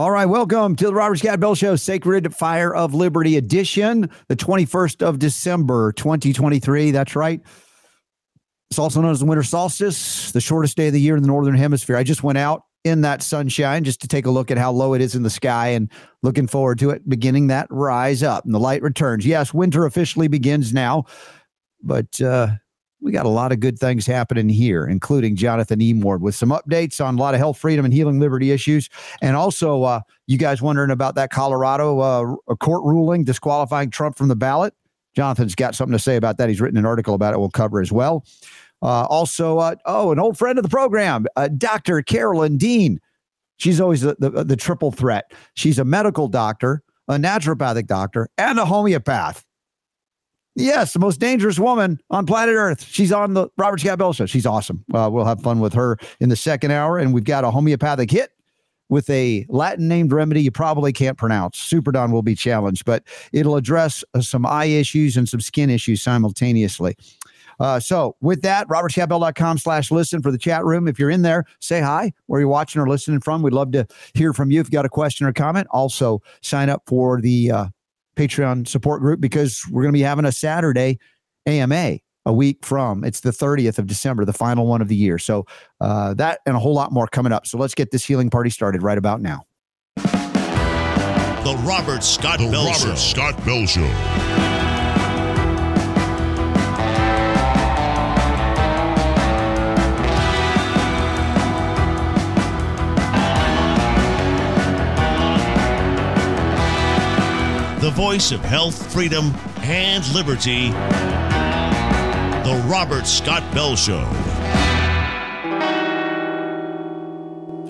All right, welcome to the Robert Scott Bell Show, Sacred Fire of Liberty edition, the 21st of December, 2023. That's right. It's also known as the winter solstice, the shortest day of the year in the Northern Hemisphere. I just went out in that sunshine just to take a look at how low it is in the sky and looking forward to it beginning that rise up and the light returns. Yes, winter officially begins now, but uh, we got a lot of good things happening here, including Jonathan Emord with some updates on a lot of health, freedom, and healing liberty issues. And also, uh, you guys wondering about that Colorado uh, court ruling disqualifying Trump from the ballot? Jonathan's got something to say about that. He's written an article about it. We'll cover as well. Uh, also, uh, oh, an old friend of the program, uh, Dr. Carolyn Dean. She's always the, the, the triple threat. She's a medical doctor, a naturopathic doctor, and a homeopath. Yes, the most dangerous woman on planet Earth. She's on the Robert Scott Bell show. She's awesome. Uh, we'll have fun with her in the second hour, and we've got a homeopathic hit with a Latin named remedy you probably can't pronounce. Super Don will be challenged, but it'll address uh, some eye issues and some skin issues simultaneously. Uh, so with that, robertscottbell.com slash listen for the chat room. If you're in there, say hi, where you're watching or listening from. We'd love to hear from you if you've got a question or comment. Also, sign up for the uh, Patreon support group because we're going to be having a Saturday AMA a week from. It's the 30th of December, the final one of the year. So uh, that and a whole lot more coming up. So let's get this healing party started right about now. The Robert Scott the Bell Robert Show. Scott Bell Show. The voice of health, freedom, and liberty, The Robert Scott Bell Show.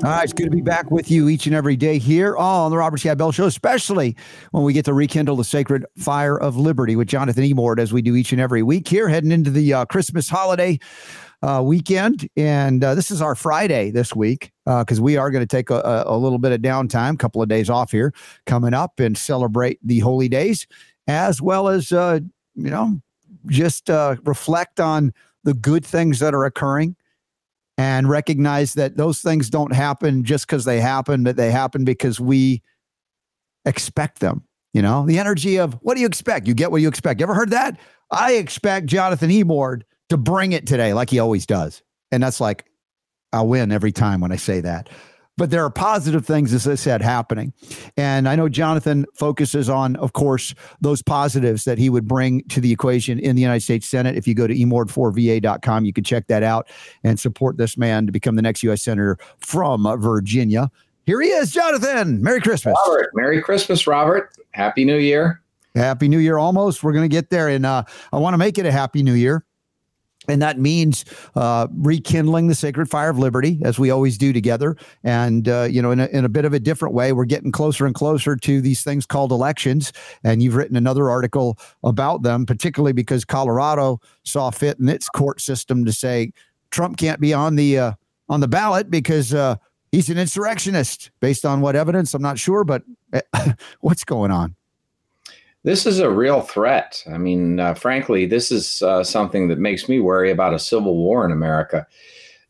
All right, it's good to be back with you each and every day here on the Robert Scott Bell Show, especially when we get to rekindle the sacred fire of liberty with Jonathan Emord, as we do each and every week here, heading into the uh, Christmas holiday uh, weekend. And uh, this is our Friday this week because uh, we are going to take a, a, little bit of downtime, a couple of days off here coming up and celebrate the holy days, as well as, uh, you know, just uh, reflect on the good things that are occurring and recognize that those things don't happen just because they happen, but they happen because we expect them. You know, the energy of what do you expect? You get what you expect. You ever heard that? I expect Jonathan Emord to bring it today, like he always does. And that's like, I'll win every time when I say that. But there are positive things, as I said, happening. And I know Jonathan focuses on, of course, those positives that he would bring to the equation in the United States Senate. If you go to emord4va.com, you can check that out and support this man to become the next U.S. Senator from Virginia. Here he is, Jonathan. Merry Christmas. Robert, Merry Christmas, Robert. Happy New Year. Happy New Year almost. We're going to get there. And uh, I want to make it a Happy New Year. And that means uh, rekindling the sacred fire of liberty, as we always do together. And, uh, you know, in a, in a bit of a different way, we're getting closer and closer to these things called elections. And you've written another article about them, particularly because Colorado saw fit in its court system to say Trump can't be on the uh, on the ballot because uh, he's an insurrectionist. Based on what evidence, I'm not sure, but what's going on? This is a real threat. I mean, uh, frankly, this is uh, something that makes me worry about a civil war in America.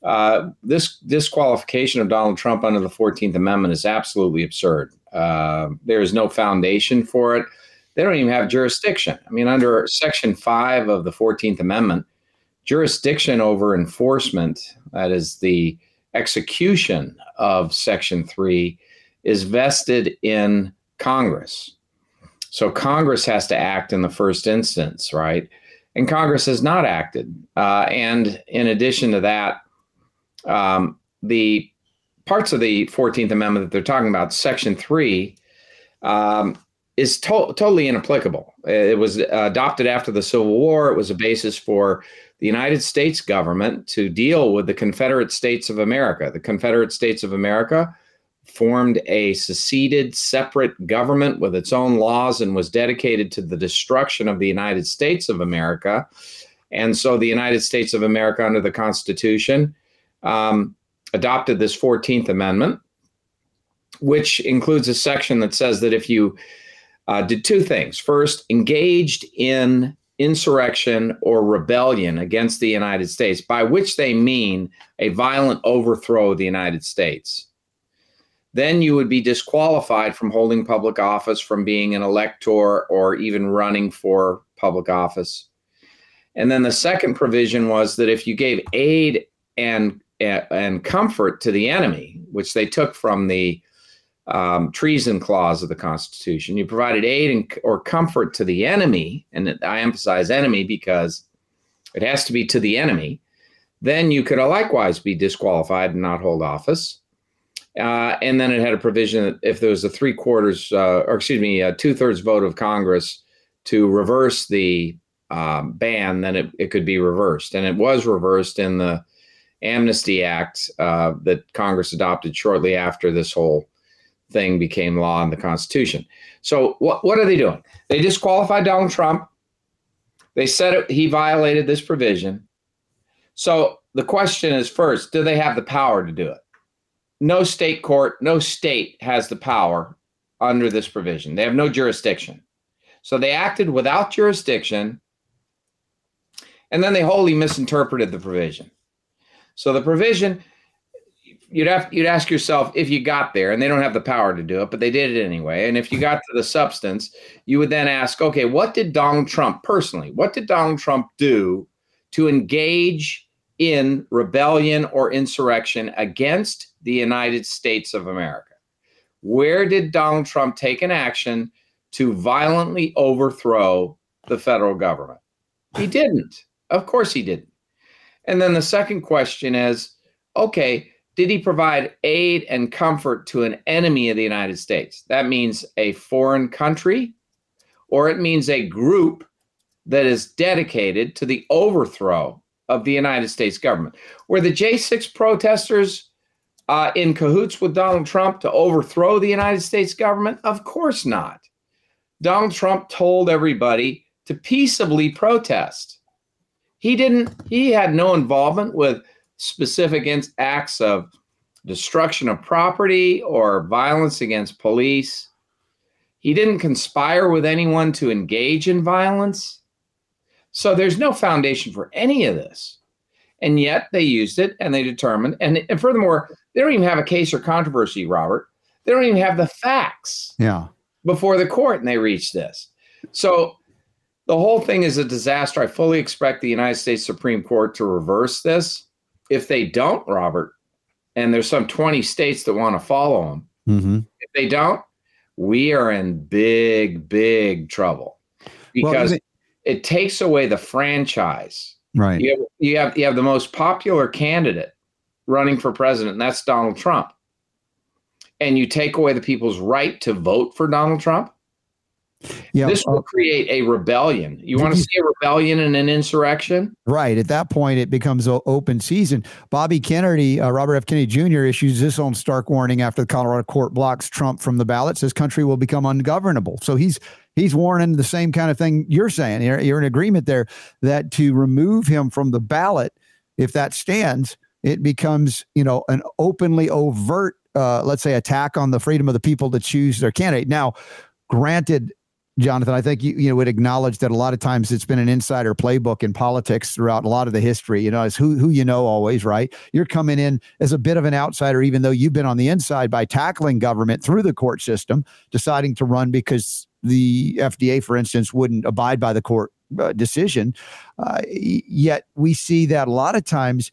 Uh, this disqualification of Donald Trump under the 14th Amendment is absolutely absurd. Uh, there is no foundation for it. They don't even have jurisdiction. I mean, under Section 5 of the 14th Amendment, jurisdiction over enforcement, that is the execution of Section 3, is vested in Congress. So Congress has to act in the first instance, right? And Congress has not acted. Uh, and in addition to that, um, the parts of the 14th Amendment that they're talking about, Section 3, um, is to- totally inapplicable. It was adopted after the Civil War. It was a basis for the United States government to deal with the Confederate States of America. The Confederate States of America formed a seceded separate government with its own laws and was dedicated to the destruction of the United States of America. And so the United States of America, under the Constitution, um, adopted this 14th Amendment, which includes a section that says that if you uh, did two things first, engaged in insurrection or rebellion against the United States, by which they mean a violent overthrow of the United States then you would be disqualified from holding public office, from being an elector, or even running for public office. And then the second provision was that if you gave aid and and comfort to the enemy, which they took from the um, treason clause of the Constitution, you provided aid and, or comfort to the enemy, and I emphasize enemy because it has to be to the enemy. Then you could likewise be disqualified and not hold office. Uh, and then it had a provision that if there was a three quarters, uh, or excuse me, a two thirds vote of Congress to reverse the um, ban, then it, it could be reversed. And it was reversed in the Amnesty Act uh, that Congress adopted shortly after this whole thing became law in the Constitution. So what what are they doing? They disqualified Donald Trump. They said it, he violated this provision. So the question is first, do they have the power to do it? No state court, no state has the power under this provision. They have no jurisdiction. So they acted without jurisdiction and then they wholly misinterpreted the provision. So the provision, you'd have you'd ask yourself if you got there, and they don't have the power to do it, but they did it anyway. And if you got to the substance, you would then ask, okay, what did Donald Trump personally? What did Donald Trump do to engage in rebellion or insurrection against the United States of America? Where did Donald Trump take an action to violently overthrow the federal government? He didn't. Of course he didn't. And then the second question is okay, did he provide aid and comfort to an enemy of the United States? That means a foreign country, or it means a group that is dedicated to the overthrow of the United States government. Were the J6 protesters uh, in cahoots with Donald Trump to overthrow the United States government? Of course not. Donald Trump told everybody to peaceably protest. He didn't, he had no involvement with specific acts of destruction of property or violence against police. He didn't conspire with anyone to engage in violence. So there's no foundation for any of this. And yet they used it and they determined. And, and furthermore, they don't even have a case or controversy, Robert. They don't even have the facts yeah. before the court and they reach this. So the whole thing is a disaster. I fully expect the United States Supreme Court to reverse this. If they don't, Robert, and there's some 20 states that want to follow them, mm-hmm. if they don't, we are in big, big trouble because well, it, it takes away the franchise. Right. You have, you have you have the most popular candidate running for president, and that's Donald Trump. And you take away the people's right to vote for Donald Trump. Yeah, this will create a rebellion. You want to see a rebellion and an insurrection? Right. At that point, it becomes an open season. Bobby Kennedy, uh, Robert F. Kennedy Jr., issues this own stark warning after the Colorado court blocks Trump from the ballot. Says country will become ungovernable. So he's he's warning the same kind of thing you're saying. You're, you're in agreement there that to remove him from the ballot, if that stands, it becomes you know an openly overt, uh, let's say, attack on the freedom of the people to choose their candidate. Now, granted Jonathan, I think you, you know, would acknowledge that a lot of times it's been an insider playbook in politics throughout a lot of the history. You know, it's who who you know always, right? You're coming in as a bit of an outsider, even though you've been on the inside by tackling government through the court system, deciding to run because the FDA, for instance, wouldn't abide by the court uh, decision. Uh, yet we see that a lot of times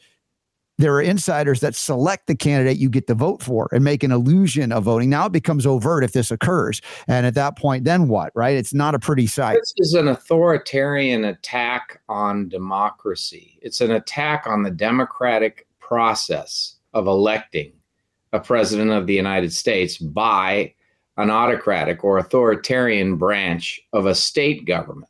there are insiders that select the candidate you get to vote for and make an illusion of voting. Now it becomes overt if this occurs. And at that point, then what, right? It's not a pretty sight. This is an authoritarian attack on democracy, it's an attack on the democratic process of electing a president of the United States by an autocratic or authoritarian branch of a state government.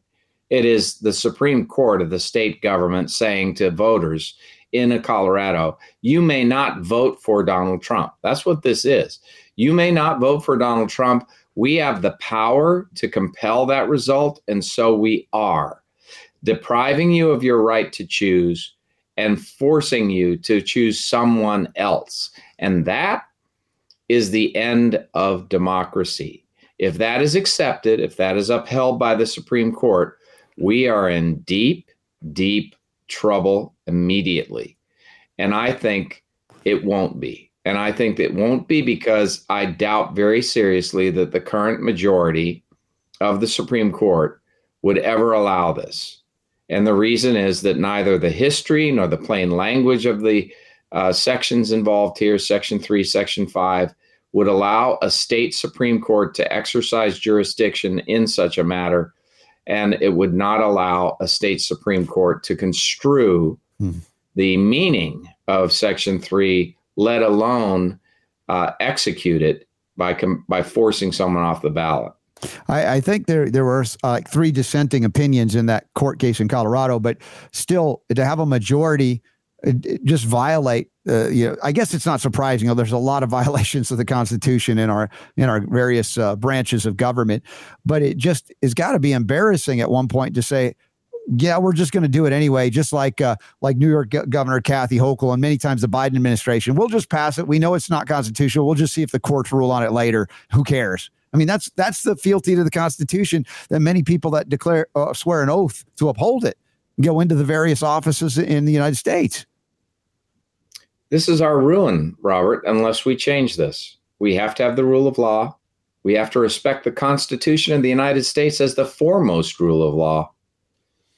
It is the Supreme Court of the state government saying to voters, in Colorado, you may not vote for Donald Trump. That's what this is. You may not vote for Donald Trump. We have the power to compel that result, and so we are depriving you of your right to choose and forcing you to choose someone else. And that is the end of democracy. If that is accepted, if that is upheld by the Supreme Court, we are in deep, deep trouble immediately. And I think it won't be. And I think it won't be because I doubt very seriously that the current majority of the Supreme Court would ever allow this. And the reason is that neither the history nor the plain language of the uh, sections involved here, Section 3, Section 5, would allow a state Supreme Court to exercise jurisdiction in such a matter. And it would not allow a state Supreme Court to construe hmm. the meaning of Section 3, let alone uh, execute it by, com- by forcing someone off the ballot. I, I, think there there were uh, like three dissenting opinions in that court case in Colorado, but still to have a majority uh, just violate. Uh, you know, I guess it's not surprising. There's a lot of violations of the Constitution in our in our various uh, branches of government, but it just has got to be embarrassing at one point to say, yeah, we're just going to do it anyway, just like uh, like New York G- Governor Kathy Hochul and many times the Biden administration. We'll just pass it. We know it's not constitutional. We'll just see if the courts rule on it later. Who cares? I mean, that's that's the fealty to the Constitution that many people that declare uh, swear an oath to uphold it go into the various offices in the United States. This is our ruin, Robert, unless we change this. We have to have the rule of law. We have to respect the Constitution of the United States as the foremost rule of law,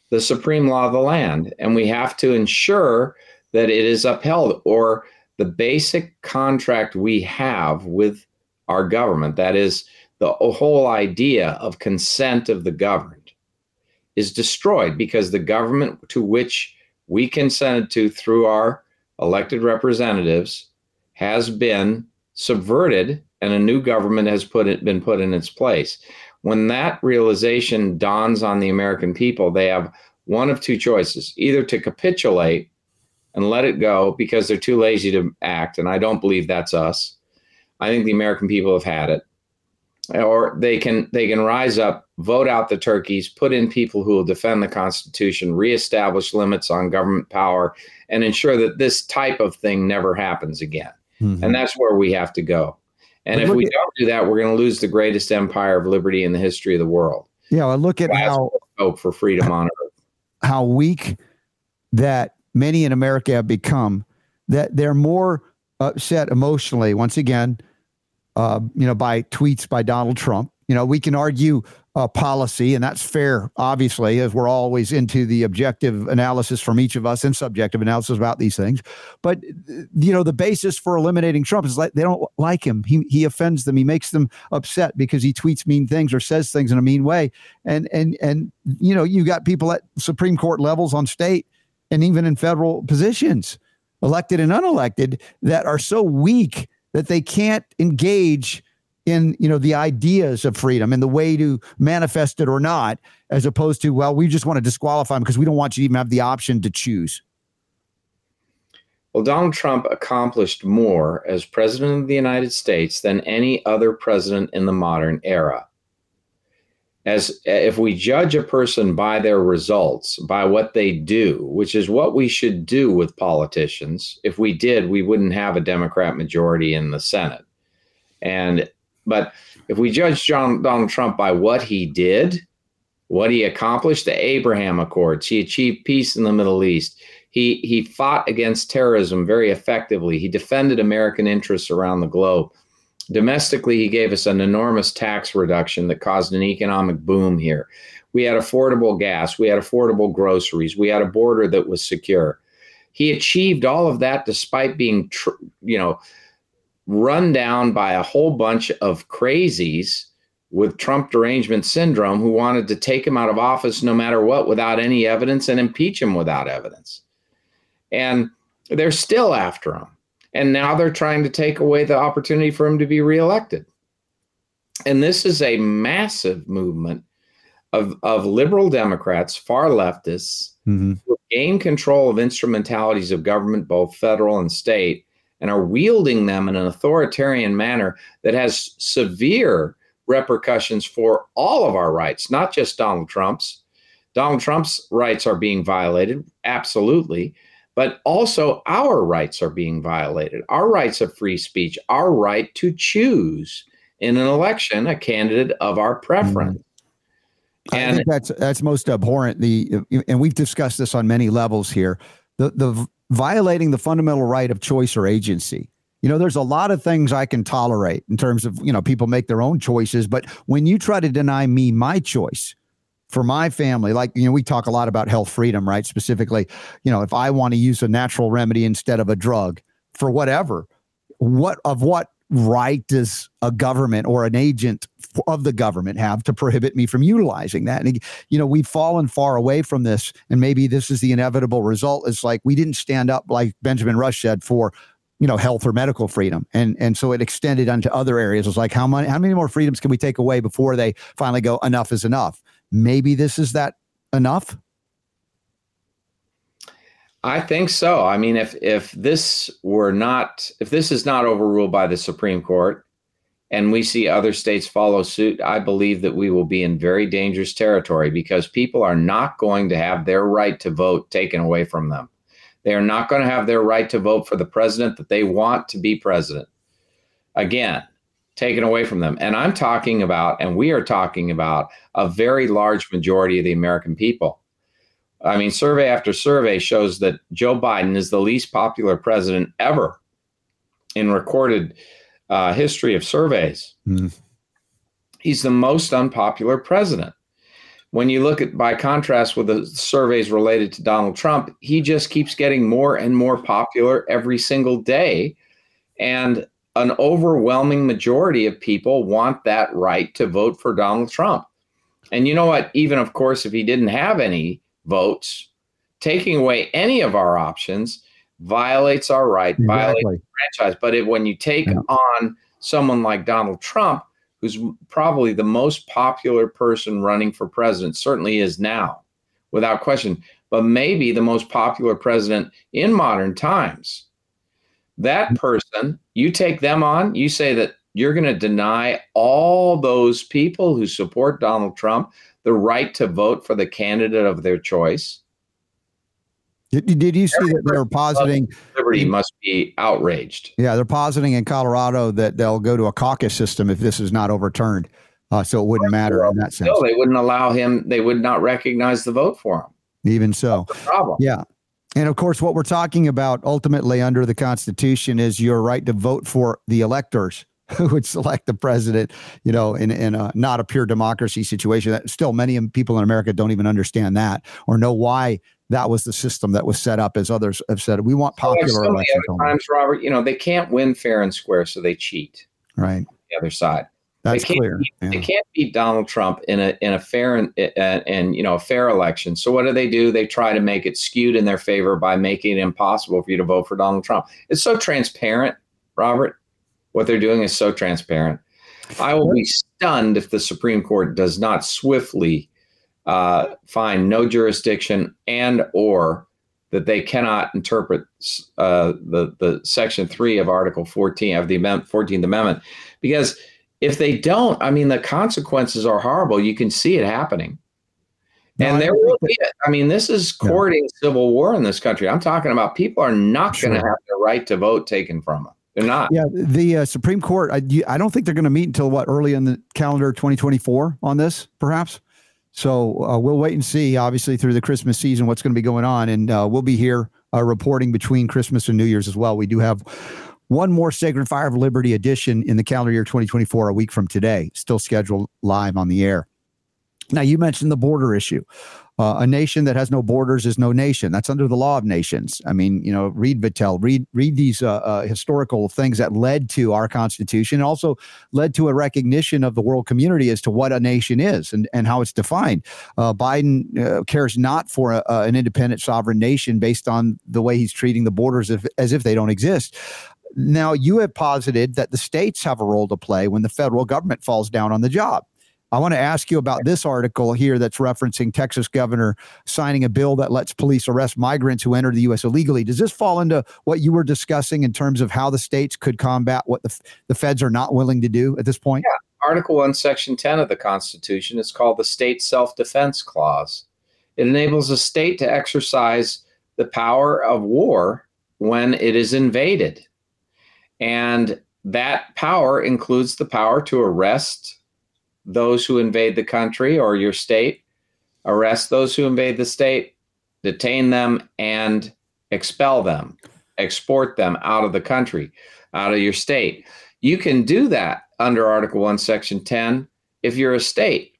the supreme law of the land. And we have to ensure that it is upheld, or the basic contract we have with our government, that is, the whole idea of consent of the governed is destroyed because the government to which we consented to through our elected representatives has been subverted and a new government has put it, been put in its place. When that realization dawns on the American people, they have one of two choices either to capitulate and let it go because they're too lazy to act. And I don't believe that's us. I think the American people have had it or they can they can rise up, vote out the turkeys, put in people who will defend the Constitution, reestablish limits on government power, and ensure that this type of thing never happens again. Mm-hmm. And that's where we have to go. And if we at, don't do that, we're going to lose the greatest empire of liberty in the history of the world. Yeah, I look at how hope for freedom on earth. How weak that many in America have become. That they're more upset emotionally. Once again, uh, you know, by tweets by Donald Trump. You know, we can argue uh, policy, and that's fair, obviously, as we're always into the objective analysis from each of us and subjective analysis about these things. But you know, the basis for eliminating Trump is like they don't like him. He he offends them. He makes them upset because he tweets mean things or says things in a mean way. And and and you know, you got people at Supreme Court levels on state and even in federal positions, elected and unelected, that are so weak that they can't engage in you know the ideas of freedom and the way to manifest it or not as opposed to well we just want to disqualify them because we don't want you to even have the option to choose. Well donald trump accomplished more as president of the united states than any other president in the modern era as if we judge a person by their results, by what they do, which is what we should do with politicians. If we did, we wouldn't have a Democrat majority in the Senate. And but if we judge John, Donald Trump by what he did, what he accomplished, the Abraham Accords, he achieved peace in the Middle East. He he fought against terrorism very effectively. He defended American interests around the globe. Domestically, he gave us an enormous tax reduction that caused an economic boom here. We had affordable gas, we had affordable groceries, we had a border that was secure. He achieved all of that despite being, tr- you know, run down by a whole bunch of crazies with Trump derangement syndrome who wanted to take him out of office no matter what without any evidence and impeach him without evidence. And they're still after him. And now they're trying to take away the opportunity for him to be reelected. And this is a massive movement of, of liberal Democrats, far leftists, mm-hmm. who gain control of instrumentalities of government, both federal and state, and are wielding them in an authoritarian manner that has severe repercussions for all of our rights, not just Donald Trump's. Donald Trump's rights are being violated, absolutely but also our rights are being violated our rights of free speech, our right to choose in an election a candidate of our preference. Mm-hmm. And I think that's that's most abhorrent. The and we've discussed this on many levels here. The the violating the fundamental right of choice or agency You know, there's a lot of things I can tolerate in terms of, you know, people make their own choices. But when you try to deny me my choice for my family, like, you know, we talk a lot about health freedom, right? Specifically, you know, if I want to use a natural remedy instead of a drug for whatever, what of what right does a government or an agent of the government have to prohibit me from utilizing that? And, you know, we've fallen far away from this. And maybe this is the inevitable result. It's like we didn't stand up, like Benjamin Rush said, for you know health or medical freedom and and so it extended onto other areas it was like how many how many more freedoms can we take away before they finally go enough is enough maybe this is that enough I think so. I mean, if if this were not, if this is not overruled by the Supreme Court, and we see other states follow suit, I believe that we will be in very dangerous territory because people are not going to have their right to vote taken away from them. They are not going to have their right to vote for the president that they want to be president. Again, taken away from them. And I'm talking about, and we are talking about, a very large majority of the American people. I mean, survey after survey shows that Joe Biden is the least popular president ever in recorded uh, history of surveys. Mm. He's the most unpopular president. When you look at, by contrast, with the surveys related to Donald Trump, he just keeps getting more and more popular every single day. And an overwhelming majority of people want that right to vote for Donald Trump. And you know what? Even, of course, if he didn't have any votes, taking away any of our options violates our right, exactly. violates the franchise. But if, when you take yeah. on someone like Donald Trump, who's probably the most popular person running for president, certainly is now, without question, but maybe the most popular president in modern times. That person, you take them on, you say that you're going to deny all those people who support Donald Trump the right to vote for the candidate of their choice. Did, did you see that they're positing liberty must be outraged? Yeah, they're positing in Colorado that they'll go to a caucus system if this is not overturned, uh, so it wouldn't matter in that sense. No, they wouldn't allow him. They would not recognize the vote for him. Even so, problem. Yeah, and of course, what we're talking about ultimately under the Constitution is your right to vote for the electors who would select the president, you know, in, in a not a pure democracy situation. That still many people in America don't even understand that or know why that was the system that was set up, as others have said. We want popular so elections. times, Robert, you know, they can't win fair and square, so they cheat. Right. The other side. That's they clear. Beat, yeah. They can't beat Donald Trump in a in a fair and, and, and you know a fair election. So what do they do? They try to make it skewed in their favor by making it impossible for you to vote for Donald Trump. It's so transparent, Robert. What they're doing is so transparent. I will be stunned if the Supreme Court does not swiftly uh, find no jurisdiction and or that they cannot interpret uh, the the section three of Article 14 of the amendment, 14th Amendment, because if they don't, I mean, the consequences are horrible. You can see it happening. No, and there will be, I mean, this is courting civil war in this country. I'm talking about people are not sure. going to have the right to vote taken from them. They're not. Yeah, the uh, Supreme Court. I, I don't think they're going to meet until what early in the calendar 2024 on this, perhaps. So uh, we'll wait and see, obviously, through the Christmas season, what's going to be going on. And uh, we'll be here uh, reporting between Christmas and New Year's as well. We do have one more Sacred Fire of Liberty edition in the calendar year 2024, a week from today, still scheduled live on the air. Now, you mentioned the border issue. Uh, a nation that has no borders is no nation. That's under the law of nations. I mean, you know, read Vattel, read read these uh, uh, historical things that led to our Constitution, and also led to a recognition of the world community as to what a nation is and, and how it's defined. Uh, Biden uh, cares not for a, an independent sovereign nation based on the way he's treating the borders as, as if they don't exist. Now, you have posited that the states have a role to play when the federal government falls down on the job. I want to ask you about this article here that's referencing Texas governor signing a bill that lets police arrest migrants who enter the U.S. illegally. Does this fall into what you were discussing in terms of how the states could combat what the, the feds are not willing to do at this point? Yeah. Article 1, Section 10 of the Constitution is called the State Self Defense Clause. It enables a state to exercise the power of war when it is invaded. And that power includes the power to arrest those who invade the country or your state, arrest those who invade the state, detain them, and expel them, export them out of the country. out of your state. You can do that under Article 1, Section 10 if you're a state.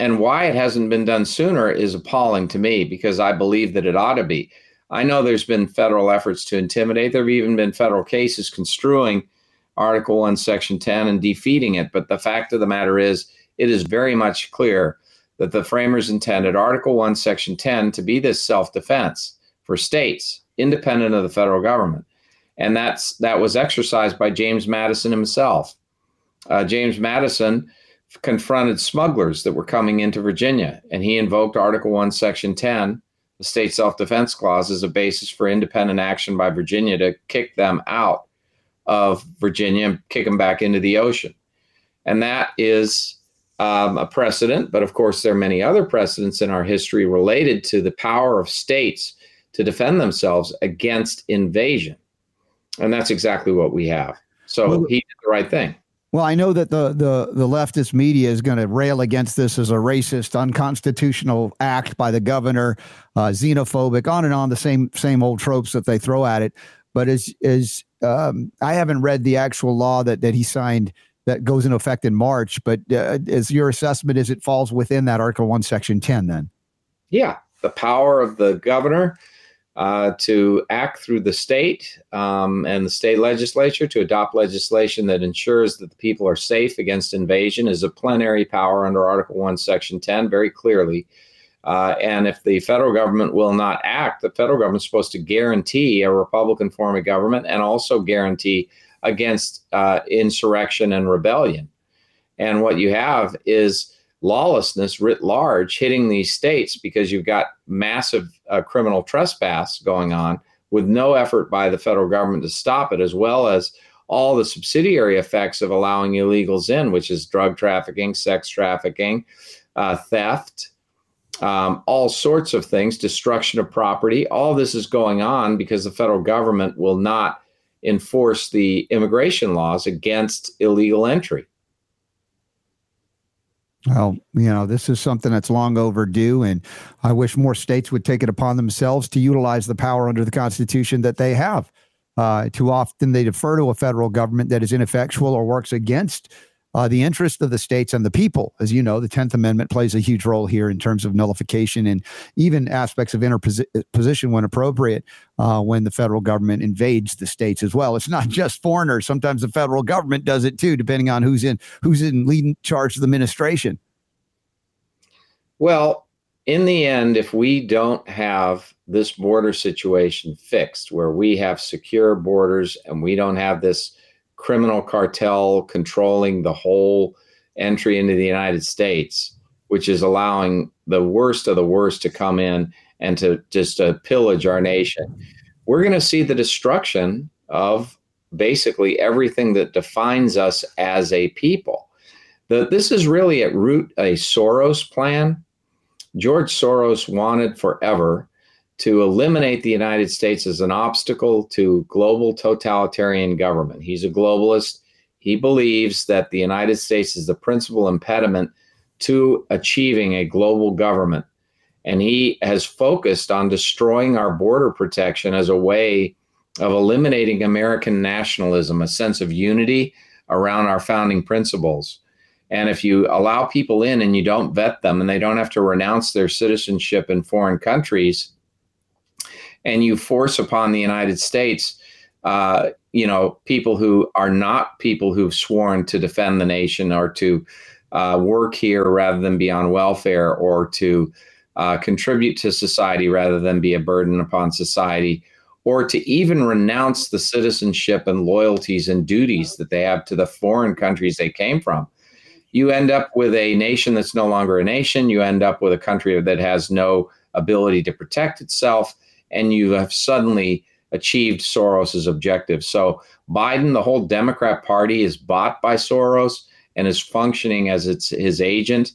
And why it hasn't been done sooner is appalling to me because I believe that it ought to be. I know there's been federal efforts to intimidate. There have even been federal cases construing Article 1, Section 10 and defeating it. But the fact of the matter is, it is very much clear that the framers intended Article 1, Section 10 to be this self defense for states independent of the federal government. And that's that was exercised by James Madison himself. Uh, James Madison confronted smugglers that were coming into Virginia, and he invoked Article 1, Section 10, the state self defense clause, as a basis for independent action by Virginia to kick them out of Virginia and kick them back into the ocean. And that is um, a precedent, but of course, there are many other precedents in our history related to the power of states to defend themselves against invasion. And that's exactly what we have. So well, he did the right thing. Well, I know that the the the leftist media is going to rail against this as a racist, unconstitutional act by the governor, uh, xenophobic, on and on the same same old tropes that they throw at it. But as as um, I haven't read the actual law that that he signed that goes into effect in March, but uh, as your assessment is, it falls within that Article One, Section Ten. Then, yeah, the power of the governor uh, to act through the state um, and the state legislature to adopt legislation that ensures that the people are safe against invasion is a plenary power under Article 1, Section 10, very clearly. Uh, and if the federal government will not act, the federal government is supposed to guarantee a Republican form of government and also guarantee against uh, insurrection and rebellion. And what you have is lawlessness writ large hitting these states because you've got massive uh, criminal trespass going on with no effort by the federal government to stop it, as well as all the subsidiary effects of allowing illegals in, which is drug trafficking, sex trafficking, uh, theft, um, all sorts of things, destruction of property. All this is going on because the federal government will not enforce the immigration laws against illegal entry. Well, you know, this is something that's long overdue, and I wish more states would take it upon themselves to utilize the power under the Constitution that they have. Uh, too often they defer to a federal government that is ineffectual or works against uh, the interest of the states and the people. As you know, the 10th Amendment plays a huge role here in terms of nullification and even aspects of interposition when appropriate uh, when the federal government invades the states as well. It's not just foreigners. Sometimes the federal government does it too, depending on who's in who's in leading charge of the administration. Well, in the end, if we don't have this border situation fixed, where we have secure borders and we don't have this criminal cartel controlling the whole entry into the United States, which is allowing the worst of the worst to come in and to just uh, pillage our nation. We're going to see the destruction of basically everything that defines us as a people. The, this is really at root a Soros plan. George Soros wanted forever to eliminate the United States as an obstacle to global totalitarian government. He's a globalist. He believes that the United States is the principal impediment to achieving a global government. And he has focused on destroying our border protection as a way of eliminating American nationalism, a sense of unity around our founding principles. And if you allow people in and you don't vet them and they don't have to renounce their citizenship in foreign countries, and you force upon the United States, uh, you know, people who are not people who've sworn to defend the nation or to uh, work here rather than be on welfare or to uh, contribute to society rather than be a burden upon society or to even renounce the citizenship and loyalties and duties that they have to the foreign countries they came from. You end up with a nation that's no longer a nation. You end up with a country that has no ability to protect itself and you have suddenly achieved Soros's objective. So Biden, the whole Democrat Party, is bought by Soros and is functioning as its his agent.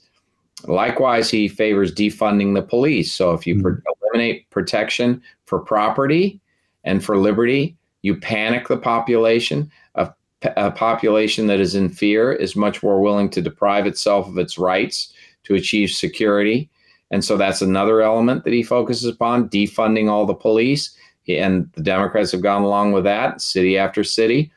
Likewise, he favors defunding the police. So if you mm-hmm. eliminate protection for property and for liberty, you panic the population. A, a population that is in fear is much more willing to deprive itself of its rights to achieve security. And so that's another element that he focuses upon defunding all the police. And the Democrats have gone along with that, city after city.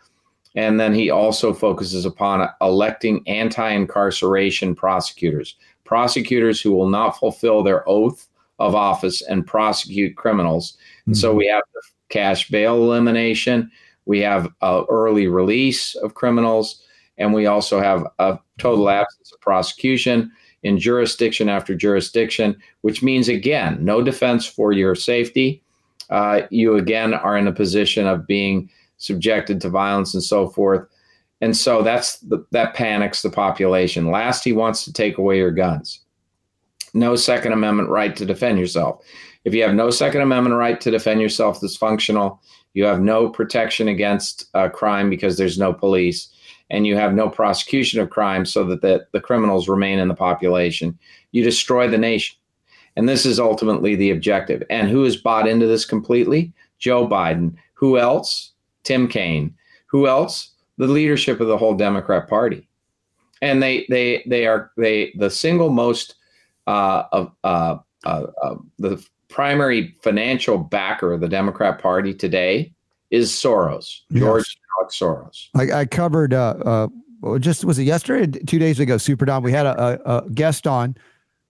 And then he also focuses upon electing anti incarceration prosecutors, prosecutors who will not fulfill their oath of office and prosecute criminals. And so we have the cash bail elimination, we have uh, early release of criminals, and we also have a total absence of prosecution in jurisdiction after jurisdiction, which means, again, no defense for your safety. Uh, you again are in a position of being subjected to violence and so forth. And so that's the, that panics the population. Last, he wants to take away your guns. No Second Amendment right to defend yourself. If you have no Second Amendment right to defend yourself that's functional, you have no protection against uh, crime because there's no police, and you have no prosecution of crime so that the, the criminals remain in the population. You destroy the nation. And this is ultimately the objective. And who has bought into this completely? Joe Biden. Who else? Tim Kaine. Who else? The leadership of the whole Democrat Party. And they they they are they the single most uh, of uh, uh, uh, the primary financial backer of the Democrat Party today is Soros, George yes. Soros. I, I covered uh, uh, just was it yesterday, two days ago, Super Don. We had a, a, a guest on.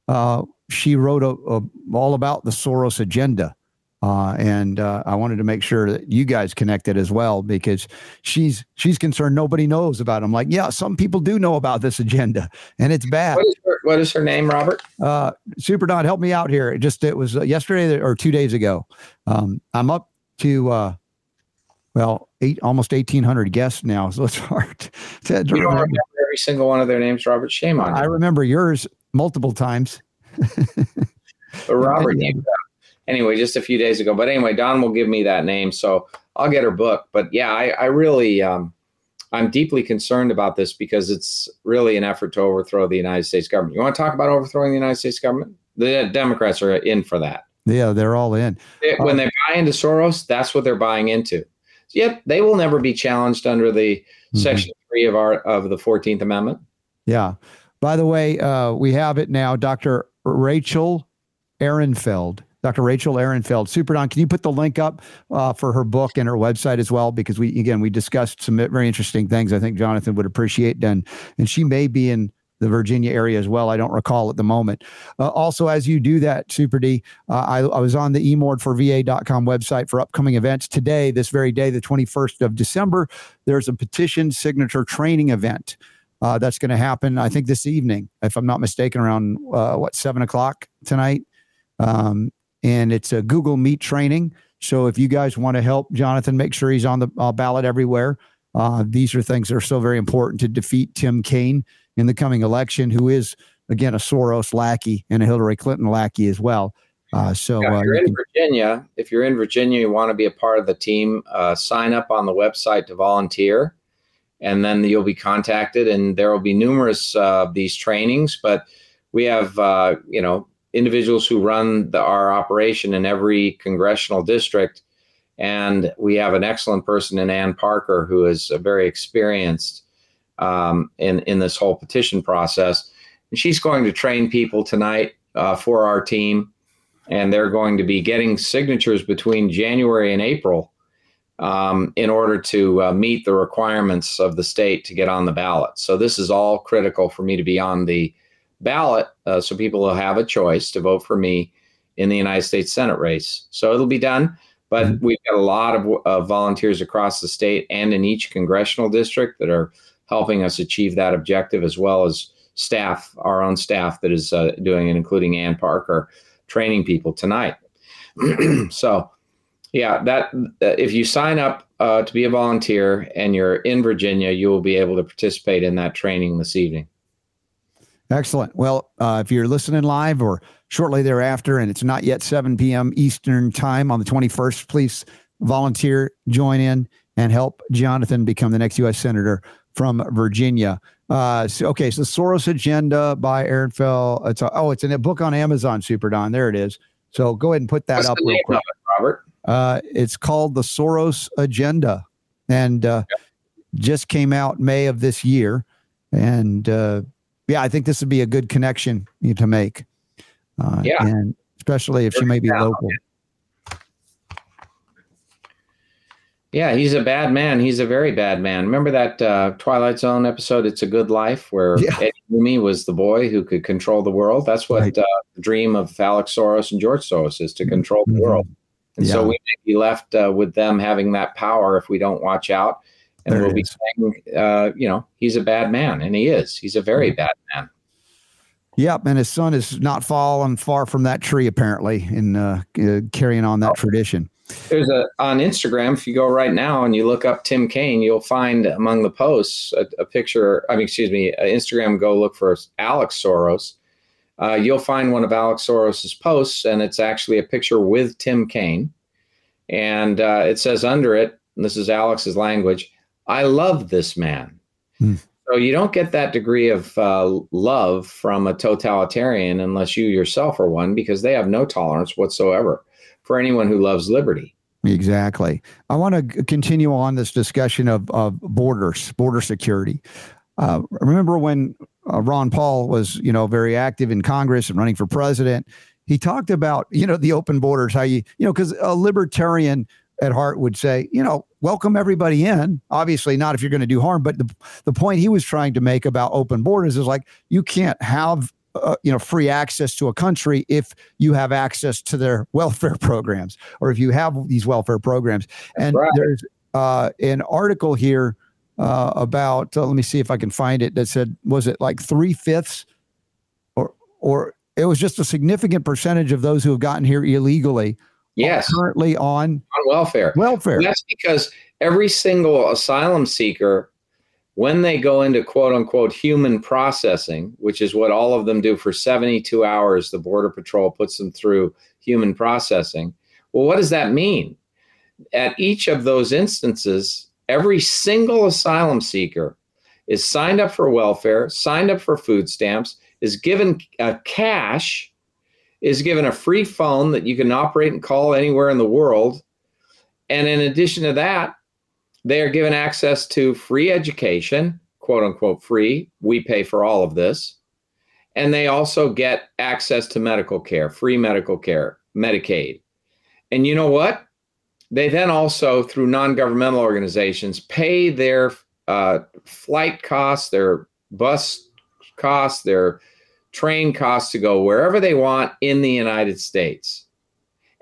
Uh, she wrote a, a, all about the Soros agenda. Uh, and uh, I wanted to make sure that you guys connected as well because she's she's concerned nobody knows about. It. I'm like, yeah, some people do know about this agenda, and it's bad. What is her, what is her name, Robert? Uh, Super Don, help me out here. It just it was uh, yesterday or two days ago. Um, I'm up to uh, well, eight almost 1,800 guests now, so it's hard to, you don't remember every single one of their names, Robert. Shame on you. I remember yours multiple times. but Robert, anyway, just a few days ago. But anyway, Don will give me that name, so I'll get her book. But yeah, I, I really, um, I'm deeply concerned about this because it's really an effort to overthrow the United States government. You want to talk about overthrowing the United States government? The Democrats are in for that. Yeah, they're all in. when they buy into Soros, that's what they're buying into. Yet they will never be challenged under the mm-hmm. Section Three of our of the Fourteenth Amendment. Yeah. By the way, uh, we have it now. Dr. Rachel Ehrenfeld Dr. Rachel Ehrenfeld. Super Don, can you put the link up uh, for her book and her website as well? Because we again we discussed some very interesting things. I think Jonathan would appreciate. And and she may be in the Virginia area as well. I don't recall at the moment. Uh, also, as you do that, Super D, uh, I, I was on the emordforva.com website for upcoming events today, this very day, the 21st of December. There's a petition signature training event. Uh, that's going to happen, I think, this evening, if I'm not mistaken, around uh, what seven o'clock tonight. Um, and it's a Google Meet training. So if you guys want to help Jonathan make sure he's on the uh, ballot everywhere, uh, these are things that are so very important to defeat Tim Kaine in the coming election, who is again a Soros lackey and a Hillary Clinton lackey as well. Uh, so yeah, if uh, you're in Virginia, if you're in Virginia, you want to be a part of the team. Uh, sign up on the website to volunteer, and then you'll be contacted. And there will be numerous uh, of these trainings, but we have you know individuals who run the, our operation in every congressional district. And we have an excellent person in Ann Parker who is very experienced um, in, in this whole petition process. And she's going to train people tonight uh, for our team. And they're going to be getting signatures between January and April um, in order to uh, meet the requirements of the state to get on the ballot. So this is all critical for me to be on the ballot uh, so people will have a choice to vote for me in the United States Senate race. So it'll be done, but mm-hmm. we've got a lot of uh, volunteers across the state and in each congressional district that are helping us achieve that objective, as well as staff, our own staff that is uh, doing it, including Ann Parker, training people tonight. so, yeah, that if you sign up uh, to be a volunteer and you're in Virginia, you will be able to participate in that training this evening. Excellent. Well, uh, if you're listening live or shortly thereafter and it's not yet 7 p.m. Eastern time on the 21st, please volunteer, join in, and help Jonathan become the next U.S. Senator from Virginia. Uh, so, okay, so Soros Agenda by Ehrenfeld. It's a, oh, it's in a book on Amazon, Super Don. There it is. So go ahead and put that What's up real quick. It, Robert? Uh, it's called The Soros Agenda and uh, just came out May of this year. And uh, yeah, I think this would be a good connection to make. Uh, yeah. And especially if she may be local. Yeah, he's a bad man. He's a very bad man. Remember that uh, Twilight Zone episode, It's a Good Life, where Yeah. Eddie Rooney was the boy who could control the world? That's what Right. uh, the dream of Alex Soros and George Soros is to control the Mhm. world. And so we may be left uh, with them having that power if we don't watch out. And There we'll be saying, uh, you know, he's a bad man. And he is. He's a very Mm-hmm. bad man. Yep, and his son is not fallen far from that tree, apparently, in uh, uh, carrying on that tradition. There's a on Instagram. If you go right now and you look up Tim Kaine, you'll find among the posts a, a picture. I mean, excuse me, Instagram. Go look for Alex Soros. Uh, you'll find one of Alex Soros's posts, and it's actually a picture with Tim Kaine, and uh, it says under it, and this is Alex's language. I love this man. Hmm. So you don't get that degree of uh, love from a totalitarian unless you yourself are one, because they have no tolerance whatsoever for anyone who loves liberty. Exactly. I want to continue on this discussion of, of borders, border security. Uh, remember when uh, Ron Paul was, you know, very active in Congress and running for president? He talked about, you know, the open borders, how you, you know, because a libertarian at heart would say, you know, welcome everybody in. Obviously, not if you're going to do harm. But the, the point he was trying to make about open borders is like, you can't have uh, you know free access to a country if you have access to their welfare programs or if you have these welfare programs and right. there's uh, an article here uh, about uh, let me see if i can find it that said was it like three-fifths or or it was just a significant percentage of those who have gotten here illegally Yes, currently on on welfare. welfare That's because every single asylum seeker, when they go into quote unquote human processing, which is what all of them do for 72 hours, the Border Patrol puts them through human processing. Well, what does that mean? At each of those instances, every single asylum seeker is signed up for welfare, signed up for food stamps, is given uh, cash, is given a free phone that you can operate and call anywhere in the world. And in addition to that, they are given access to free education, quote unquote free. We pay for all of this. And they also get access to medical care, free medical care, Medicaid. And you know what? They then also, through non governmental organizations, pay their uh, flight costs, their bus costs, their train costs to go wherever they want in the United States.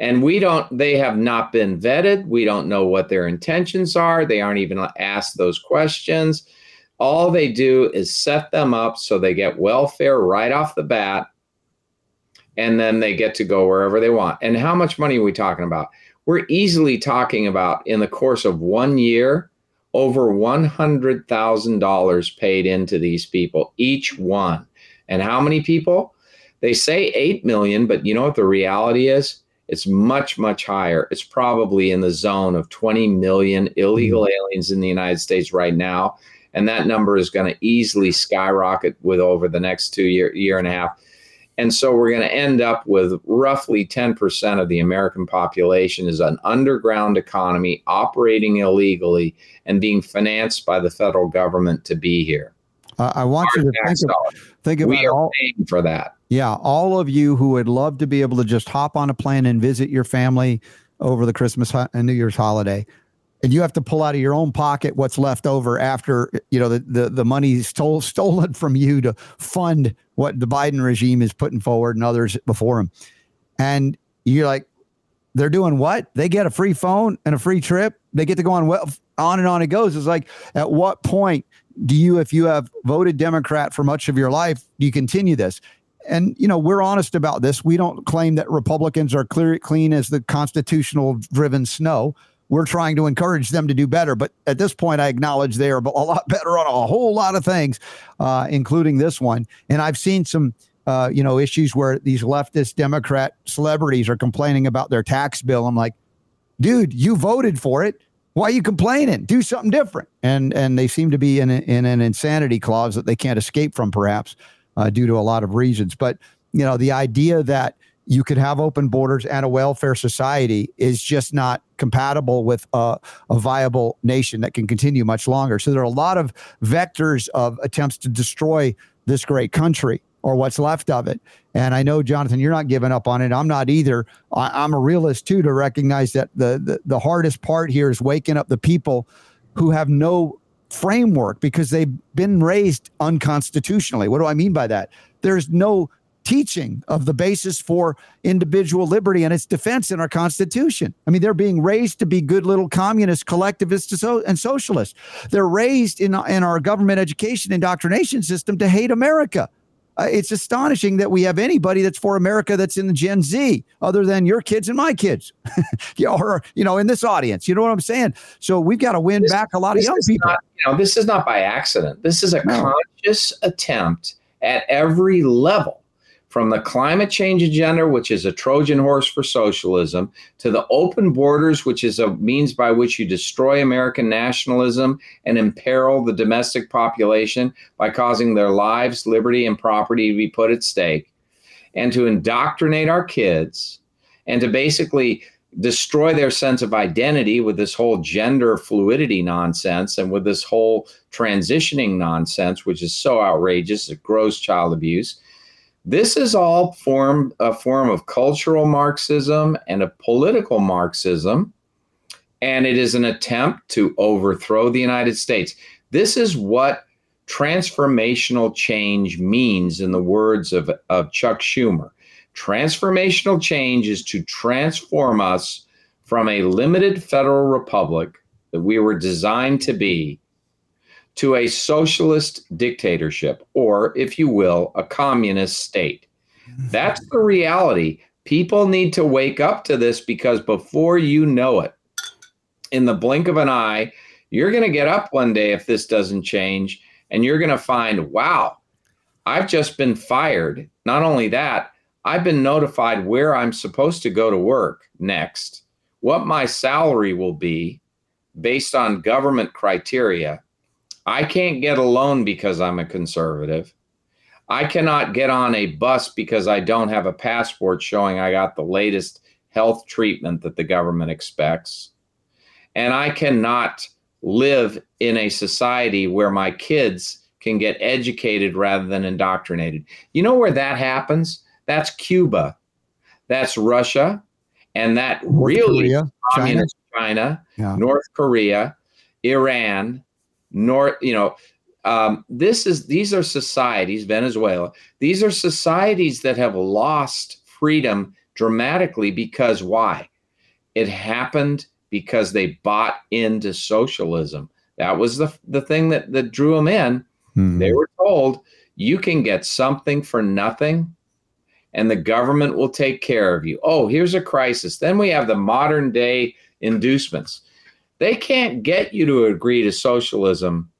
And we don't, they have not been vetted. We don't know what their intentions are. They aren't even asked those questions. All they do is set them up so they get welfare right off the bat. And then they get to go wherever they want. And how much money are we talking about? We're easily talking about in the course of one year, over $100,000 paid into these people, each one. And how many people? They say 8 million, but you know what the reality is? It's much, much higher. It's probably in the zone of 20 million illegal aliens in the United States right now. And that number is going to easily skyrocket with over the next two year, year and a half. And so we're going to end up with roughly 10% of the American population is an underground economy operating illegally and being financed by the federal government to be here. uh, i want you to think, of, think about We are all, paying for that. Yeah, all of you who would love to be able to just hop on a plane and visit your family over the Christmas and New Year's holiday, and you have to pull out of your own pocket what's left over after you know the the, the money stole stolen from you to fund what the Biden regime is putting forward and others before him, and you're like, they're doing what? They get a free phone and a free trip. They get to go on well on and on it goes. It's like at what point do you, if you have voted Democrat for much of your life, do you continue this? And you know we're honest about this. We don't claim that republicans are clear clean as the constitutional driven snow. We're trying to encourage them to do better. But at this point i acknowledge they are a lot better on a whole lot of things uh, including this one. And i've seen some uh, you know issues where these leftist democrat celebrities are complaining about their tax bill. I'm like dude you voted for it. Why are you complaining? Do something different. And and they seem to be in, a, in an insanity clause that they can't escape from perhaps uh, due to a lot of reasons. But you know, the idea that you could have open borders and a welfare society is just not compatible with a, a viable nation that can continue much longer. So there are a lot of vectors of attempts to destroy this great country. or what's left of it. And I know, Jonathan, you're not giving up on it. I'm not either. I, am a realist too to recognize that the, the the hardest part here is waking up the people who have no framework because they've been raised unconstitutionally. What do I mean by that? There's no teaching of the basis for individual liberty and its defense in our Constitution. I mean, they're being raised to be good little communists, collectivists, and socialists. They're raised in, in our government education indoctrination system to hate America. Uh, it's astonishing that we have anybody that's for America that's in the Gen Z, other than your kids and my kids, or you know, in this audience. You know what I'm saying? So we've got to win this, back a lot of young people. Not, you know, this is not by accident. This is a no. conscious attempt at every level from the climate change agenda, which is a Trojan horse for socialism, to the open borders, which is a means by which you destroy American nationalism and imperil the domestic population by causing their lives, liberty, and property to be put at stake, and to indoctrinate our kids, and to basically destroy their sense of identity with this whole gender fluidity nonsense and with this whole transitioning nonsense, which is so outrageous, it gross child abuse this is all form a form of cultural Marxism and a political Marxism, and it is an attempt to overthrow the United States. This is what transformational change means in the words of, of Chuck Schumer. Transformational change is to transform us from a limited federal republic that we were designed to be to a socialist dictatorship, or, if you will, a communist state. That's the reality. People need to wake up to this because before you know it, in the blink of an eye, you're going to get up one day if this doesn't change, and you're going to find, wow, I've just been fired. Not only that, I've been notified where I'm supposed to go to work next, what my salary will be based on government criteria I can't get a loan because I'm a conservative. I cannot get on a bus because I don't have a passport showing I got the latest health treatment that the government expects. And I cannot live in a society where my kids can get educated rather than indoctrinated. You know where that happens? That's Cuba. That's Russia. And that North really Korea, communist China, China yeah. North Korea, Iran, North, you know, um, this is these are societies, Venezuela. These are societies that have lost freedom dramatically because why? It happened because they bought into socialism. That was the the thing that that drew them in. Mm-hmm. They were told you can get something for nothing and the government will take care of you. Oh, here's a crisis. Then we have the modern day inducements. They can't get you to agree to socialism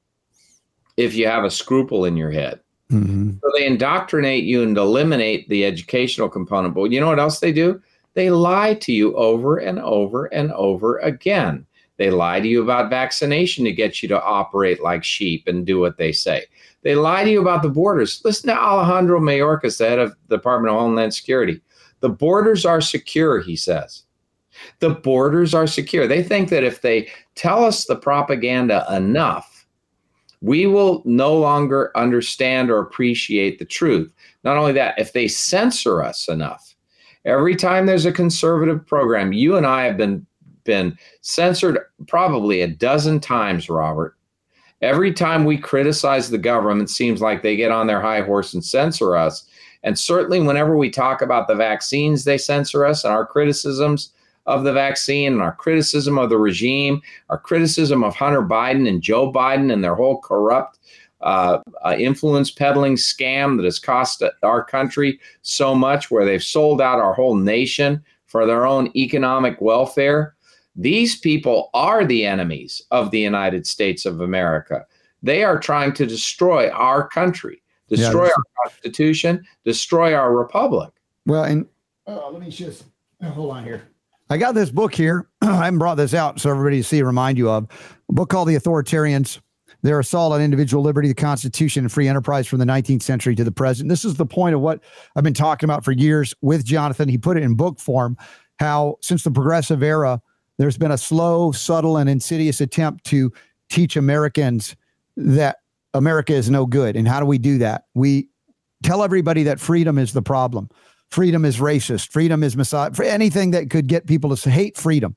if you have a scruple in your head. Mm-hmm. So they indoctrinate you and eliminate the educational component. But you know what else they do? They lie to you over and over and over again. They lie to you about vaccination to get you to operate like sheep and do what they say. They lie to you about the borders. Listen to Alejandro Mayorkas, the head of the Department of Homeland Security. The borders are secure, he says. The borders are secure. They think that if they tell us the propaganda enough, we will no longer understand or appreciate the truth. Not only that, if they censor us enough, every time there's a conservative program, you and I have been been censored probably a dozen times, Robert. Every time we criticize the government, it seems like they get on their high horse and censor us. And certainly, whenever we talk about the vaccines, they censor us and our criticisms of the vaccine and our criticism of the regime, our criticism of Hunter Biden and Joe Biden and their whole corrupt uh, uh, influence peddling scam that has cost our country so much, where they've sold out our whole nation for their own economic welfare. These people are the enemies of the United States of America. They are trying to destroy our country, destroy yeah, our Constitution, destroy our republic. Well, and uh, let me just hold on here. I got this book here. I haven't brought this out so everybody to see, remind you of a book called The Authoritarians. Their assault on individual liberty, the Constitution, and free enterprise from the 19th century to the present. This is the point of what I've been talking about for years with Jonathan. He put it in book form how, since the progressive era, there's been a slow, subtle, and insidious attempt to teach Americans that America is no good. And how do we do that? We tell everybody that freedom is the problem. Freedom is racist. Freedom is misogynist. Anything that could get people to hate freedom.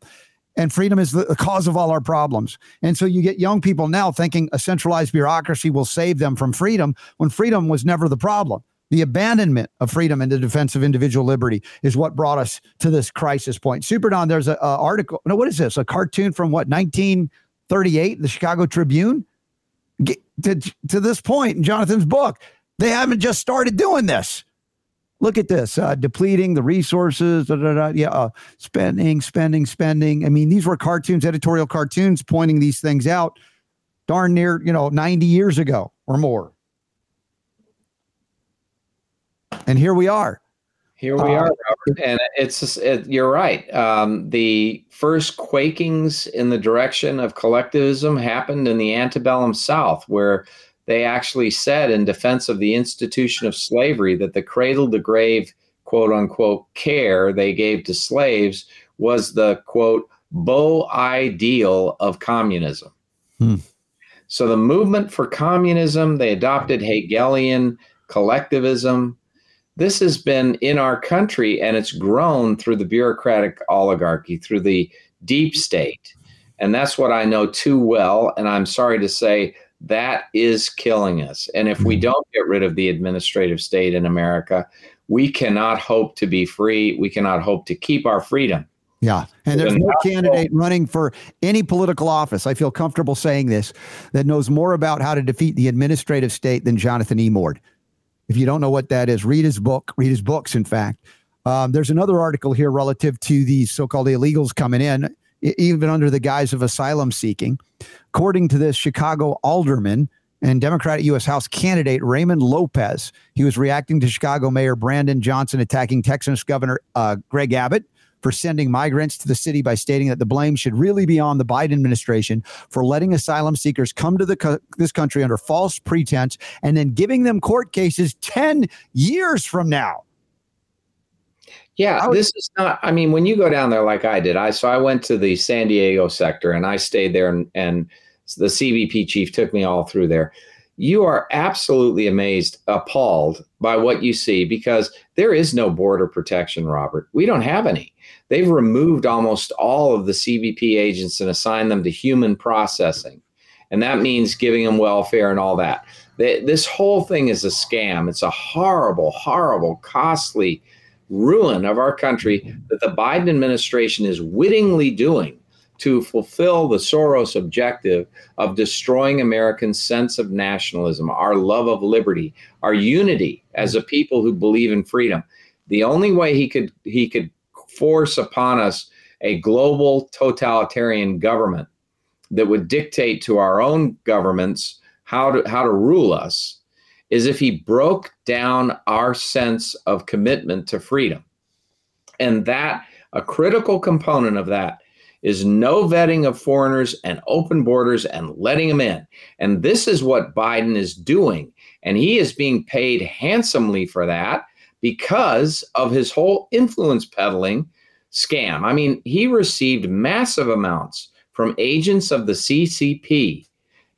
And freedom is the, the cause of all our problems. And so you get young people now thinking a centralized bureaucracy will save them from freedom when freedom was never the problem. The abandonment of freedom and the defense of individual liberty is what brought us to this crisis point. Super Don, there's an article. No, what is this? A cartoon from what, 1938, the Chicago Tribune? Get, to, to this point in Jonathan's book, they haven't just started doing this. Look at this uh, depleting the resources, da, da, da, yeah, uh, spending, spending, spending. I mean, these were cartoons, editorial cartoons pointing these things out darn near, you know, 90 years ago or more. And here we are. Here we uh, are, Robert. And it's it, you're right. Um, the first quakings in the direction of collectivism happened in the antebellum South, where they actually said in defense of the institution of slavery that the cradle to grave quote unquote care they gave to slaves was the quote beau ideal of communism. Hmm. So the movement for communism, they adopted Hegelian collectivism. This has been in our country and it's grown through the bureaucratic oligarchy, through the deep state. And that's what I know too well. And I'm sorry to say that is killing us. And if we mm-hmm. don't get rid of the administrative state in America, we cannot hope to be free. We cannot hope to keep our freedom. Yeah. And there's no candidate running for any political office, I feel comfortable saying this, that knows more about how to defeat the administrative state than Jonathan Emord. If you don't know what that is, read his book, read his books, in fact. Um, there's another article here relative to these so called illegals coming in, even under the guise of asylum seeking. According to this Chicago alderman and Democratic U.S. House candidate Raymond Lopez, he was reacting to Chicago Mayor Brandon Johnson attacking Texas Governor uh, Greg Abbott for sending migrants to the city by stating that the blame should really be on the Biden administration for letting asylum seekers come to co- this country under false pretense and then giving them court cases 10 years from now. Yeah, this is not. I mean, when you go down there like I did, I so I went to the San Diego sector and I stayed there, and, and the CBP chief took me all through there. You are absolutely amazed, appalled by what you see because there is no border protection, Robert. We don't have any. They've removed almost all of the CBP agents and assigned them to human processing. And that means giving them welfare and all that. this whole thing is a scam. It's a horrible, horrible, costly ruin of our country that the Biden administration is wittingly doing to fulfill the Soros objective of destroying Americans' sense of nationalism, our love of liberty, our unity as a people who believe in freedom. The only way he could he could force upon us a global totalitarian government that would dictate to our own governments how to how to rule us is if he broke down our sense of commitment to freedom. And that, a critical component of that, is no vetting of foreigners and open borders and letting them in. And this is what Biden is doing. And he is being paid handsomely for that because of his whole influence peddling scam. I mean, he received massive amounts from agents of the CCP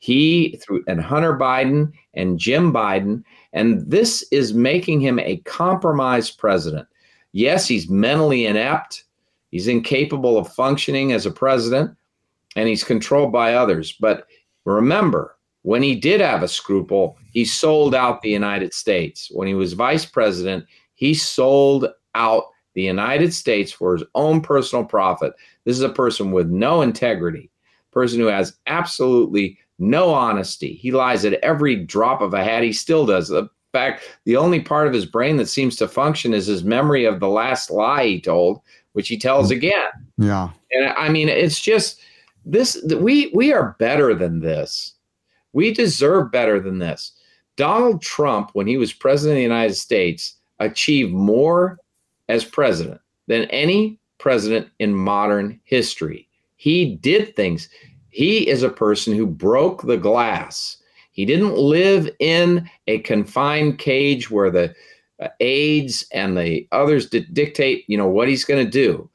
he through and Hunter Biden and Jim Biden, and this is making him a compromised president. Yes, he's mentally inept. He's incapable of functioning as a president, and he's controlled by others. But remember, when he did have a scruple, he sold out the United States. When he was vice president, he sold out the United States for his own personal profit. This is a person with no integrity, person who has absolutely no honesty. He lies at every drop of a hat. He still does. The fact, the only part of his brain that seems to function is his memory of the last lie he told, which he tells mm. again. Yeah. And I mean, it's just this. We we are better than this. We deserve better than this. Donald Trump, when he was president of the United States, achieved more as president than any president in modern history. He did things. He is a person who broke the glass. He didn't live in a confined cage where the uh, aides and the others dictate, you know, what he's going to do.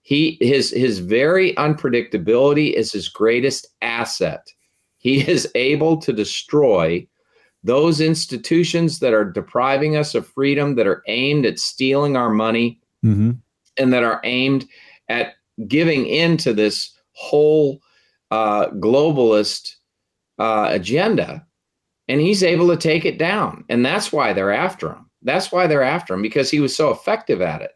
He his his very unpredictability is his greatest asset. He is able to destroy those institutions that are depriving us of freedom, that are aimed at stealing our money, mm-hmm. and that are aimed at giving in to this whole uh, globalist uh, agenda. And he's able to take it down. And that's why they're after him. That's why they're after him because he was so effective at it.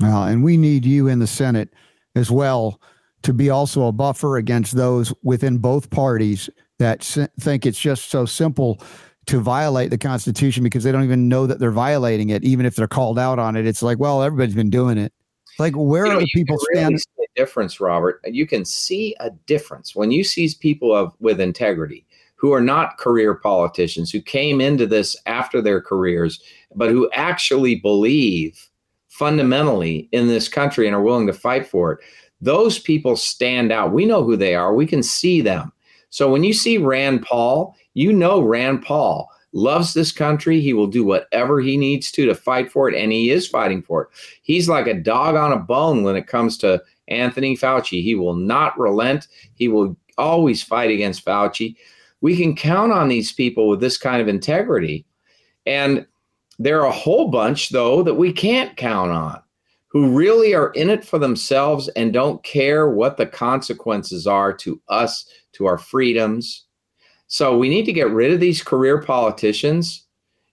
Well, and we need you in the Senate as well to be also a buffer against those within both parties that think it's just so simple to violate the Constitution because they don't even know that they're violating it, even if they're called out on it. It's like, well, everybody's been doing it. Like, where you know, are the people really stand? difference, Robert. You can see a difference when you see people of with integrity who are not career politicians who came into this after their careers, but who actually believe fundamentally in this country and are willing to fight for it. Those people stand out. We know who they are. We can see them. So when you see Rand Paul, you know Rand Paul loves this country. He will do whatever he needs to to fight for it, and he is fighting for it. He's like a dog on a bone when it comes to Anthony Fauci. He will not relent. He will always fight against Fauci. We can count on these people with this kind of integrity. And there are a whole bunch, though, that we can't count on who really are in it for themselves and don't care what the consequences are to us, to our freedoms. So we need to get rid of these career politicians.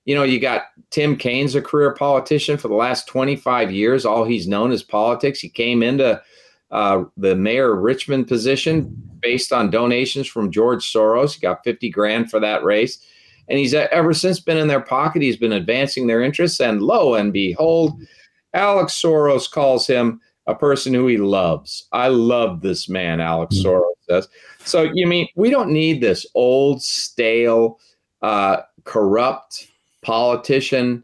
You know, you got Tim Kaine's a career politician for the last 25 years. All he's known is politics. He came into uh, the mayor of Richmond position based on donations from George Soros. He got 50 grand for that race. And he's ever since been in their pocket. He's been advancing their interests. And lo and behold, Alex Soros calls him a person who he loves. I love this man, Alex mm-hmm. Soros says. So, you mean we don't need this old, stale, uh, corrupt politician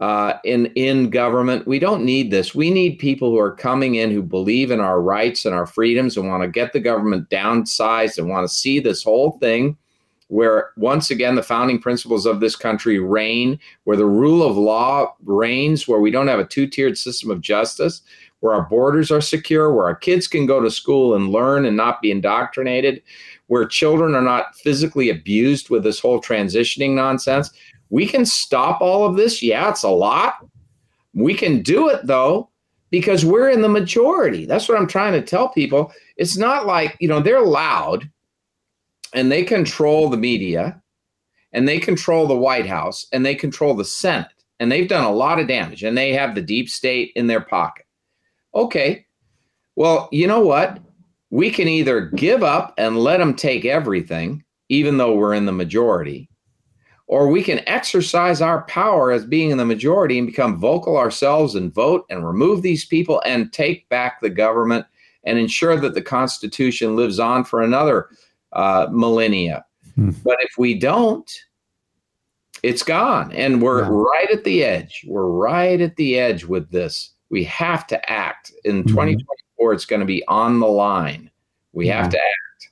uh, in in government. We don't need this. We need people who are coming in who believe in our rights and our freedoms and want to get the government downsized and want to see this whole thing where once again the founding principles of this country reign, where the rule of law reigns, where we don't have a two-tiered system of justice, where our borders are secure, where our kids can go to school and learn and not be indoctrinated, where children are not physically abused with this whole transitioning nonsense, we can stop all of this. Yeah, it's a lot. We can do it though, because we're in the majority. That's what I'm trying to tell people. It's not like, you know, they're loud and they control the media and they control the White House and they control the Senate and they've done a lot of damage and they have the deep state in their pocket. Okay. Well, you know what? We can either give up and let them take everything, even though we're in the majority, or we can exercise our power as being in the majority and become vocal ourselves and vote and remove these people and take back the government and ensure that the Constitution lives on for another uh, millennia. Hmm. But if we don't, it's gone. And we're yeah. right at the edge. We're right at the edge with this. We have to act. In mm-hmm. 2024, it's going to be on the line. We have to act.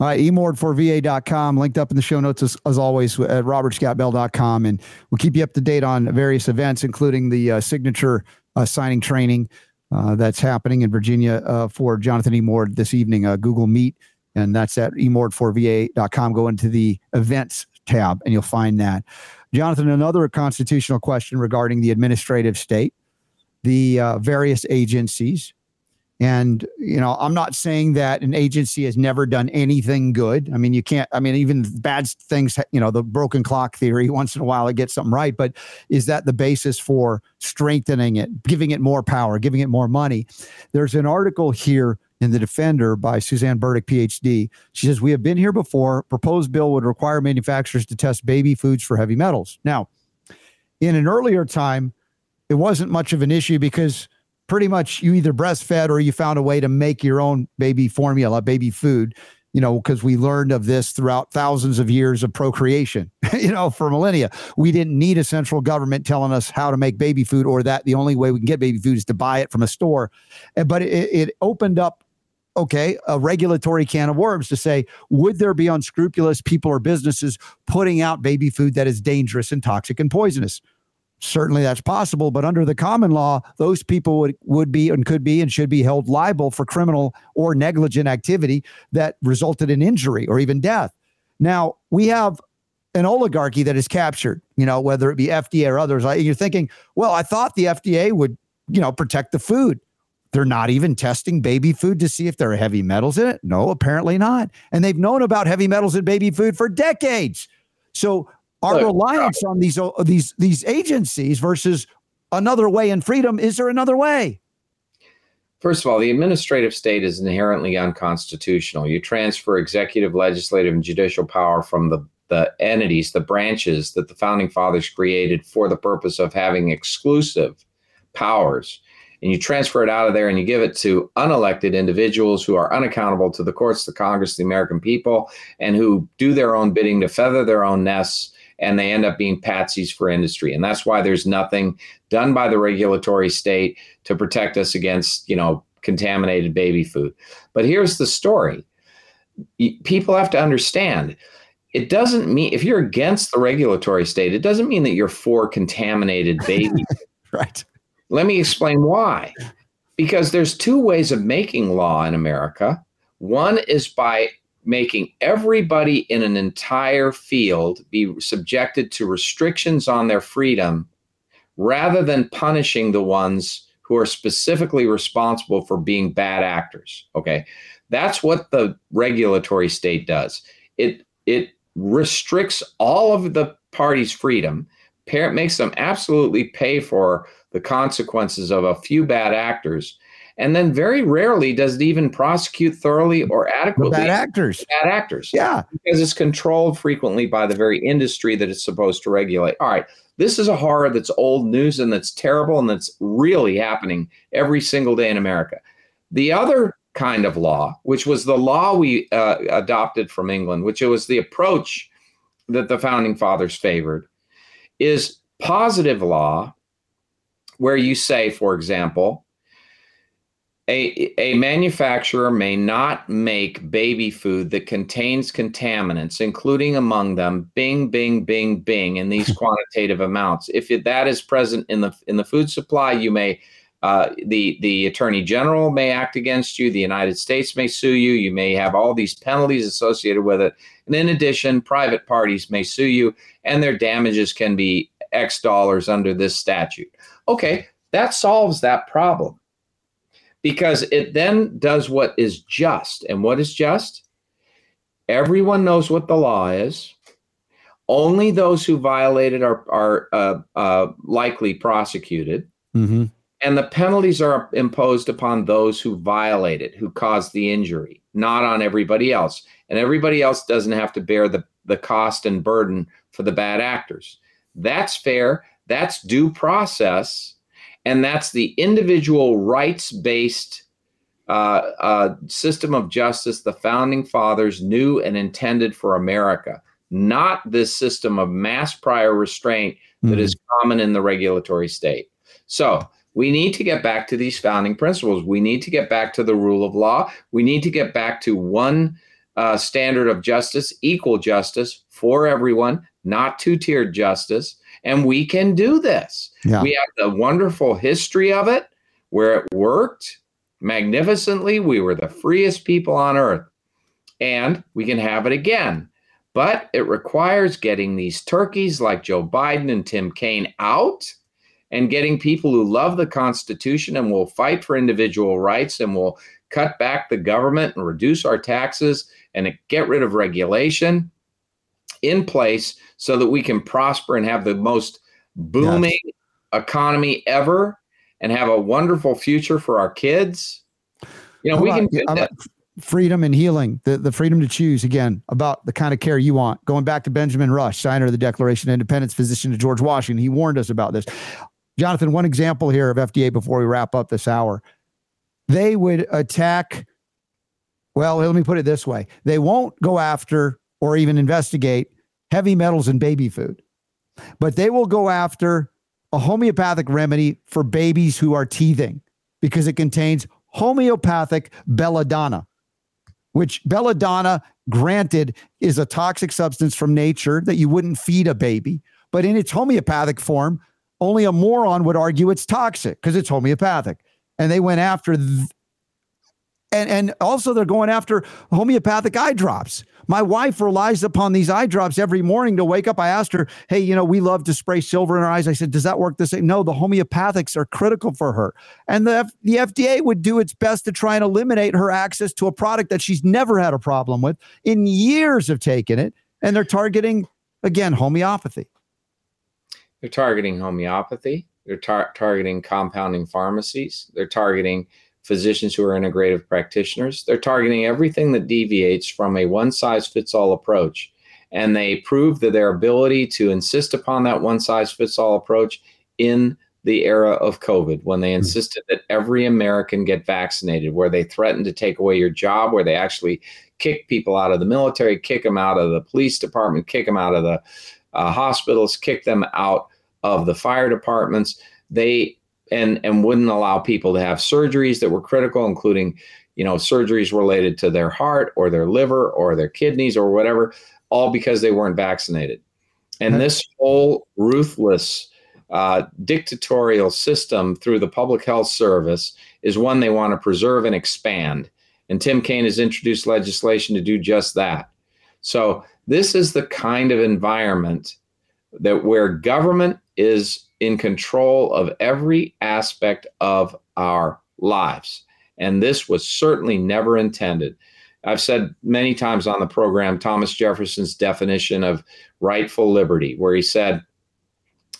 All right, emord4va.com, linked up in the show notes as, as always at robertscottbell.com. And we'll keep you up to date on various events, including the uh, signature uh, signing training uh, that's happening in Virginia uh, for Jonathan Emord this evening, uh, Google Meet. And that's at emord4va.com. Go into the events tab and you'll find that. Jonathan, another constitutional question regarding the administrative state, the uh, various agencies, and, you know, I'm not saying that an agency has never done anything good. I mean, you can't, I mean, even bad things, you know, the broken clock theory, once in a while it gets something right. But is that the basis for strengthening it, giving it more power, giving it more money? There's an article here in The Defender by Suzanne Burdick, PhD. She says, We have been here before. Proposed bill would require manufacturers to test baby foods for heavy metals. Now, in an earlier time, it wasn't much of an issue because pretty much you either breastfed or you found a way to make your own baby formula, baby food, you know, because we learned of this throughout thousands of years of procreation, you know, for millennia. We didn't need a central government telling us how to make baby food or that the only way we can get baby food is to buy it from a store. But it, it opened up okay, a regulatory can of worms to say, would there be unscrupulous people or businesses putting out baby food that is dangerous and toxic and poisonous? Certainly that's possible but under the common law those people would, would be and could be and should be held liable for criminal or negligent activity that resulted in injury or even death now we have an oligarchy that is captured, you know, whether it be FDA or others. You're thinking, well, I thought the FDA would, you know, protect the food. They're not even testing baby food to see if there are heavy metals in it. No, apparently not. And they've known about heavy metals in baby food for decades. So our Look, reliance on these uh, these these agencies versus another way in freedom is there another way? First of all, the administrative state is inherently unconstitutional. You transfer executive, legislative, and judicial power from the, the entities, the branches that the founding fathers created for the purpose of having exclusive powers. And you transfer it out of there and you give it to unelected individuals who are unaccountable to the courts, the Congress, the American people, and who do their own bidding to feather their own nests and they end up being patsies for industry. And that's why there's nothing done by the regulatory state to protect us against, you know, contaminated baby food. But here's the story. People have to understand it doesn't mean if you're against the regulatory state, it doesn't mean that you're for contaminated baby. right. Let me explain why. Because there's two ways of making law in America. One is by making everybody in an entire field be subjected to restrictions on their freedom rather than punishing the ones who are specifically responsible for being bad actors. Okay. That's what the regulatory state does. It it restricts all of the parties' freedom, makes them absolutely pay for the consequences of a few bad actors and then very rarely does it even prosecute thoroughly or adequately bad actors. Bad actors. Yeah. Because it's controlled frequently by the very industry that it's supposed to regulate. All right. This is a horror that's old news and that's terrible and that's really happening every single day in America. The other kind of law, which was the law we uh, adopted from England, which was the approach that the founding fathers favored, is positive law, where you say, for example, a, a manufacturer may not make baby food that contains contaminants, including among them bing, bing, bing, bing, in these quantitative amounts. If it, that is present in the in the food supply, you may uh, the the attorney general may act against you. The United States may sue you. You may have all these penalties associated with it. And in addition, private parties may sue you, and their damages can be X dollars under this statute. Okay, that solves that problem because it then does what is just. And what is just? Everyone knows what the law is. Only those who violated are, are uh, uh, likely prosecuted. Mm-hmm. And the penalties are imposed upon those who violated, who caused the injury, not on everybody else. And everybody else doesn't have to bear the, the cost and burden for the bad actors. That's fair. That's due process and that's the individual rights based uh, uh, system of justice the founding fathers knew and intended for America, not this system of mass prior restraint that mm-hmm. is common in the regulatory state. So, we need to get back to these founding principles. We need to get back to the rule of law. We need to get back to one uh, standard of justice, equal justice for everyone, not two tiered justice. And we can do this. Yeah. We have the wonderful history of it where it worked magnificently. We were the freest people on earth. And we can have it again. But it requires getting these turkeys like Joe Biden and Tim Kaine out and getting people who love the Constitution and will fight for individual rights and will cut back the government and reduce our taxes and get rid of regulation in place so that we can prosper and have the most booming yes. economy ever and have a wonderful future for our kids. You know, we can freedom and healing, the, the freedom to choose again about the kind of care you want. Going back to Benjamin Rush, signer of the Declaration of Independence, physician to George Washington, he warned us about this. Jonathan, one example here of FDA before we wrap up this hour. They would attack, well, let me put it this way they won't go after or even investigate heavy metals in baby food, but they will go after a homeopathic remedy for babies who are teething because it contains homeopathic belladonna, which belladonna, granted, is a toxic substance from nature that you wouldn't feed a baby. But in its homeopathic form, only a moron would argue it's toxic because it's homeopathic. And they went after, th- and, and also they're going after homeopathic eye drops My wife relies upon these eye drops every morning to wake up. I asked her, Hey, you know, we love to spray silver in our eyes. I said, Does that work the same? No, the homeopathics are critical for her. And the, F- the FDA would do its best to try and eliminate her access to a product that she's never had a problem with in years of taking it. And they're targeting, again, homeopathy. They're targeting homeopathy. They're tar- targeting compounding pharmacies. They're targeting physicians who are integrative practitioners. They're targeting everything that deviates from a one size fits all approach. And they prove that their ability to insist upon that one size fits all approach in the era of COVID, when they insisted that every American get vaccinated, where they threatened to take away your job, where they actually kick people out of the military, kick them out of the police department, kick them out of the uh, hospitals, kick them out of the fire departments. They and and wouldn't allow people to have surgeries that were critical, including you know surgeries related to their heart or their liver or their kidneys or whatever, all because they weren't vaccinated. And this whole ruthless uh, dictatorial system through the public health service is one they want to preserve and expand. And Tim Kaine has introduced legislation to do just that. So this is the kind of environment that where government is in control of every aspect of our lives. And this was certainly never intended. I've said many times on the program Thomas Jefferson's definition of rightful liberty, where he said,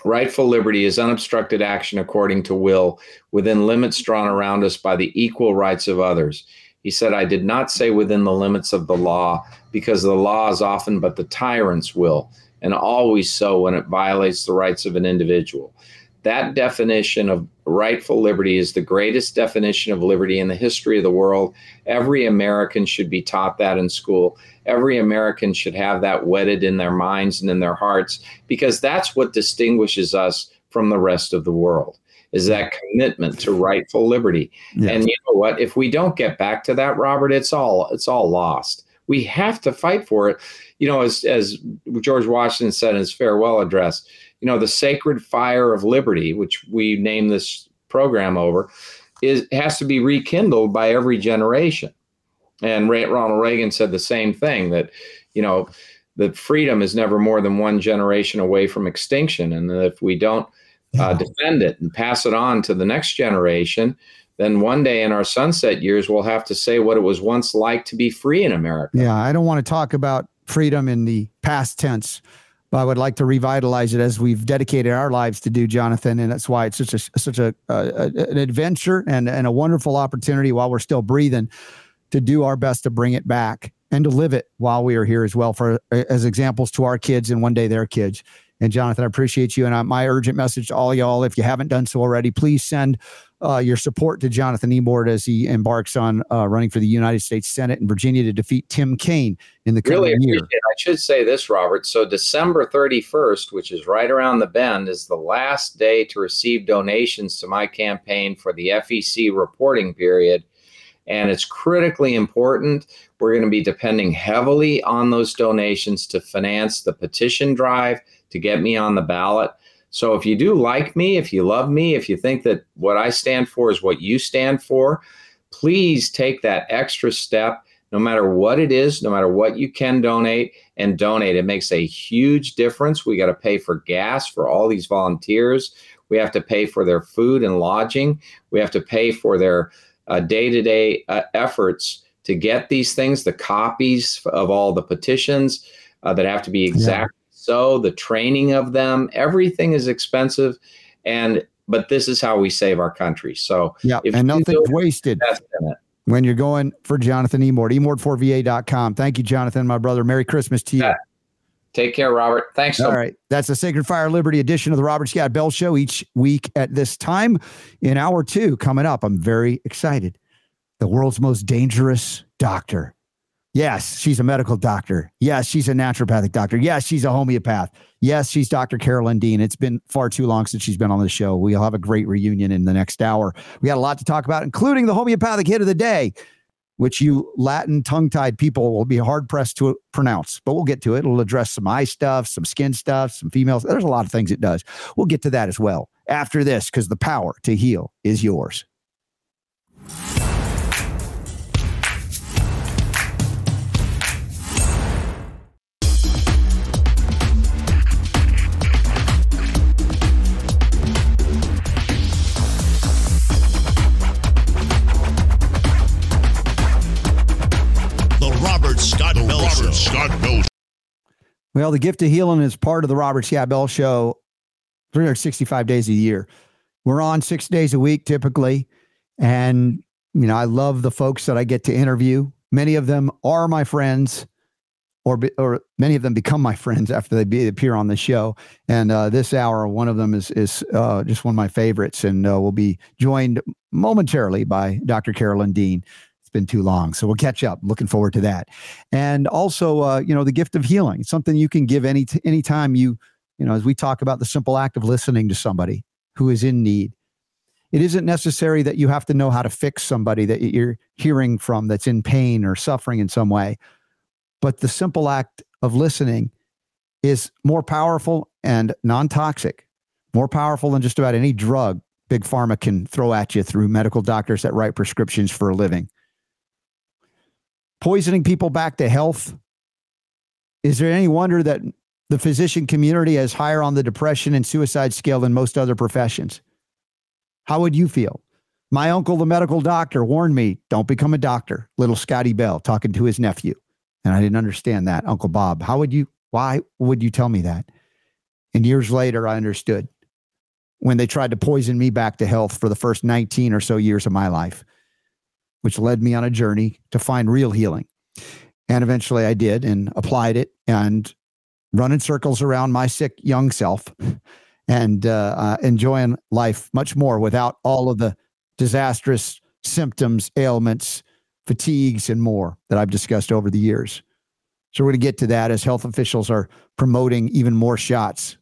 Rightful liberty is unobstructed action according to will within limits drawn around us by the equal rights of others. He said, I did not say within the limits of the law, because the law is often but the tyrant's will, and always so when it violates the rights of an individual. That definition of rightful liberty is the greatest definition of liberty in the history of the world. Every American should be taught that in school. Every American should have that wedded in their minds and in their hearts because that's what distinguishes us from the rest of the world is that commitment to rightful liberty. Yes. And you know what? If we don't get back to that, Robert, it's all it's all lost. We have to fight for it. You know, as as George Washington said in his farewell address, you know, the sacred fire of liberty, which we name this program over, is has to be rekindled by every generation. And Ronald Reagan said the same thing that, you know, that freedom is never more than one generation away from extinction, and that if we don't uh, defend it and pass it on to the next generation, then one day in our sunset years, we'll have to say what it was once like to be free in America. Yeah, I don't want to talk about freedom in the past tense but I would like to revitalize it as we've dedicated our lives to do, Jonathan, and that's why it's such a such a, an adventure and and a wonderful opportunity while we're still breathing to do our best to bring it back and to live it while we are here as well for as examples to our kids and one day their kids. And Jonathan, I appreciate you. And my urgent message to all y'all, if you haven't done so already, please send uh, your support to Jonathan Emord as he embarks on uh, running for the United States Senate in Virginia to defeat Tim Kaine in the coming really year. I should say this, Robert. So December 31st, which is right around the bend, is the last day to receive donations to my campaign for the FEC reporting period. And it's critically important. We're going to be depending heavily on those donations to finance the petition drive to get me on the ballot. So if you do like me, if you love me, if you think that what I stand for is what you stand for, please take that extra step, no matter what it is, no matter what you can donate, and donate. It makes a huge difference. We got to pay for gas for all these volunteers. We have to pay for their food and lodging. We have to pay for their day to day efforts to get these things, the copies of all the petitions uh, that have to be exact so, the training of them, everything is expensive. And but this is how we save our country. So yeah, and nothing's wasted when you're going for Jonathan Emord, emord4va.com. Thank you, Jonathan, my brother. Merry Christmas to you. Yeah. Take care, Robert. Thanks. So All right. That's the Sacred Fire Liberty edition of the Robert Scott Bell Show each week at this time. In hour two, coming up, I'm very excited. The world's most dangerous doctor Yes, she's a medical doctor. Yes, she's a naturopathic doctor. Yes, she's a homeopath. Yes, she's Dr. Carolyn Dean. It's been far too long since she's been on the show. We'll have a great reunion in the next hour. We got a lot to talk about, including the homeopathic hit of the day, which you Latin tongue tied people will be hard pressed to pronounce, but we'll get to it. It'll address some eye stuff, some skin stuff, some females. There's a lot of things it does. We'll get to that as well after this because the power to heal is yours. Well, the gift of healing is part of the Robert Scott Bell Show 365 days a year. We're on six days a week typically. And, you know, I love the folks that I get to interview. Many of them are my friends, or, be, or many of them become my friends after they be, appear on the show. And uh, this hour, one of them is, is uh, just one of my favorites. And uh, will be joined momentarily by Dr. Carolyn Dean it's been too long. So we'll catch up. Looking forward to that. And also, uh, you know, the gift of healing, something you can give any t- anytime you, you know, as we talk about the simple act of listening to somebody who is in need. It isn't necessary that you have to know how to fix somebody that you're hearing from that's in pain or suffering in some way. But the simple act of listening is more powerful and non toxic, more powerful than just about any drug big pharma can throw at you through medical doctors that write prescriptions for a living poisoning people back to health. Is there any wonder that the physician community is higher on the depression and suicide scale than most other professions? How would you feel? My uncle, the medical doctor, warned me don't become a doctor. Little Scotty Bell talking to his nephew. And I didn't understand that. Uncle Bob, how would you, why would you tell me that? And years later, I understood when they tried to poison me back to health for the first 19 or so years of my life which led me on a journey to find real healing. And eventually I did and applied it and running circles around my sick young self and uh, uh, enjoying life much more without all of the disastrous symptoms, ailments, fatigues, and more that I've discussed over the years. So we're going to get to that as health officials are promoting even more shots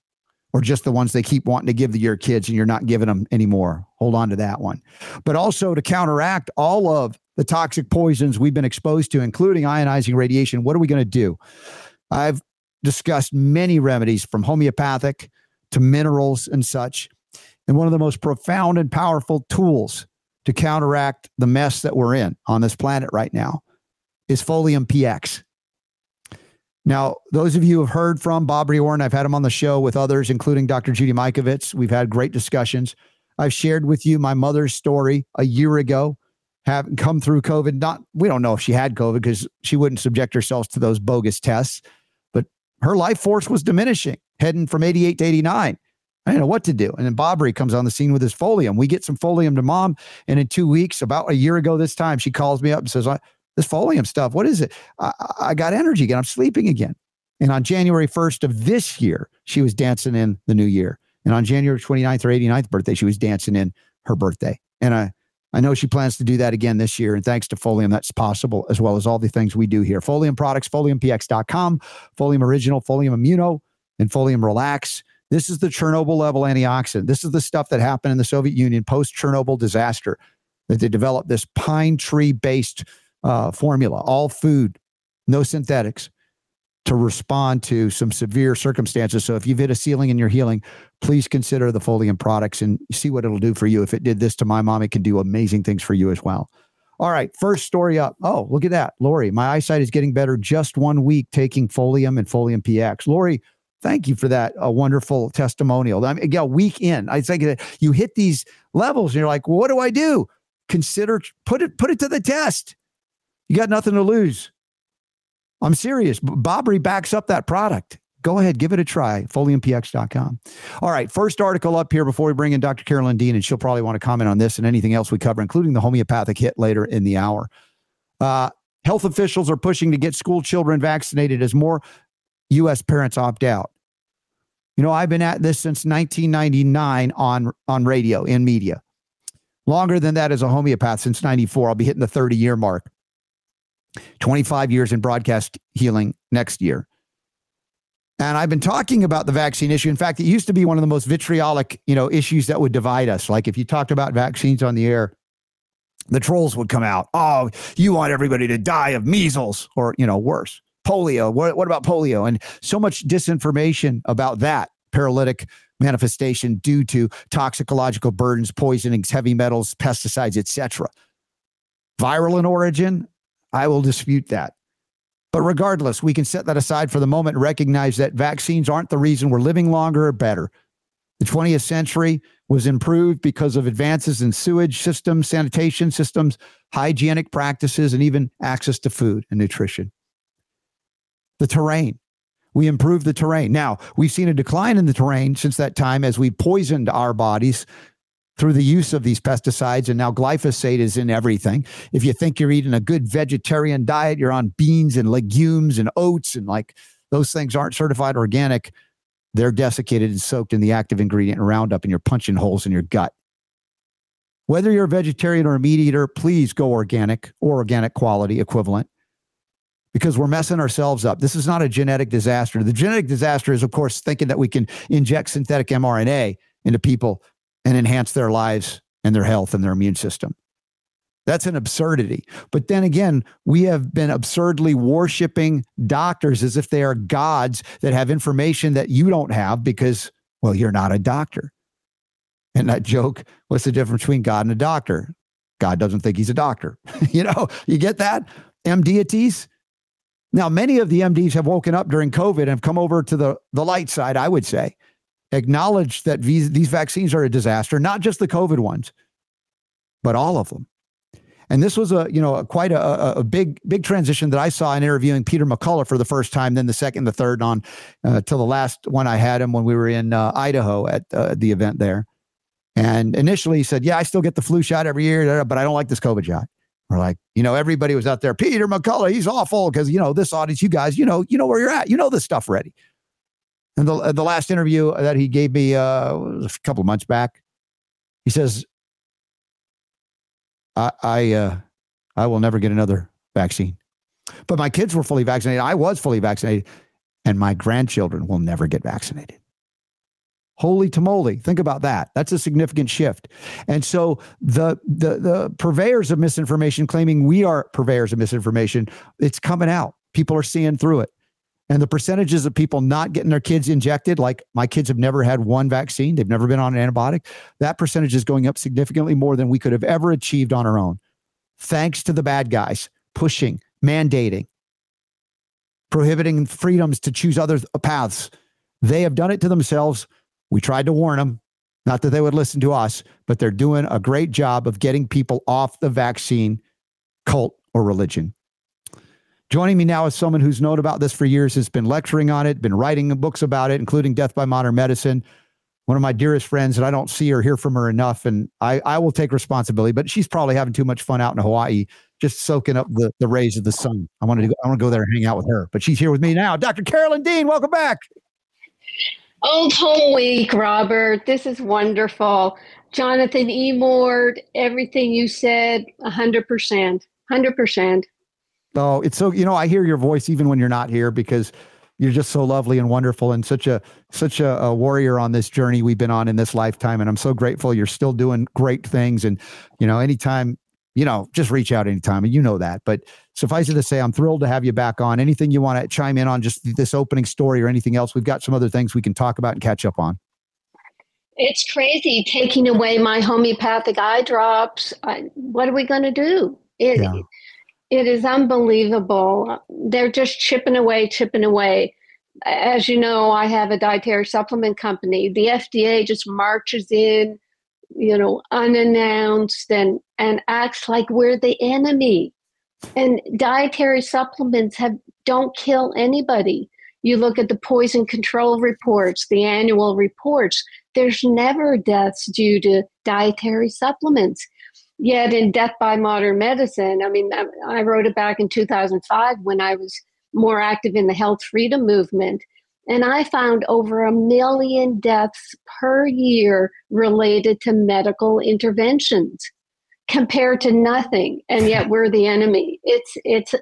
or just the ones they keep wanting to give to your kids and you're not giving them anymore. Hold on to that one. But also to counteract all of the toxic poisons we've been exposed to, including ionizing radiation, what are we going to do? I've discussed many remedies from homeopathic to minerals and such. And one of the most profound and powerful tools to counteract the mess that we're in on this planet right now is Folium PX. Now, those of you who have heard from Bob Riordan, I've had him on the show with others, including Dr. Judy Mikovits. We've had great discussions. I've shared with you my mother's story a year ago, having come through COVID. Not, we don't know if she had COVID because she wouldn't subject herself to those bogus tests, but her life force was diminishing, heading from 88 to 89. I didn't know what to do. And then Bobry comes on the scene with his folium. We get some folium to mom. And in two weeks, about a year ago this time, she calls me up and says, this folium stuff. What is it? I, I got energy again. I'm sleeping again. And on January 1st of this year, she was dancing in the new year. And on January 29th or 89th birthday, she was dancing in her birthday. And I, I know she plans to do that again this year. And thanks to Folium, that's possible, as well as all the things we do here. Folium products, foliumpx.com, Folium Original, Folium Immuno, and Folium Relax. This is the Chernobyl level antioxidant. This is the stuff that happened in the Soviet Union post Chernobyl disaster that they developed this pine tree based uh, formula, all food, no synthetics, to respond to some severe circumstances. So if you've hit a ceiling in your healing, please consider the Folium products and see what it'll do for you. If it did this to my mom, it can do amazing things for you as well. All right, first story up. Oh, look at that. Lori, my eyesight is getting better just one week taking Folium and Folium PX. Lori, thank you for that a wonderful testimonial. I mean, yeah, week in, I think that you hit these levels and you're like, well, what do I do? Consider put it put it to the test. You got nothing to lose. I'm serious. Bobry backs up that product. Go ahead, give it a try. FoliumPX.com. All right, first article up here before we bring in Dr. Carolyn Dean, and she'll probably want to comment on this and anything else we cover, including the homeopathic hit later in the hour. Uh, health officials are pushing to get school children vaccinated as more U.S. parents opt out. You know, I've been at this since 1999 on, on radio in media. Longer than that as a homeopath since 94. I'll be hitting the 30 year mark. 25 years in broadcast healing next year. And I've been talking about the vaccine issue. In fact, it used to be one of the most vitriolic, you know, issues that would divide us. Like if you talked about vaccines on the air, the trolls would come out. Oh, you want everybody to die of measles or, you know, worse, polio. What, what about polio? And so much disinformation about that paralytic manifestation due to toxicological burdens, poisonings, heavy metals, pesticides, etc. Viral in origin, I will dispute that. But regardless, we can set that aside for the moment and recognize that vaccines aren't the reason we're living longer or better. The 20th century was improved because of advances in sewage systems, sanitation systems, hygienic practices, and even access to food and nutrition. The terrain. we improved the terrain. Now, we've seen a decline in the terrain since that time as we poisoned our bodies through the use of these pesticides. And now glyphosate is in everything. If you think you're eating a good vegetarian diet, you're on beans and legumes and oats, and like those things aren't certified organic. They're desiccated and soaked in the active ingredient Roundup, and you're punching holes in your gut. Whether you're a vegetarian or a meat eater, please go organic or organic quality equivalent because we're messing ourselves up. This is not a genetic disaster. The genetic disaster is, of course, thinking that we can inject synthetic mRNA into people and enhance their lives and their health and their immune system. That's an absurdity. But then again, we have been absurdly worshiping doctors as if they are gods that have information that you don't have because, well, you're not a doctor. And that joke, what's the difference between God and a doctor? God doesn't think he's a doctor. you know, you get that? M deities, now, many of the MDs have woken up during COVID and have come over to the, the light side, I would say, acknowledged that these, these vaccines are a disaster, not just the COVID ones, but all of them. And this was a, you know, a, quite a, a, big, big transition that I saw in interviewing Peter McCullough for the first time, then the second, the third on uh, till the last one I had him when we were in uh, Idaho at uh, the event there. And initially he said, yeah, I still get the flu shot every year, but I don't like this COVID shot. We're like, you know, everybody was out there. Peter McCullough, he's awful because you know this audience, you guys, you know, you know where you're at, you know this stuff already. And the the last interview that he gave me uh, a couple of months back, he says, "I I uh, I will never get another vaccine, but my kids were fully vaccinated. I was fully vaccinated, and my grandchildren will never get vaccinated." Holy tamale. Think about that. That's a significant shift. And so the, the, the purveyors of misinformation claiming we are purveyors of misinformation, it's coming out. People are seeing through it. And the percentages of people not getting their kids injected, like my kids have never had one vaccine, they've never been on an antibiotic, that percentage is going up significantly more than we could have ever achieved on our own. Thanks to the bad guys pushing, mandating, prohibiting freedoms to choose other paths. They have done it to themselves we tried to warn them, not that they would listen to us, but they're doing a great job of getting people off the vaccine cult or religion. Joining me now is someone who's known about this for years, has been lecturing on it, been writing books about it, including Death by Modern Medicine. One of my dearest friends, and I don't see or hear from her enough, and I, I will take responsibility, but she's probably having too much fun out in Hawaii, just soaking up the, the rays of the sun. I wanted to go, I want to go there and hang out with her, but she's here with me now. Dr. Carolyn Dean, welcome back. Old Home Week, Robert. This is wonderful. Jonathan E. Mord, everything you said, 100%. 100%. Oh, it's so, you know, I hear your voice even when you're not here because you're just so lovely and wonderful and such a such a, a, warrior on this journey we've been on in this lifetime and i'm so grateful you're still doing great things and you know anytime you know, just reach out anytime. And you know that. But suffice it to say, I'm thrilled to have you back on. Anything you want to chime in on, just this opening story or anything else, we've got some other things we can talk about and catch up on. It's crazy taking away my homeopathic eye drops. I, what are we going to do? It, yeah. It is unbelievable. They're just chipping away, chipping away. As you know, I have a dietary supplement company. The FDA just marches in you know, unannounced and, and acts like we're the enemy. And dietary supplements have don't kill anybody. You look at the poison control reports, the annual reports, there's never deaths due to dietary supplements. Yet in Death by Modern Medicine, I mean, um, I wrote it back in 2005 when I was more active in the health freedom movement. And I found over a million deaths per year related to medical interventions compared to nothing. And yet we're the enemy. It's, it's,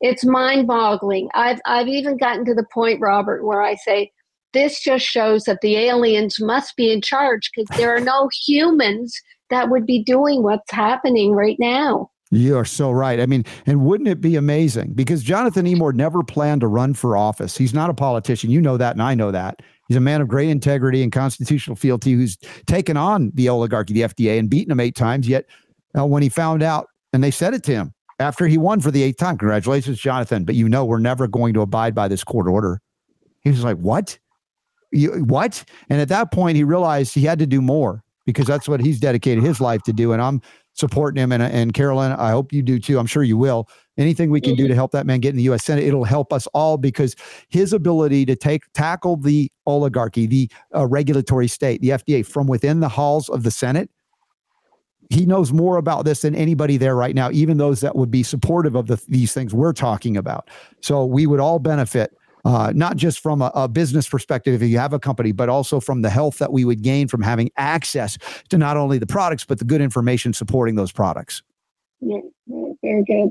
it's mind boggling. I've, I've even gotten to the point, Robert, where I say, this just shows that the aliens must be in charge because there are no humans that would be doing what's happening right now. You are so right. I mean, and wouldn't it be amazing? Because Jonathan E. Mord never planned to run for office. He's not a politician. You know that, and I know that. He's a man of great integrity and constitutional fealty who's taken on the oligarchy, the FDA, and beaten them eight times. Yet, uh, when he found out, and they said it to him after he won for the eighth time, congratulations, Jonathan. But you know, we're never going to abide by this court order. He was like, What? You, what? And at that point, he realized he had to do more because that's what he's dedicated his life to do. And I'm supporting him. And, and Carolyn, I hope you do too. I'm sure you will. Anything we can do to help that man get in the U.S. Senate, it'll help us all because his ability to take tackle the oligarchy, the uh, regulatory state, the FDA from within the halls of the Senate. He knows more about this than anybody there right now, even those that would be supportive of the, these things we're talking about. So we would all benefit uh, not just from a, a, business perspective if you have a company, but also from the health that we would gain from having access to not only the products, but the good information supporting those products. Yeah, very good.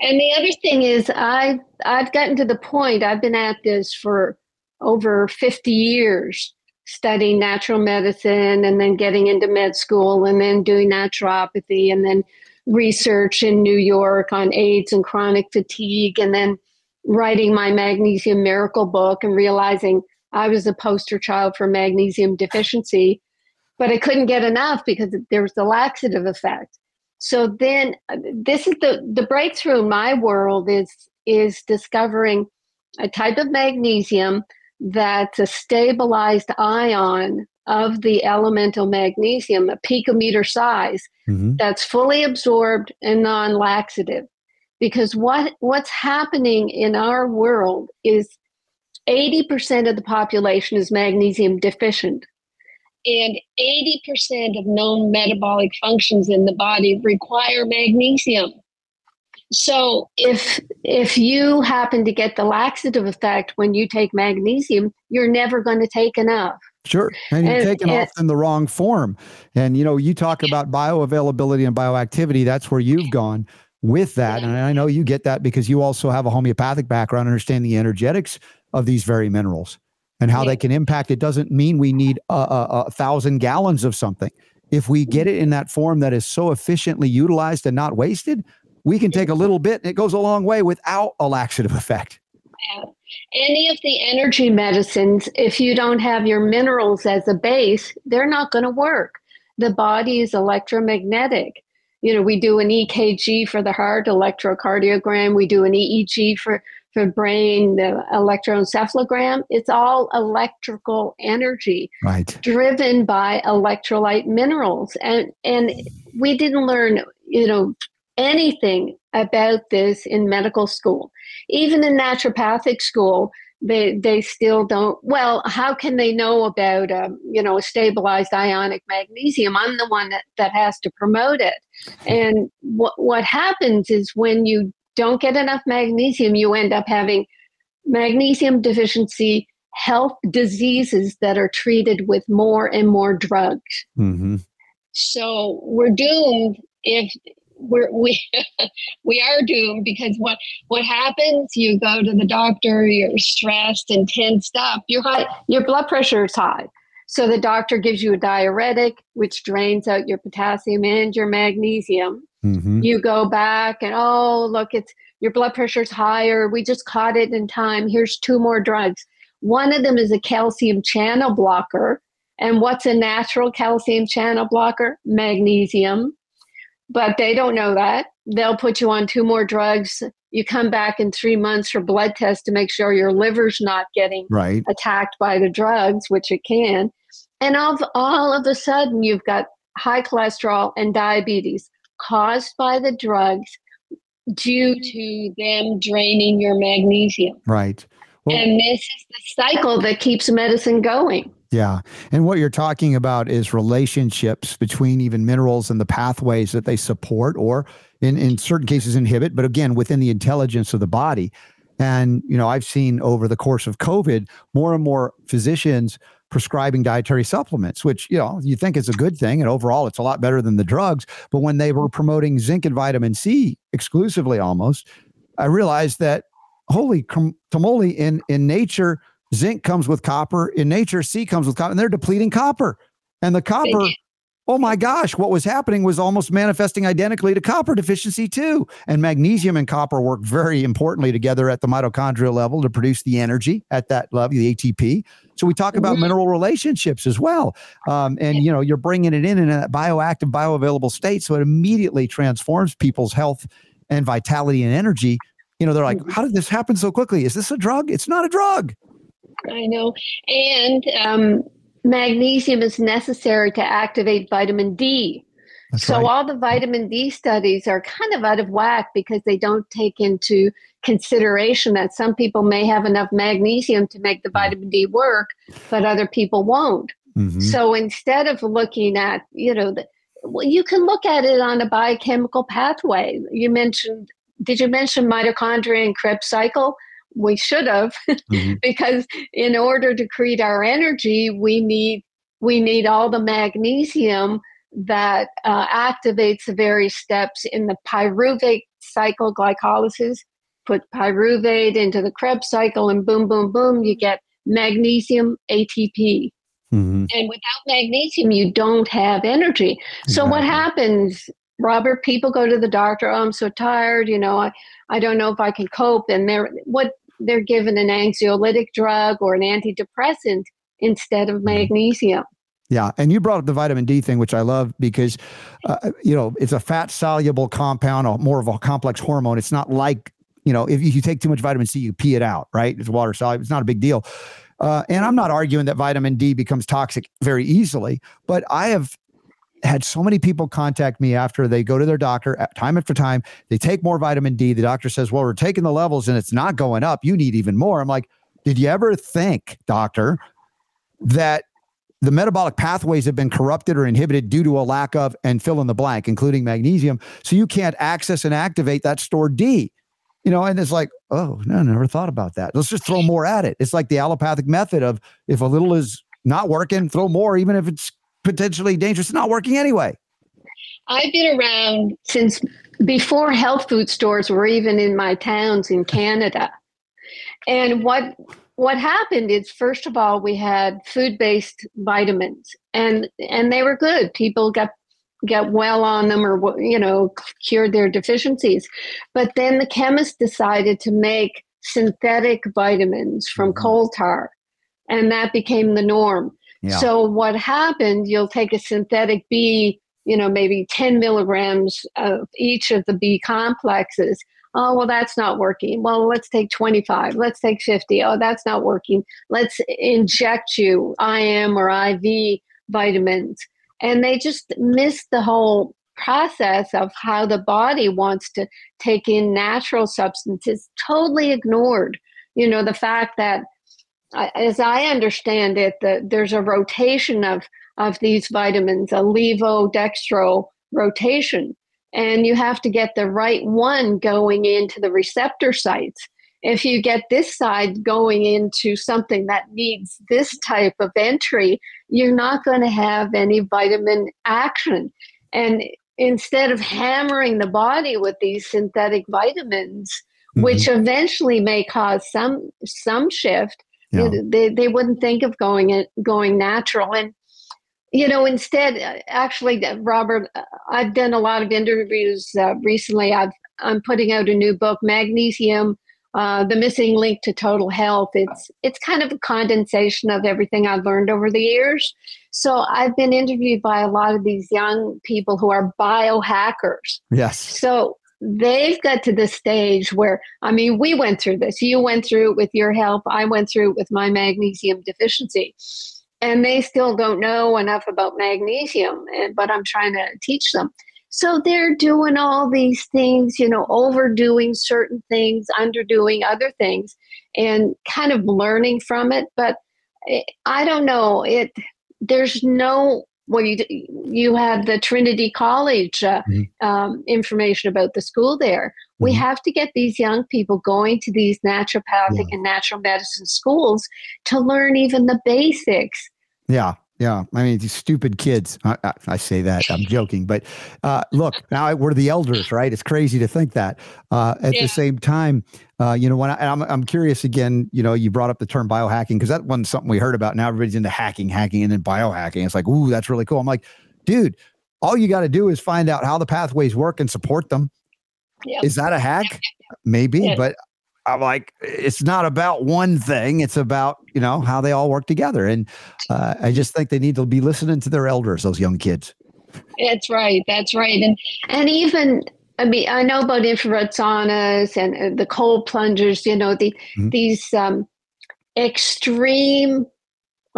And the other thing is, I I've gotten to the point. I've been at this for over fifty years, studying natural medicine, and then getting into med school, and then doing naturopathy, and then research in New York on AIDS and chronic fatigue, and then writing my magnesium miracle book and realizing I was a poster child for magnesium deficiency, but I couldn't get enough because there was the laxative effect. So then uh, this is the the breakthrough in my world is is discovering a type of magnesium that's a stabilized ion of the elemental magnesium, a picometer size, mm-hmm. that's fully absorbed and non-laxative because what what's happening in our world is 80% of the population is magnesium deficient and 80% of known metabolic functions in the body require magnesium so if if you happen to get the laxative effect when you take magnesium you're never going to take enough Sure. And you're and, taking off in the wrong form. And, you know, you talk about bioavailability and bioactivity. That's where you've gone with that. And I know you get that because you also have a homeopathic background, understand the energetics of these very minerals and how yeah. they can impact. It doesn't mean we need a, a, a, thousand gallons of something. If we get it in that form that is so efficiently utilized and not wasted, we can take a little bit and it goes a long way without a laxative effect. Yeah. Any of the energy medicines, if you don't have your minerals as a base, they're not going to work. The body is electromagnetic you know, we do an EKG for the heart, electrocardiogram. We do an EEG for for brain, the electroencephalogram. It's all electrical energy, right? Driven by electrolyte minerals, and and we didn't learn, you know, anything about this in medical school. Even in naturopathic school, they they still don't well how can they know about um, you know a stabilized ionic magnesium? I'm the one that, that has to promote it. And what what happens is when you don't get enough magnesium you end up having magnesium deficiency health diseases that are treated with more and more drugs. Mm-hmm. so we're doomed if we're, we we are doomed because what what happens? You go to the doctor, you're stressed and tensed up. Your high, your blood pressure is high, so the doctor gives you a diuretic, which drains out your potassium and your magnesium. Mm-hmm. You go back and oh look, it's your blood pressure's higher. We just caught it in time. Here's two more drugs. One of them is a calcium channel blocker. And what's a natural calcium channel blocker? Magnesium but they don't know that. They'll put you on two more drugs. You come back in three months for blood tests to make sure your liver's not getting right. attacked by the drugs, which it can. And all, all of a sudden, you've got high cholesterol and diabetes caused by the drugs due to them draining your magnesium. Right. Well, and this is the cycle that keeps medicine going. Yeah. And what you're talking about is relationships between even minerals and the pathways that they support or in, in certain cases inhibit, but again, within the intelligence of the body. And, you know, I've seen over the course of COVID more and more physicians prescribing dietary supplements, which, you know, you think is a good thing. And overall, it's a lot better than the drugs. But when they were promoting zinc and vitamin C exclusively almost, I realized that, holy tamale, in, in nature, Zinc comes with copper. In nature, C comes with copper, and they're depleting copper. And the copper, oh my gosh, what was happening was almost manifesting identically to copper deficiency too. And magnesium and copper work very importantly together at the mitochondrial level to produce the energy at that level, the ATP. So we talk about mm-hmm. mineral relationships as well. Um, and you know, you're bringing it in in a bioactive, bioavailable state, so it immediately transforms people's health and vitality and energy. You know, they're like, mm-hmm. how did this happen so quickly? Is this a drug? It's not a drug. I know. And um, magnesium is necessary to activate vitamin D. That's so right. all the vitamin D studies are kind of out of whack because they don't take into consideration that some people may have enough magnesium to make the vitamin D work, but other people won't. Mm-hmm. So instead of looking at, you know, the, well, you can look at it on a biochemical pathway. You mentioned, did you mention mitochondria and Krebs cycle? We should have, mm-hmm. because in order to create our energy, we need we need all the magnesium that uh, activates the various steps in the pyruvate cycle glycolysis. Put pyruvate into the Krebs cycle, and boom, boom, boom, you get magnesium ATP. Mm-hmm. And without magnesium, you don't have energy. So, exactly. what happens, Robert? People go to the doctor. Oh, I'm so tired. You know, I, I don't know if I can cope. And they're what they're given an anxiolytic drug or an antidepressant instead of mm-hmm. magnesium. Yeah, and you brought up the vitamin D thing, which I love because, uh, you know, it's a fat soluble compound, or more of a complex hormone. It's not like you know, if you take too much vitamin C, you pee it out, right? It's water soluble. It's not a big deal. Uh, and I'm not arguing that vitamin D becomes toxic very easily, but I have had so many people contact me after they go to their doctor time after time. They take more vitamin D. The doctor says, Well, we're taking the levels and it's not going up. You need even more. I'm like, Did you ever think, doctor, that the metabolic pathways have been corrupted or inhibited due to a lack of and fill in the blank, including magnesium? So you can't access and activate that stored D you know, and it's like, oh, no, never thought about that. Let's just throw more at it. It's like the allopathic method of if a little is not working, throw more, even if it's potentially dangerous, it's not working anyway. I've been around since before health food stores were even in my towns in Canada. And what what happened is first of all we had food-based vitamins and and they were good. People got get well on them or you know cured their deficiencies but then the chemist decided to make synthetic vitamins from mm-hmm. coal tar and that became the norm so what happened you'll take a synthetic b you know maybe 10 milligrams of each of the b complexes. Oh well that's not working. Well let's take 25 let's take 50 oh that's not working. Let's inject you im or iv vitamins. And they just miss the whole process of how the body wants to take in natural substances totally ignored. You know the fact that as i understand it the, there's a rotation of of these vitamins a levo dextro rotation and you have to get the right one going into the receptor sites if you get this side going into something that needs this type of entry, you're not going to have any vitamin action. And instead of hammering the body with these synthetic vitamins, mm-hmm. which eventually may cause some some shift, yeah. they, they wouldn't think of going it going natural. And you know, instead, actually, Robert, I've done a lot of interviews uh, recently. I've I'm putting out a new book, Magnesium uh, the missing link to total health. It's it's kind of a condensation of everything I've learned over the years. So I've been interviewed by a lot of these young people who are biohackers. Yes. So they've got to the stage where I mean, we went through this. You went through it with your help. I went through it with my magnesium deficiency. And they still don't know enough about magnesium, but I'm trying to teach them. So they're doing all these things, you know, overdoing certain things, underdoing other things, and kind of learning from it. But eh, I don't know. It there's no well, you you have the Trinity College uh, mm-hmm. um, information about the school there. Mm-hmm. We have to get these young people going to these naturopathic yeah. and natural medicine schools to learn even the basics. Yeah, yeah, I mean these stupid kids. I, I, I say that I'm joking, but uh, look, now we're the elders, right? It's crazy to think that. Uh, at yeah. the same time, uh, you know, when I, am I'm, I'm curious again, you know, you brought up the term biohacking because that wasn't something we heard about. Now everybody's into hacking, hacking, and then biohacking. It's like, ooh, that's really cool. I'm like, dude, all you got to do is find out how the pathways work and support them. Yep. Is that a hack? Maybe, but I'm like, it's not about one thing. It's about, you know, how they all work together. And uh, I just think they need to be listening to their elders, those young kids. That's right. That's right. And, and even, I mean, I know about infrared saunas and uh, the cold plungers, you know, the, mm-hmm. these um, extreme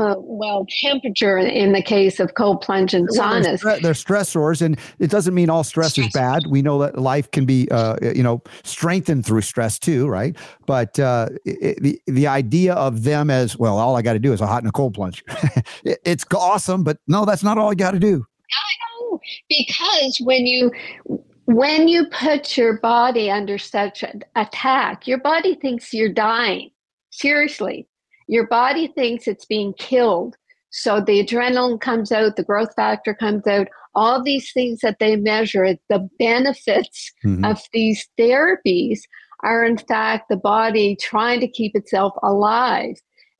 uh, well, temperature in the case of cold plunge and saunas. Well, they're, stressors, and it doesn't mean all stress, stress. is bad. We know that life can be, uh, you know, strengthened through stress too, right? But uh, it, the the idea of them as well, all I got to do is a hot and a cold plunge. it, it's awesome, but no, that's not all I got to do. I know because when you when you put your body under such attack, your body thinks you're dying. Seriously, your body thinks it's being killed. So the adrenaline comes out, the growth factor comes out, all these things that they measure, the benefits mm-hmm. of these therapies are in fact the body trying to keep itself alive.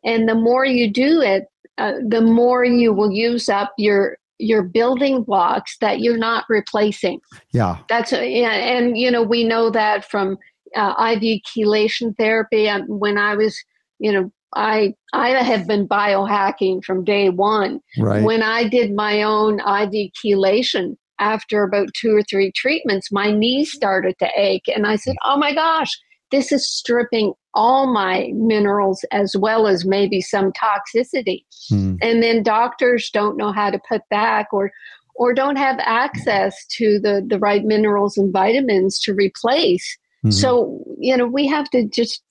And the more you do it, uh, the more you will use up your your building blocks that you're not replacing. Yeah, that's yeah, and you know we know that from uh, IV chelation therapy. Um, when I was, you know, I I have been biohacking from day one. Right. When I did my own IV chelation after about two or three treatments, my knees started to ache, and I said, "Oh my gosh, this is stripping all my minerals as well as maybe some toxicity." Hmm. And then doctors don't know how to put back or or don't have access to the the right minerals and vitamins to replace. Mm-hmm. So, you know, we have to just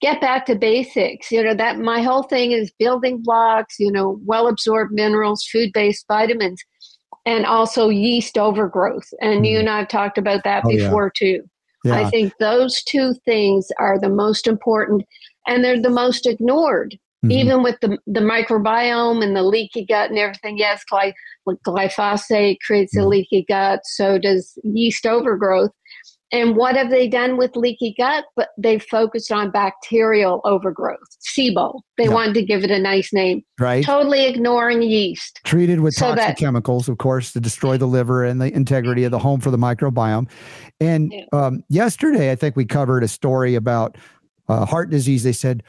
get back to basics. You know, that my whole thing is building blocks, you know, well absorbed minerals, food based vitamins, and also yeast overgrowth. And mm-hmm. you and I have talked about that oh, before yeah. too. Yeah. I think those two things are the most important and they're the most ignored. Mm-hmm. Even with the, the microbiome and the leaky gut and everything, yes, gly- glyphosate creates a mm-hmm. leaky gut, so does yeast overgrowth. And what have they done with leaky gut? But they've focused on bacterial overgrowth, SIBO. They yeah. wanted to give it a nice name. Right. Totally ignoring yeast. Treated with so toxic that, chemicals, of course, to destroy the liver and the integrity of the home for the microbiome. And yeah. um, yesterday, I think we covered a story about uh, heart disease. They said,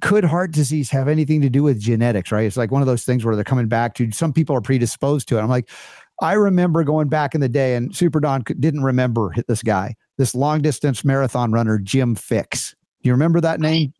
could heart disease have anything to do with genetics, right? It's like one of those things where they're coming back to some people are predisposed to it. I'm like, I remember going back in the day, and Super Don didn't remember this guy, this long distance marathon runner, Jim Fixx. Do you remember that name?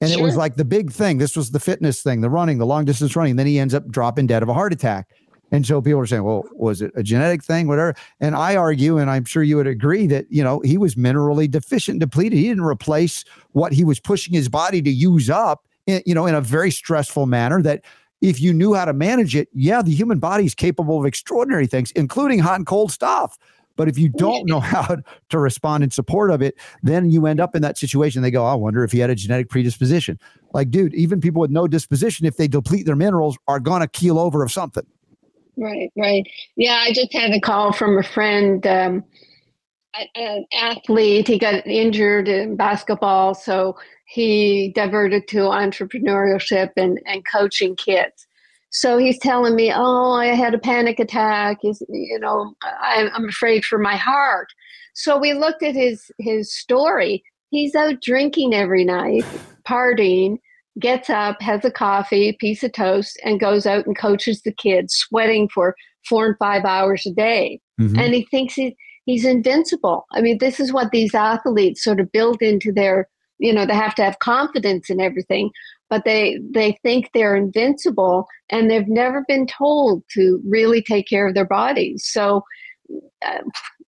And sure. it was like the big thing. This was the fitness thing, the running, the long distance running. Then he ends up dropping dead of a heart attack. And so people are saying, well, was it a genetic thing, whatever? And I argue, and I'm sure you would agree that, you know, he was minerally deficient, depleted. He didn't replace what he was pushing his body to use up, in, you know, in a very stressful manner that if you knew how to manage it, yeah, the human body is capable of extraordinary things, including hot and cold stuff. But if you don't know how to respond in support of it, then you end up in that situation. They go, I wonder if he had a genetic predisposition. Like, dude, even people with no disposition, if they deplete their minerals, are going to keel over of something. Right, right. Yeah, I just had a call from a friend, um, an athlete. He got injured in basketball, so he diverted to entrepreneurship and, and coaching kids. So he's telling me, "Oh, I had a panic attack. Is you know, I, I'm afraid for my heart." So we looked at his his story. He's out drinking every night, partying, gets up, has a coffee, piece of toast, and goes out and coaches the kids, sweating for four and five hours a day. Mm-hmm. And he thinks he, he's invincible. I mean, this is what these athletes sort of build into their you know they have to have confidence in everything but they they think they're invincible and they've never been told to really take care of their bodies so uh,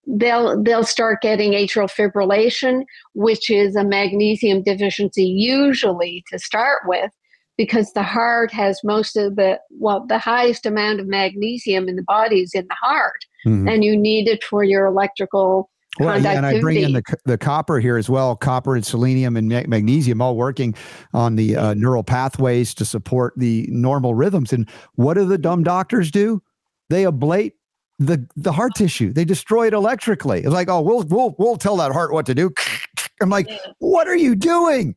they'll they'll start getting atrial fibrillation which is a magnesium deficiency usually to start with because the heart has most of the well the highest amount of magnesium in the body is in the heart mm-hmm. and you need it for your electrical well, yeah, and I bring in the, the copper here as well. Copper and selenium and magnesium all working on the uh, neural pathways to support the normal rhythms. And what do the dumb doctors do? They ablate the the heart tissue. They destroy it electrically. It's like, oh, we'll we'll we'll tell that heart what to do. I'm like, what are you doing?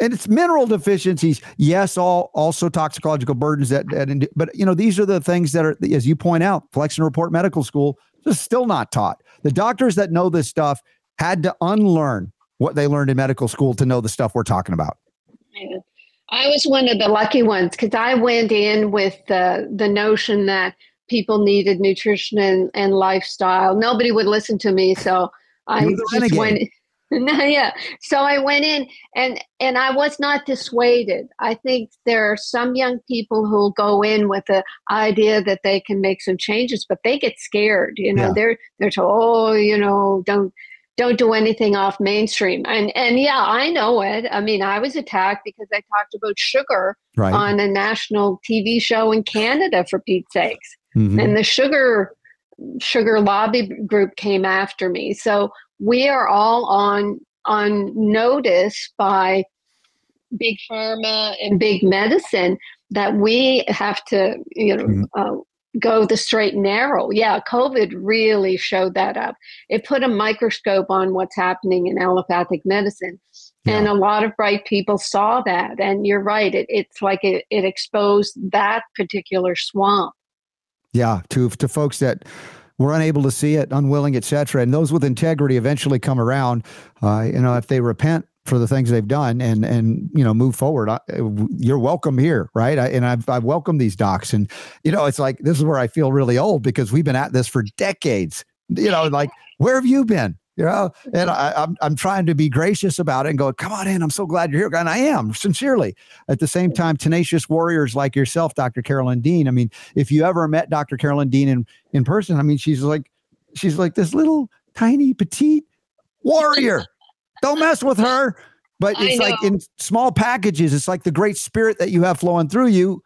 And it's mineral deficiencies. Yes, all also toxicological burdens that, that but you know these are the things that are, as you point out, Flexner Report Medical School is still not taught. The doctors that know this stuff had to unlearn what they learned in medical school to know the stuff we're talking about. I was one of the lucky ones because I went in with the the notion that people needed nutrition and, and lifestyle. Nobody would listen to me, so I just went. yeah. So I went in and and I was not dissuaded. I think there are some young people who'll go in with the idea that they can make some changes, but they get scared. You know, yeah. they're they're told, oh, you know, don't don't do anything off mainstream. And and yeah, I know it. I mean, I was attacked because I talked about sugar right. on a national TV show in Canada for Pete's sakes. Mm-hmm. And the sugar sugar lobby group came after me. So we are all on on notice by big pharma and big medicine that we have to you know mm-hmm. uh, go the straight and narrow. Yeah covid really showed that up. It put a microscope on what's happening in allopathic medicine. Yeah. and a lot of bright people saw that. And you're right it, it's like it, it exposed that particular swamp. Yeah to to folks that were unable to see it, unwilling, etc. And those with integrity eventually come around. Uh, you know, if they repent for the things they've done and and you know move forward, I, you're welcome here, right? I, and I've I've welcomed these docs, and you know, it's like this is where I feel really old because we've been at this for decades. You know, like where have you been? You know and I, am I'm, I'm trying to be gracious about it and go come on in i'm so glad you're here and i am sincerely. At the same time tenacious warriors like yourself dr carolyn dean i mean if you ever met dr carolyn dean in in person i mean she's like she's like this little tiny petite warrior. Don't mess with her. But it's like in small packages it's like the great spirit that you have flowing through you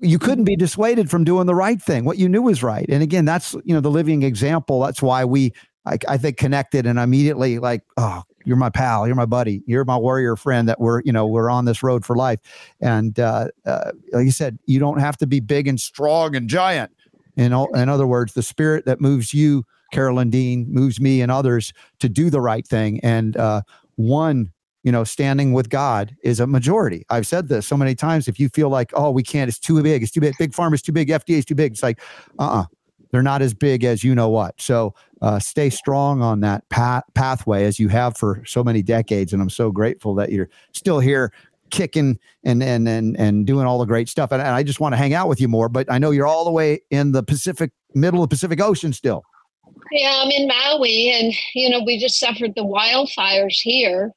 you couldn't be mm-hmm. dissuaded from doing the right thing. What you knew was right. And again that's you know the living example. That's why we I, I think connected and immediately like, oh, you're my pal, you're my buddy, you're my warrior friend that we're, you know, we're on this road for life. And uh, uh, like you said, you don't have to be big and strong and giant. In, all, in other words, the spirit that moves you, Carolyn Dean, moves me and others to do the right thing. And uh, one, you know, standing with God is a majority. I've said this so many times. If you feel like, oh, we can't, it's too big, it's too big, big pharma is too big, FDA is too big. It's like, uh uh-uh. uh they're not as big as you know what. So uh, stay strong on that path, pathway as you have for so many decades. And I'm so grateful that you're still here kicking and and and and doing all the great stuff. And, and I just want to hang out with you more. But I know you're all the way in the Pacific, middle of the Pacific Ocean still. Yeah, I'm in Maui, and you know we just suffered the wildfires here.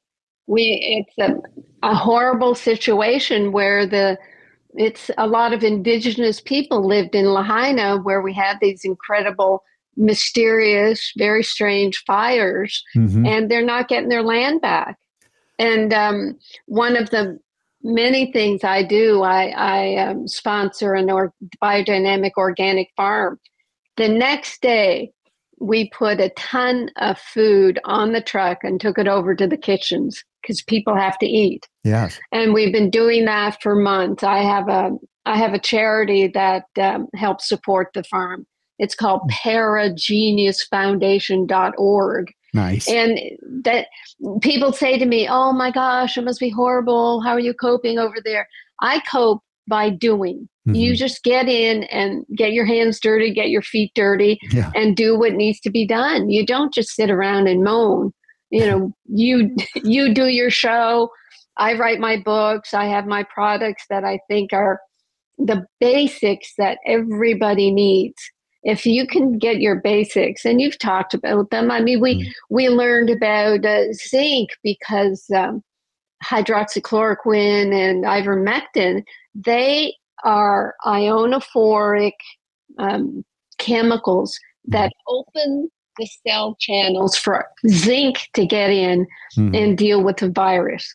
We it's a, a horrible situation where the it's a lot of indigenous people lived in Lahaina where we had these incredible, mysterious, very strange fires, mm-hmm. and they're not getting their land back. And um, one of the many things I do, I, I um, sponsor an or- biodynamic organic farm. The next day, we put a ton of food on the truck and took it over to the kitchens because people have to eat. Yes. And we've been doing that for months. I have a I have a charity that um, helps support the farm. It's called mm. parageniusfoundation.org. Nice. And that people say to me, "Oh my gosh, it must be horrible. How are you coping over there?" I cope by doing. Mm-hmm. You just get in and get your hands dirty, get your feet dirty, yeah. and do what needs to be done. You don't just sit around and moan you know you you do your show. I write my books. I have my products that i think are the basics that everybody needs. If you can get your basics and you've talked about them i mean we mm. we learned about uh, zinc because um, hydroxychloroquine and ivermectin they are ionophoric um, chemicals that open the cell channels for zinc to get in mm-hmm. and deal with the virus.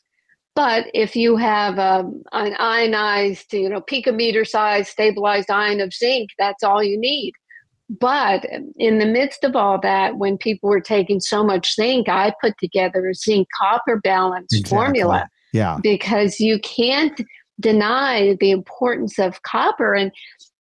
But if you have um, an ionized, you know, picometer size stabilized ion of zinc, that's all you need. But in the midst of all that, when people were taking so much zinc, I put together a zinc copper balance exactly. formula. Yeah. Because you can't deny the importance of copper. And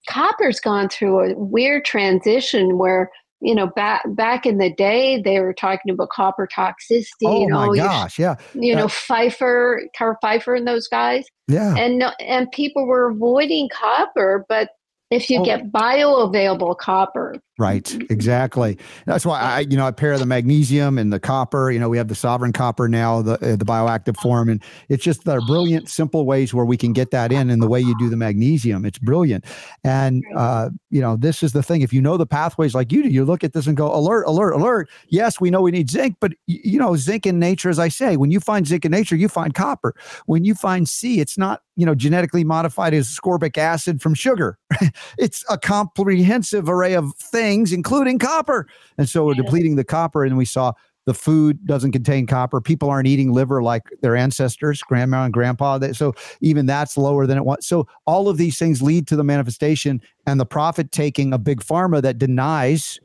copper's gone through a weird transition where you know, back back in the day, they were talking about copper toxicity. Oh know, my gosh, yeah. You know, Pfeiffer, Carl Pfeiffer, and those guys. Yeah. And and people were avoiding copper, but if you oh. get bioavailable copper, Right, exactly. That's why I, you know, I pair the magnesium and the copper. You know, we have the sovereign copper now, the uh, the bioactive form, and it's just the brilliant, simple ways where we can get that in. And the way you do the magnesium, it's brilliant. And uh, you know, this is the thing. If you know the pathways like you do, you look at this and go, alert, alert, alert. Yes, we know we need zinc, but you know, zinc in nature, as I say, when you find zinc in nature, you find copper. When you find C, it's not you know genetically modified as ascorbic acid from sugar. it's a comprehensive array of things, including copper. And so we're depleting the copper, and we saw the food doesn't contain copper. People aren't eating liver like their ancestors, grandma and grandpa. So even that's lower than it was. So all of these things lead to the manifestation and the profit taking of big pharma that denies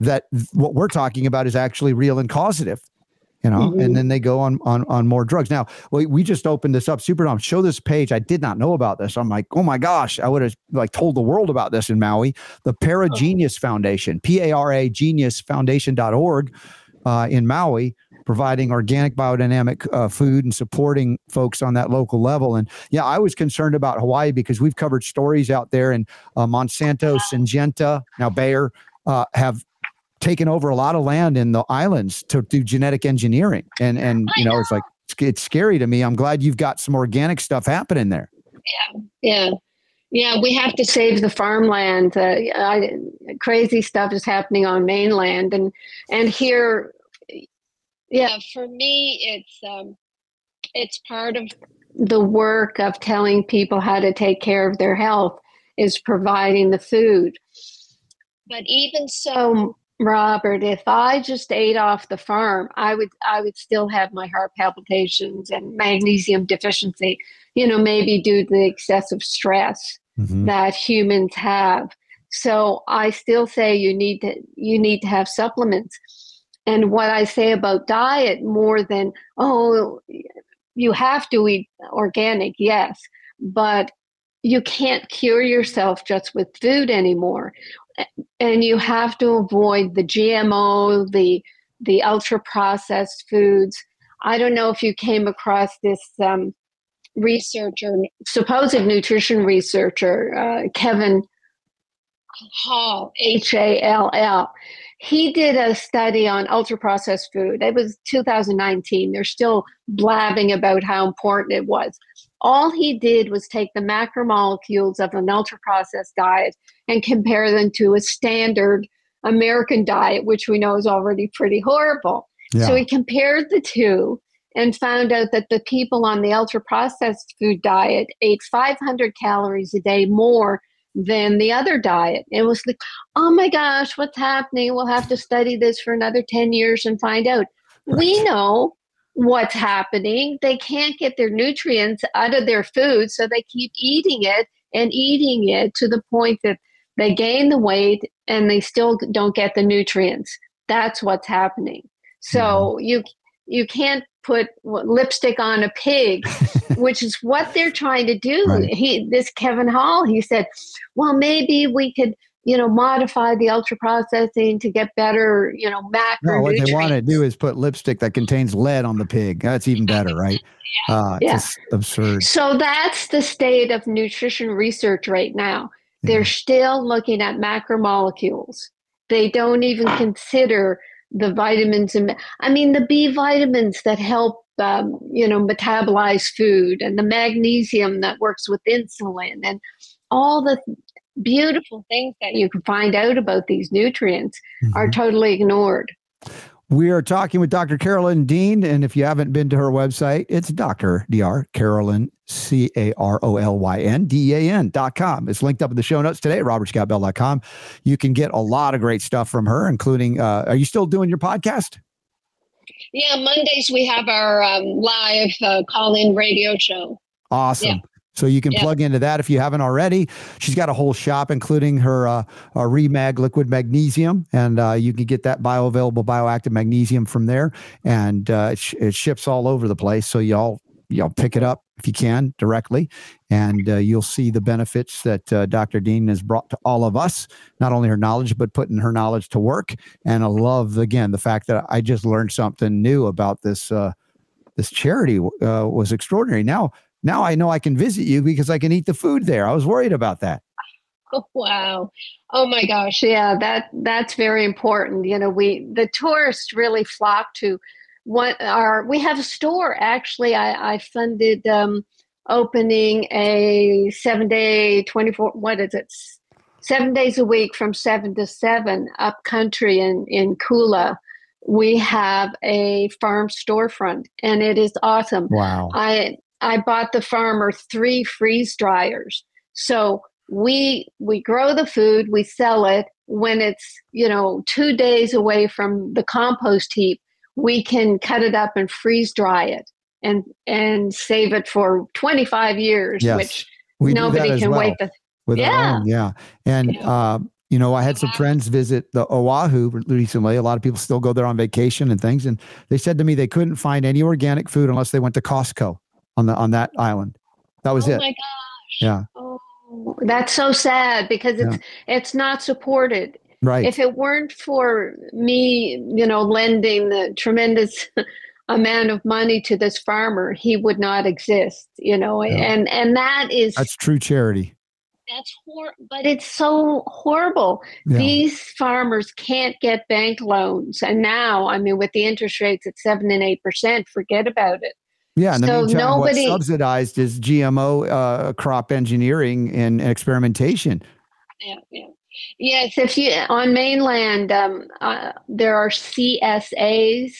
that what we're talking about is actually real and causative you know, mm-hmm. and then they go on on on more drugs. Now, we, we just opened this up. Super Don, show this page. I did not know about this. I'm like, oh my gosh, I would have like told the world about this in Maui. The Paragenius oh. Foundation, P A R A Genius Foundation.org uh, in Maui, providing organic biodynamic uh, food and supporting folks on that local level. And yeah, I was concerned about Hawaii because we've covered stories out there, and uh, Monsanto, Syngenta, now Bayer, uh, have taken over a lot of land in the islands to do genetic engineering. And and you know, it's like it's, it's scary to me. I'm glad you've got some organic stuff happening there. Yeah, yeah, yeah. We have to save the farmland. Uh, I, crazy stuff is happening on mainland, and and here, yeah. For me, it's um, it's part of the work of telling people how to take care of their health is providing the food. But even so, Robert, if I just ate off the farm, I would I would still have my heart palpitations and magnesium deficiency, you know, maybe due to the excessive stress mm-hmm. that humans have. So I still say you need to you need to have supplements. And what I say about diet more than oh you have to eat organic, yes, but you can't cure yourself just with food anymore and you have to avoid the gmo the the ultra processed foods i don't know if you came across this um, researcher supposed nutrition researcher uh, kevin hall h-a-l-l he did a study on ultra processed food. It was 2019. They're still blabbing about how important it was. All he did was take the macromolecules of an ultra processed diet and compare them to a standard American diet, which we know is already pretty horrible. Yeah. So he compared the two and found out that the people on the ultra processed food diet ate 500 calories a day more than the other diet. It was like, oh my gosh, what's happening? We'll have to study this for another 10 years and find out. Right. We know what's happening. They can't get their nutrients out of their food, so they keep eating it and eating it to the point that they gain the weight and they still don't get the nutrients. That's what's happening. So mm-hmm. you you can't put lipstick on a pig, which is what they're trying to do. Right. He, this Kevin Hall, he said, well, maybe we could, you know, modify the ultra processing to get better, you know, macronutrients. No, what they want to do is put lipstick that contains lead on the pig. That's even better, right? yeah. Uh, yeah. absurd. So that's the state of nutrition research right now. They're still looking at macromolecules. They don't even consider the vitamins and I mean the B vitamins that help um, you know metabolize food and the magnesium that works with insulin and all the beautiful things that you can find out about these nutrients mm-hmm. are totally ignored. We are talking with Dr. Carolyn Dean, and if you haven't been to her website, it's Dr. Dr. Carolyn C A R O L Y N D A N dot com. It's linked up in the show notes today at robertscottbell.com. You can get a lot of great stuff from her, including uh, are you still doing your podcast? Yeah, Mondays we have our um, live uh, call in radio show. Awesome. Yeah. So you can yeah. plug into that if you haven't already. She's got a whole shop, including her uh, Remag liquid magnesium, and uh, you can get that bioavailable bioactive magnesium from there. And uh, it, sh- it, ships all over the place. So y'all y'all pick it up if you can directly, and uh, you'll see the benefits that uh, Dr. Dean has brought to all of us. Not only her knowledge, but putting her knowledge to work. And I love again the fact that I just learned something new about this. Uh, this charity was extraordinary. Now now I know I can visit you because I can eat the food there. I was worried about that. Oh, wow. Oh my gosh. Yeah, that that's very important. You know, we the tourists really flock to what our we have a store actually I, I funded um opening a seven day 24 what is it seven days a week from seven to seven up country in in kula we have a farm storefront and it is awesome wow i i bought the farmer three freeze dryers. So we we grow the food we sell it. When it's you know two days away from the compost heap we can cut it up and freeze dry it and and save it for 25 years yes. which we nobody can well wait to, yeah. yeah. And. Uh, you know i had some friends visit the oahu recently. A lot of people still go there on vacation and things and they said to me they couldn't find any organic food unless they went to costco on the on that island. That was oh it. my gosh. Yeah. Oh, that's so sad because it's yeah. it's not supported. Right. If it weren't for me you know lending the tremendous amount of money to this farmer he would not exist you know yeah. and and that is that's true charity. That's hor- but it's so horrible. Yeah. these farmers can't get bank loans. And now i mean with the interest rates at 7 and 8% forget about it yeah, in the so meantime, nobody, what's subsidized is GMO uh, crop engineering and, experimentation. Yeah, yeah. Yes, if you on mainland, um, uh, there are CSAs,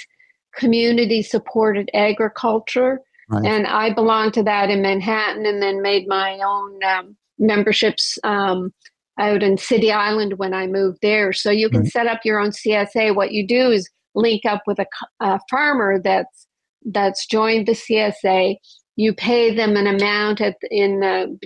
community supported agriculture, right. and I belong to that in Manhattan, and then made my own um, memberships um, out in City Island when I moved there. So you can right. set up your own CSA. What you do is link up with a, a farmer that's that's joined the CSA. You pay them an amount at in the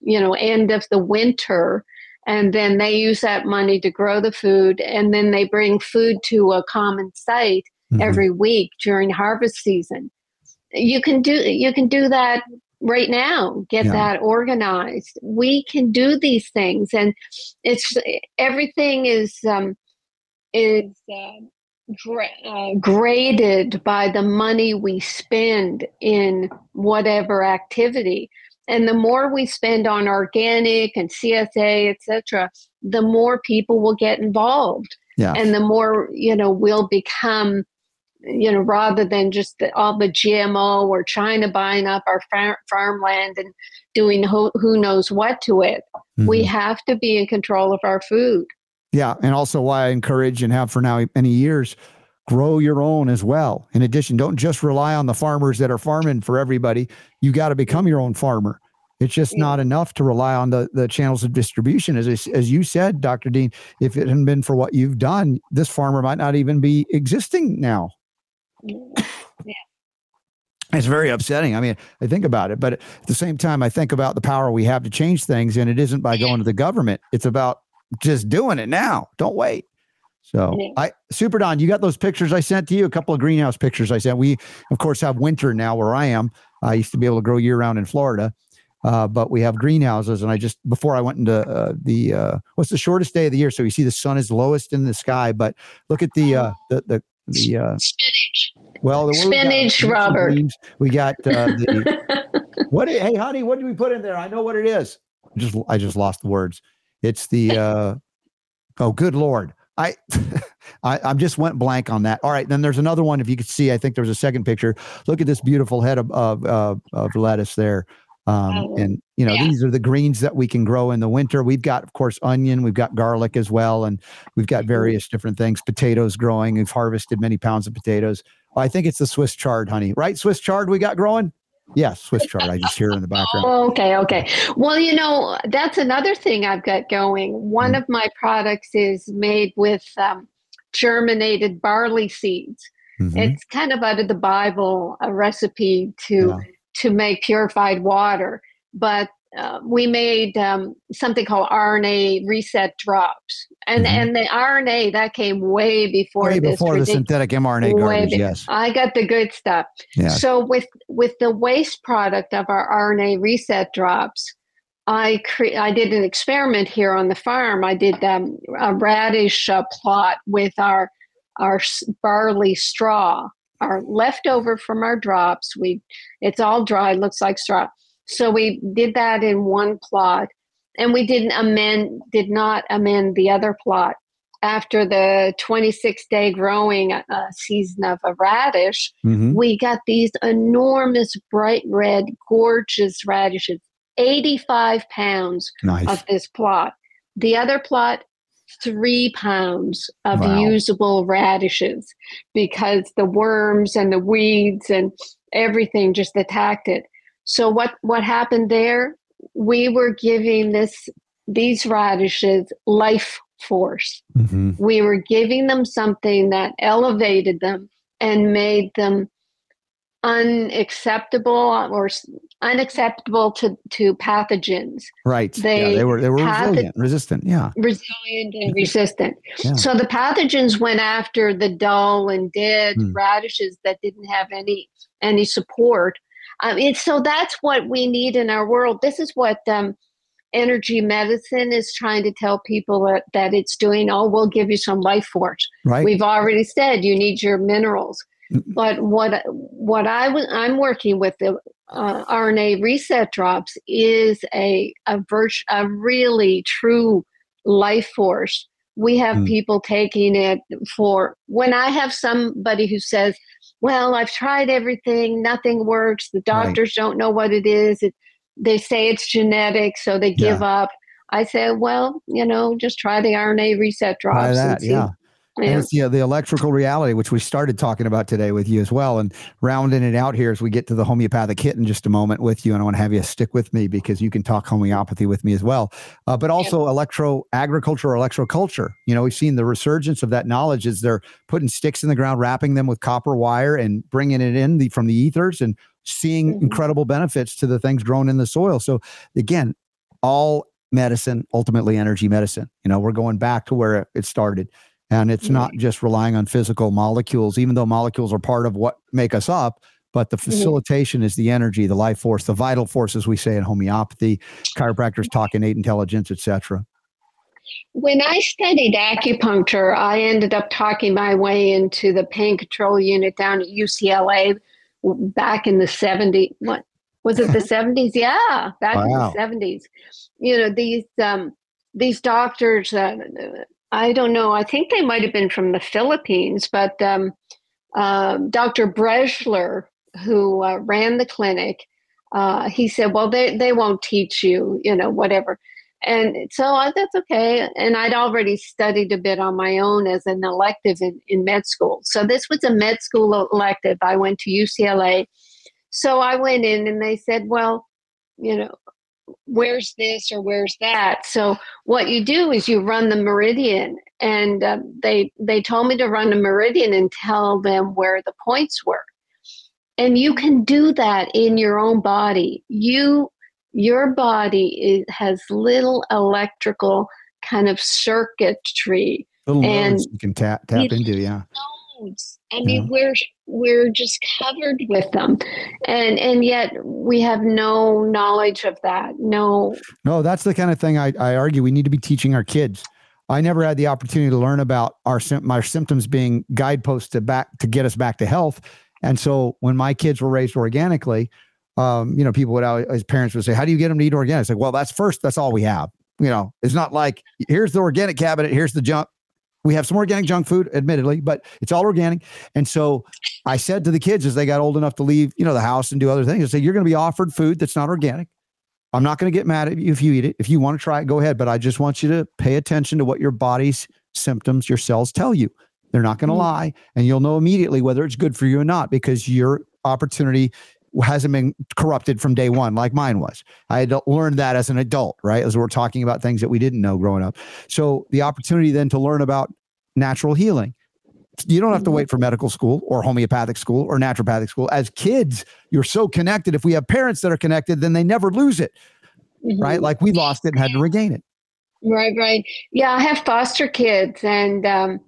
you know end of the winter and then they use that money to grow the food and then they bring food to a common site mm-hmm. every week during harvest season you can do you can do that right now get yeah. that organized we can do these things and it's everything is um is uh, gra- uh, graded by the money we spend in whatever activity and the more we spend on organic and CSA, etc., the more people will get involved. Yeah. And the more, you know, we'll become, you know, rather than just the, all the GMO or China buying up our far- farmland and doing who, who knows what to it, mm-hmm. we have to be in control of our food. Yeah. And also why I encourage and have for now many years grow your own as well. In addition, don't just rely on the farmers that are farming for everybody. You got to become your own farmer. It's just not enough to rely on the, the channels of distribution. As, as you said, Dr. Dean, if it hadn't been for what you've done, this farmer might not even be existing now. Yeah. It's very upsetting. I mean, I think about it, but at the same time, I think about the power we have to change things, and it isn't by going to the government. It's about just doing it now. Don't wait. So. I Super Don, you got those pictures I sent to you, a couple of greenhouse pictures I sent. We of course have winter now where I am. I used to be able to grow year round in Florida. Uh, but we have greenhouses and I just before I went into uh, the uh, what's the shortest day of the year so you see the sun is lowest in the sky but look at the uh, the the, the uh, spinach well the spinach we got, Robert we got uh, the what hey honey what did we put in there I know what it is I just I just lost the words it's the uh, oh good lord I, I I'm just went blank on that. All right, then there's another one. If you could see, I think there's a second picture. Look at this beautiful head of of, of, of lettuce there. Um, oh, and you know yeah. these are the greens that we can grow in the winter. We've got, of course, onion. We've got garlic as well, and we've got mm-hmm. various different things. Potatoes growing. We've harvested many pounds of potatoes. I think it's the Swiss chard, honey. Right, Swiss chard we got growing. Yes, Swiss chard. I just hear in the background. Oh, okay, okay. Well, you know, that's another thing I've got going. One mm. of my products is made with um, germinated barley seeds. Mm-hmm. It's kind of out of the Bible, a recipe to yeah. to make purified water. But uh, we made um, something called RNA reset drops, and mm-hmm. and the RNA that came way before way before the synthetic mRNA garbage. Be- yes, I got the good stuff. Yes. So with with the waste product of our RNA reset drops, I cre- I did an experiment here on the farm. I did um, a radish uh, plot with our our barley straw, our leftover from our drops. We it's all dry, looks like straw so we did that in one plot. and we didn't amend, did not amend the other plot after the 26 day growing uh, season of a radish, mm-hmm. we got these enormous bright red, gorgeous radishes, 85 pounds nice. of this plot. The other plot, three pounds of wow. usable radishes because the worms and the weeds and everything just attacked it. So what what happened there? We were giving this these radishes life force. Mm-hmm. We were giving them something that elevated them and made them unacceptable or unacceptable to, to pathogens. Right. They, yeah, they were they were patho- resilient, resistant. Yeah. Resilient and resistant. Yeah. So the pathogens went after the dull and dead mm. radishes that didn't have any any support. I mean, so that's what we need in our world. This is what um, energy medicine is trying to tell people that, that it's doing, oh, we'll give you some life force. Right. We've already said you need your minerals. Mm-hmm. But what what I I'm working with the uh, RNA reset drops is a a, virt- a really true life force. We have mm. people taking it for when I have somebody who says, "Well, I've tried everything, nothing works. The doctors right. don't know what it is. It, they say it's genetic, so they give yeah. up. I say, well, you know, just try the RNA reset drops. That, yeah. Yeah. And it's the, the electrical reality, which we started talking about today with you as well. And rounding it out here as we get to the homeopathic hit in just a moment with you. And I want to have you stick with me because you can talk homeopathy with me as well. Uh, but also yeah. electro agriculture or electroculture. You know, we've seen the resurgence of that knowledge as they're putting sticks in the ground, wrapping them with copper wire and bringing it in the, from the ethers and seeing mm-hmm. incredible benefits to the things grown in the soil. So again, all medicine, ultimately energy medicine. You know, we're going back to where it started. And it's not just relying on physical molecules, even though molecules are part of what make us up, but the mm-hmm. facilitation is the energy, the life force, the vital force, as we say in homeopathy, chiropractors talk innate intelligence, etc. When I studied acupuncture, I ended up talking my way into the pain control unit down at UCLA back in the 70s. What was it? The 70s? Yeah, back wow. in the 70s. You know these um, these doctors. Uh, I don't know. I think they might have been from the Philippines, but um, uh, Dr. Bresler, who uh, ran the clinic, uh, he said, "Well, they they won't teach you, you know, whatever." And so uh, that's okay. And I'd already studied a bit on my own as an elective in, in med school. So this was a med school elective. I went to UCLA. So I went in and they said, well, you know, where's this or where's that? So what you do is you run the meridian. And uh, they they told me to run a meridian and tell them where the points were. And you can do that in your own body. You your body is, has little electrical kind of circuitry little and you can tap tap into yeah i mean yeah. we're we're just covered with them and and yet we have no knowledge of that no no that's the kind of thing i, I argue we need to be teaching our kids I never had the opportunity to learn about our my symptoms being guideposts to back to get us back to health. And so when my kids were raised organically, um, you know, people would, as parents would say, how do you get them to eat organic? It's like, well, that's first, that's all we have. You know, it's not like here's the organic cabinet, here's the junk. We have some organic junk food, admittedly, but it's all organic. And so I said to the kids as they got old enough to leave, you know, the house and do other things, I said, you're going to be offered food that's not organic. I'm not going to get mad at you if you eat it. If you want to try it, go ahead. But I just want you to pay attention to what your body's symptoms, your cells tell you. They're not going to mm-hmm. lie. And you'll know immediately whether it's good for you or not because your opportunity hasn't been corrupted from day one like mine was. I had learned that as an adult, right? As we're talking about things that we didn't know growing up. So the opportunity then to learn about natural healing. You don't have to wait for medical school or homeopathic school or naturopathic school. As kids, you're so connected. If we have parents that are connected, then they never lose it, mm-hmm. right? Like we lost it and had to regain it. Right, right. Yeah, I have foster kids, and um,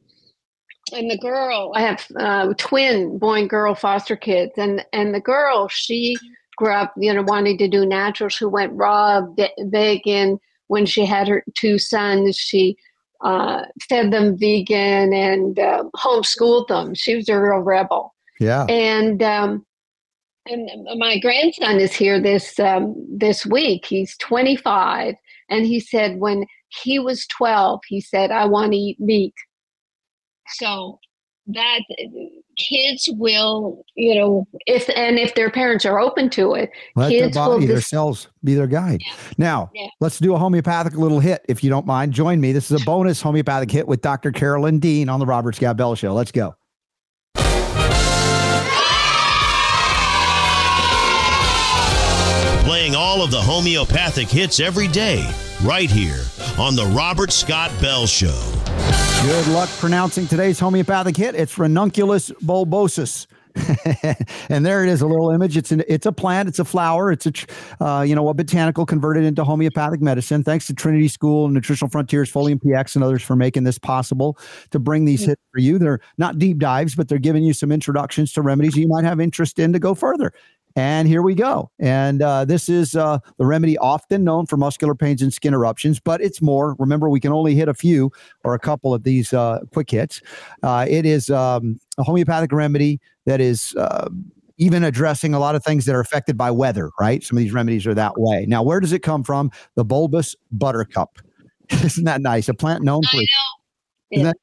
and the girl i have uh, twin boy and girl foster kids. And and the girl she grew up you know wanting to do naturals. Who went raw vegan. When she had her two sons she uh, fed them vegan and uh, homeschooled them. She was a real rebel. Yeah. And um, and my grandson is here this um, this week. He's 25 And he said when he was 12, he said, I want to eat meat. So that kids will, you know, if and if their parents are open to it, Let kids their body, will their dis- cells be their guide. Yeah. Now, Yeah. let's do a homeopathic little hit if you don't mind. Join me. This is a bonus homeopathic hit with Dr. Carolyn Dean on the Robert Scott Bell Show. Let's go. Playing all of the homeopathic hits every day, right here on The Robert Scott Bell Show. Good luck pronouncing today's homeopathic hit. It's ranunculus bulbosus. and there it is, a little image. It's an it's a plant, it's a flower, it's a uh, you know a botanical converted into homeopathic medicine. Thanks to Trinity School, Nutritional Frontiers, Folium PX, and others for making this possible to bring these hits for you. They're not deep dives, but they're giving you some introductions to remedies you might have interest in to go further. And here we go. And uh, this is uh, the remedy often known for muscular pains and skin eruptions, but it's more. Remember, we can only hit a few or a couple of these uh, quick hits. Uh, it is um, a homeopathic remedy that is uh, even addressing a lot of things that are affected by weather, right? Some of these remedies are that way. Now, where does it come from? The bulbous buttercup. Isn't that nice? A plant known for isn't that?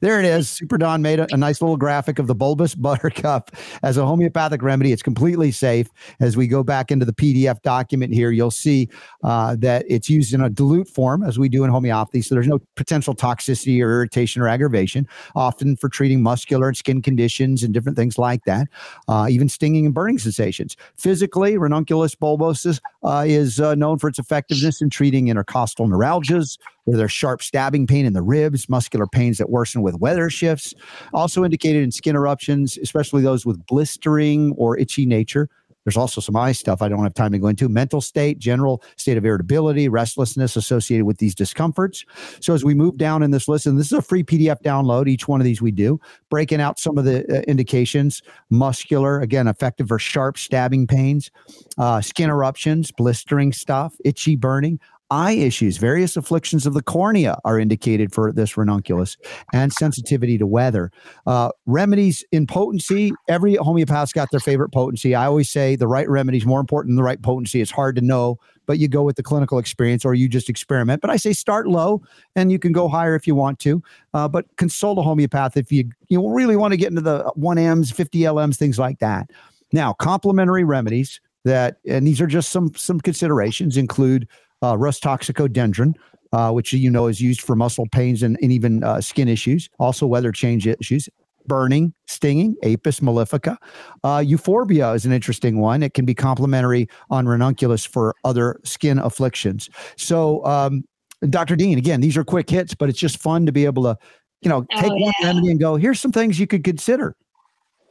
There it is. Super Don made a, a nice little graphic of the bulbous buttercup as a homeopathic remedy. It's completely safe. As we go back into the PDF document here, you'll see uh, that it's used in a dilute form, as we do in homeopathy. So there's no potential toxicity or irritation or aggravation, often for treating muscular and skin conditions and different things like that, uh, even stinging and burning sensations. Physically, ranunculus bulbosus uh, is uh, known for its effectiveness in treating intercostal neuralgias, where there's sharp stabbing pain in the ribs, muscular pains that worsen with weather shifts. Also indicated in skin eruptions, especially those with blistering or itchy nature. There's also some eye stuff I don't have time to go into. Mental state, general state of irritability, restlessness associated with these discomforts. So as we move down in this list, and this is a free PDF download, each one of these we do, breaking out some of the uh, indications muscular, again, effective for sharp stabbing pains, uh, skin eruptions, blistering stuff, itchy burning, eye issues, various afflictions of the cornea are indicated for this ranunculus, and sensitivity to weather. Uh, remedies in potency, every homeopath's got their favorite potency. I always say the right remedy is more important than the right potency. It's hard to know, but you go with the clinical experience or you just experiment. But I say start low and you can go higher if you want to. Uh, but consult a homeopath if you, you really want to get into the 1Ms, 50 LMs, things like that. Now, complementary remedies that, and these are just some some considerations, include uh, Rhus toxicodendron, uh, which you know is used for muscle pains and, and even uh, skin issues, also weather change issues, burning, stinging, Apis mellifica. Uh, euphorbia is an interesting one. It can be complementary on ranunculus for other skin afflictions. So, um, Dr. Dean, again, these are quick hits, but it's just fun to be able to, you know, take Oh, one yeah. remedy and go, here's some things you could consider.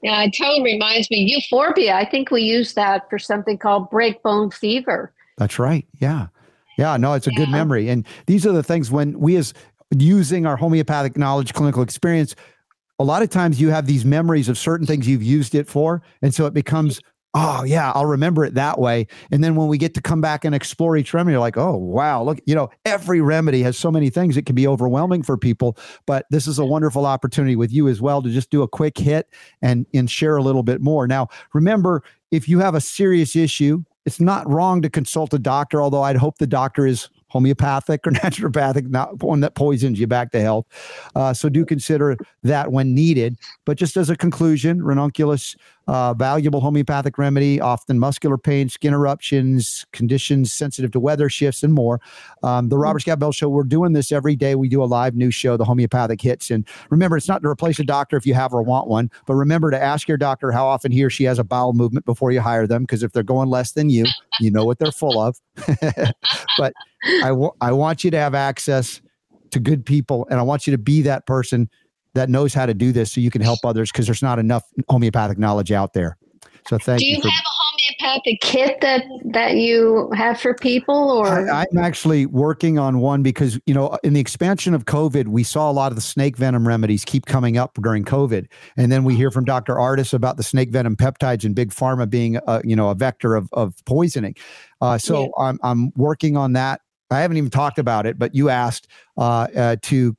Yeah, it totally reminds me. Euphorbia. I think we use that for something called breakbone fever. That's right. Yeah. Yeah. No, it's a good memory. And these are the things when we, as using our homeopathic knowledge, clinical experience, a lot of times you have these memories of certain things you've used it for. And so it becomes, oh, yeah, I'll remember it that way. And then when we get to come back and explore each remedy, you're like, oh, wow, look, you know, every remedy has so many things. It can be overwhelming for people. But this is a wonderful opportunity with you as well to just do a quick hit and, and share a little bit more. Now, remember, if you have a serious issue, it's not wrong to consult a doctor, although I'd hope the doctor is homeopathic or naturopathic, not one that poisons you back to health. Uh, so do consider that when needed. But just as a conclusion, ranunculus, uh, valuable homeopathic remedy, often muscular pain, skin eruptions, conditions sensitive to weather shifts, and more. Um, the Robert Scott Bell Show, we're doing this every day. We do a live news show, the homeopathic hits. And remember, it's not to replace a doctor if you have or want one, but remember to ask your doctor how often he or she has a bowel movement before you hire them. Because if they're going less than you, you know what they're full of. but I I want you to have access to good people, and I want you to be that person that knows how to do this, so you can help others. Because there's not enough homeopathic knowledge out there. So thank you. Do you. you for, have a homeopathic kit that that you have for people, or I, I'm actually working on one because you know in the expansion of COVID, we saw a lot of the snake venom remedies keep coming up during COVID, and then we hear from Dr. Ardis about the snake venom peptides and big pharma being a, you know a vector of of poisoning. Uh, so Yeah. I'm I'm working on that. I haven't even talked about it, but you asked uh, uh, to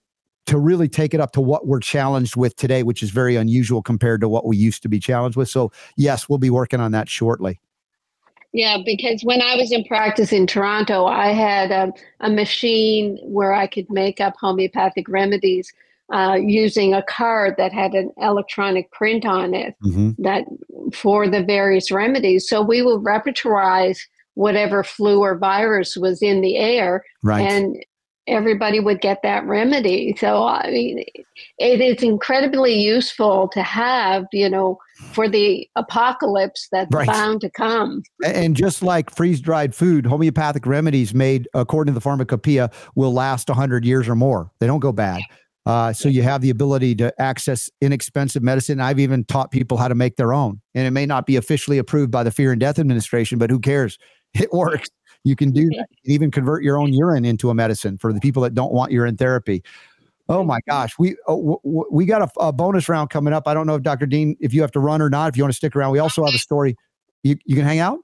to really take it up to what we're challenged with today, which is very unusual compared to what we used to be challenged with. So yes, we'll be working on that shortly. Yeah, because when I was in practice in Toronto, I had a, a machine where I could make up homeopathic remedies uh, using a card that had an electronic print on it mm-hmm. that for the various remedies. So we would repertorize whatever flu or virus was in the air, right. and everybody would get that remedy. So I mean, it is incredibly useful to have, you know, for the apocalypse that's right. bound to come. And just like freeze dried food, homeopathic remedies made according to the pharmacopoeia will last 100 years or more. They don't go bad. Uh, so you have the ability to access inexpensive medicine. I've even taught people how to make their own, and it may not be officially approved by the Fear and Death Administration, but who cares? It works. You can do that. You can even convert your own urine into a medicine for the people that don't want urine therapy. Oh my gosh, we oh, we got a, a, bonus round coming up. I don't know if Dr. Dean, if you have to run or not. If you want to stick around, we also have a story. You you can hang out.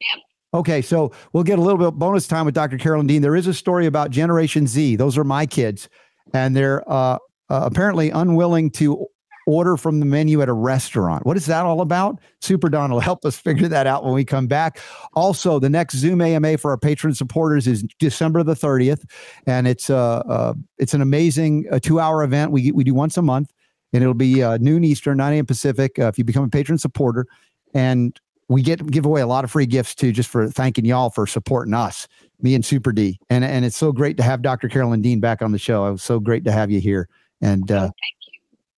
Yeah. Okay, so we'll get a little bit bonus time with Dr. Carolyn Dean. There is a story about Generation Z. Those are my kids and they're uh, uh, apparently unwilling to order from the menu at a restaurant. What is that all about? Super Don will help us figure that out when we come back. Also, the next Zoom AMA for our patron supporters is December the 30th, and it's uh, uh it's an amazing uh, two hour event. We we do once a month, and it'll be uh, noon Eastern, 9 a.m. Pacific. Uh, if you become a patron supporter, and we get give away a lot of free gifts too, just for thanking y'all for supporting us me and Super D. And and it's so great to have Dr. Carolyn Dean back on the show. It was so great to have you here. And uh, oh,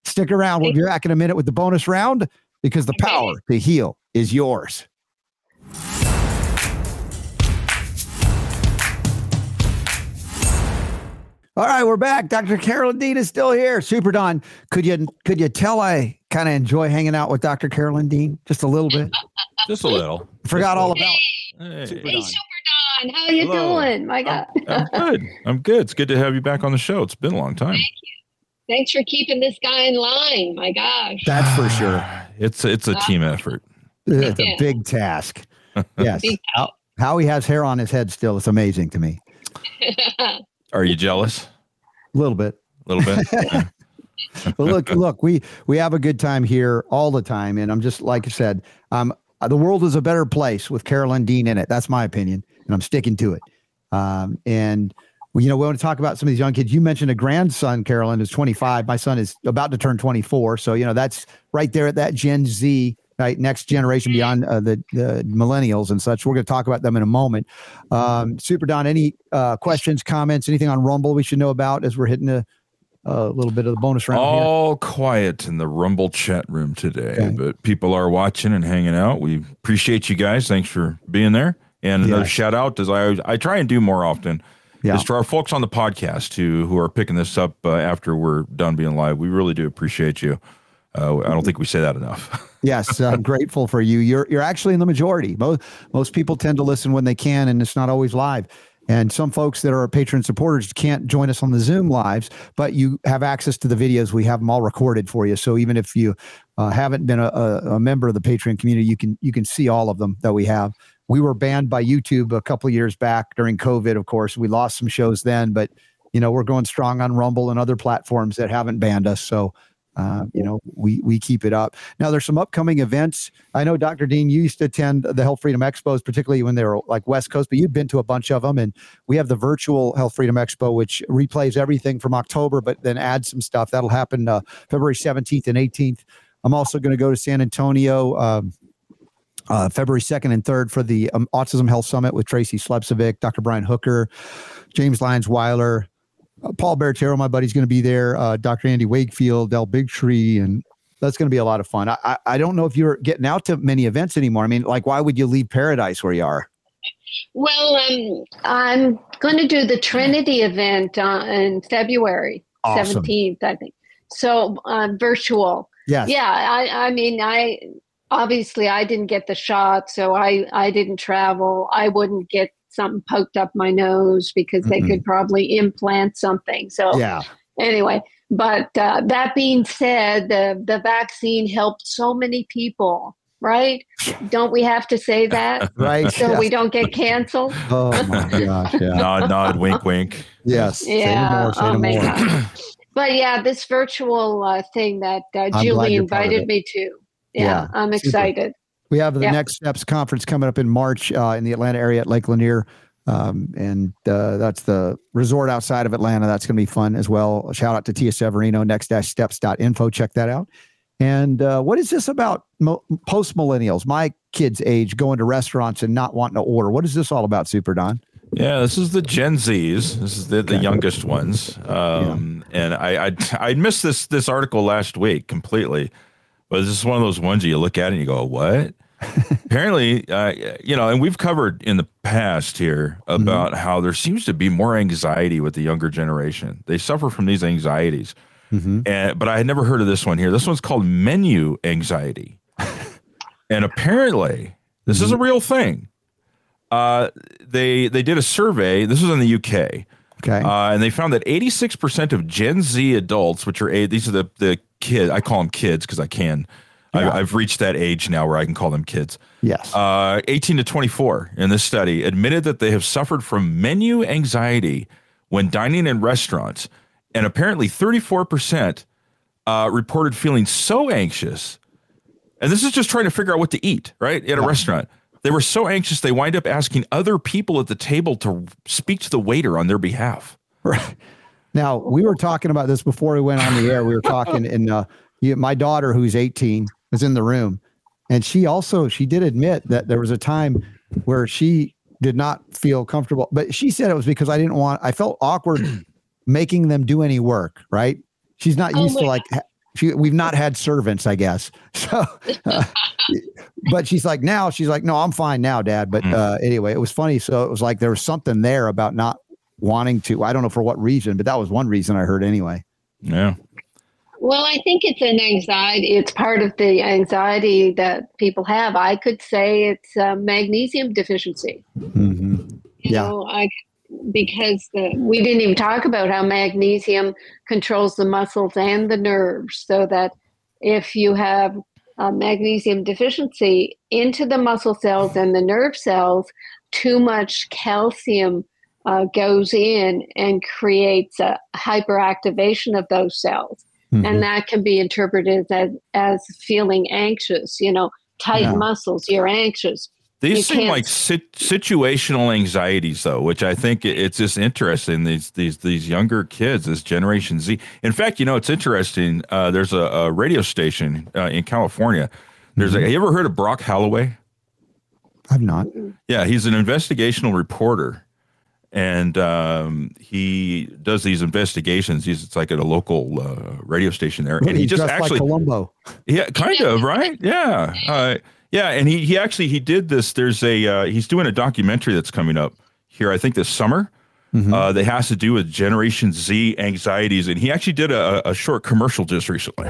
stick around. We'll be back in a minute with the bonus round because the power to heal is yours. All right, we're back. Dr. Carolyn Dean is still here. Super Don, could you could you tell I kind of enjoy hanging out with Dr. Carolyn Dean just a little bit? Just a little. Forgot all about. Hey. Super Don. Hey, Super Don. How you Hello. doing? My God. I'm, I'm, good. I'm good. It's good to have you back on the show. It's been a long time. Thank you. Thanks for keeping this guy in line. My gosh. That's for sure. It's it's a team effort. It's a big task. Yes. Big how, how he has hair on his head still is amazing to me. Are you jealous? A little bit. A little bit. but look, look, we we have a good time here all the time, and I'm just like I said, um, the world is a better place with Carolyn Dean in it. That's my opinion, and I'm sticking to it. Um, and you know, we want to talk about some of these young kids. You mentioned a grandson, Carolyn, is 25. My son is about to turn 24. So you know, that's right there at that Gen Z, right, next generation beyond uh, the the millennials and such. We're going to talk about them in a moment. Um, Super Don, any uh, questions, comments, anything on Rumble we should know about as we're hitting the a little bit of the bonus round. All here. quiet in the Rumble chat room today, okay. but people are watching and hanging out. We appreciate you guys. Thanks for being there. And another shout out, as I I try and do more often, yeah. is to our folks on the podcast who who are picking this up uh, after we're done being live. We really do appreciate you. Uh, I don't think we say that enough. yes, I'm grateful for you. You're you're actually in the majority. Most most people tend to listen when they can, and it's not always live. And some folks that are patron supporters can't join us on the Zoom lives, but you have access to the videos. We have them all recorded for you. So even if you uh, haven't been a, a, member of the Patreon community, you can you can see all of them that we have. We were banned by YouTube a couple years back during COVID. Of course, we lost some shows then, but you know we're going strong on Rumble and other platforms that haven't banned us. So uh, you know, we we keep it up. Now, there's some upcoming events. I know, Dr. Dean, you used to attend the Health Freedom Expos, particularly when they were like West Coast, but you've been to a bunch of them. And we have the virtual Health Freedom Expo, which replays everything from October, but then adds some stuff. That'll happen uh, February 17th and 18th. I'm also going to go to San Antonio. Um, uh, February 2nd and 3rd for the um, Autism Health Summit with Tracy Slepcevic, Dr. Brian Hooker, James Lyons Weiler, uh, Paul Bertero, my buddy's going to be there. Uh, Dr. Andy Wakefield, Del Bigtree, and that's going to be a lot of fun. I, I, I don't know if you're getting out to many events anymore. I mean, like, why would you leave Paradise where you are? Well, um, I'm going to do the Trinity event uh, in February awesome. 17th, I think. So uh, virtual. Yes. Yeah. I, I mean, I obviously I didn't get the shot, so I, I didn't travel. I wouldn't get something poked up my nose because they mm-hmm. could probably implant something. So yeah. Anyway, but uh, that being said, the the vaccine helped so many people. Right? Don't we have to say that? right. So we don't get canceled. Oh my gosh! Yeah. nod, nod, wink, wink. Yes. Yeah. oh my God. But yeah, this virtual uh, thing that uh, Julie invited me to. Yeah, yeah I'm excited. We have the Next Steps conference coming up in March uh, in the Atlanta area at Lake Lanier. Um, and uh, that's the resort outside of Atlanta. That's going to be fun as well. Shout out to Tia Severino, next-steps.info. Check that out. And uh, what is this about mo- post millennials, my kids' age, going to restaurants and not wanting to order? What is this all about, Super Don? Yeah, this is the Gen Zs. This is the, the okay. youngest ones. Um, yeah. And I, I I missed this this article last week completely, but this is one of those ones you look at and you go, "What?" Apparently, uh, you know, and we've covered in the past here mm-hmm. about mm-hmm. how there seems to be more anxiety with the younger generation. They suffer from these anxieties, mm-hmm. and but I had never heard of this one here. This one's called menu anxiety, and apparently, this mm-hmm. is a real thing. Uh, they they did a survey. This was in the UK. Okay. Uh, and they found that 86% of Gen Z adults, which are these are the the kids, I call them kids because I can yeah. I, have reached that age now where I can call them kids. Yes. Uh, 18 to 24 in this study admitted that they have suffered from menu anxiety when dining in restaurants. And apparently 34% uh, reported feeling so anxious. And this is just trying to figure out what to eat, right? At a restaurant. They were so anxious, they wind up asking other people at the table to speak to the waiter on their behalf. Right. Now, we were talking about this before we went on the air. We were talking, and uh, my daughter, who's 18, was in the room, and she also she did admit that there was a time where she did not feel comfortable, but she said it was because I didn't want. I felt awkward making them do any work. Right? She's not oh used oh to like. She, we've not had servants, I guess. So, uh, but she's like now. She's like, no, I'm fine now, Dad. But mm. uh, anyway, it was funny. So it was like there was something there about not wanting to. I don't know for what reason, but that was one reason I heard anyway. Yeah. Well, I think it's an anxiety. It's part of the anxiety that people have. I could say it's a magnesium deficiency. Mm-hmm. You yeah. know, I because the, we didn't even talk about how magnesium controls the muscles and the nerves, so that if you have a magnesium deficiency into the muscle cells and the nerve cells, too much calcium uh, goes in and creates a hyperactivation of those cells. Mm-hmm. And that can be interpreted as, as feeling anxious, you know, tight yeah. muscles, you're anxious. These you seem like sit- situational anxieties, though, which I think it's just interesting. These these these younger kids, this Generation Z. In fact, you know, it's interesting. Uh, there's a, a, radio station uh, in California. There's mm-hmm. a. Have you ever heard of Brock Holloway? I've not. Yeah, he's an investigational reporter, and um, he does these investigations. He's it's like at a local uh, radio station there, and he just, just actually like Columbo. Yeah, kind of right. Yeah, uh, yeah, and he he actually he did this. There's a uh, he's doing a documentary that's coming up here. I think this summer. Mm-hmm. Uh, that has to do with Generation Z anxieties, and he actually did a, a short commercial just recently.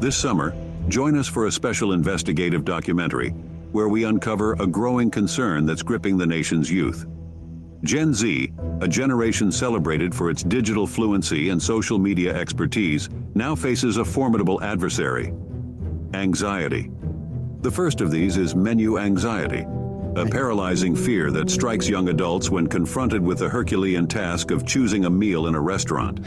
This summer, join us for a special investigative documentary where we uncover a growing concern that's gripping the nation's youth. Gen Z, a generation celebrated for its digital fluency and social media expertise, now faces a formidable adversary anxiety. The first of these is menu anxiety, a paralyzing fear that strikes young adults when confronted with the Herculean task of choosing a meal in a restaurant.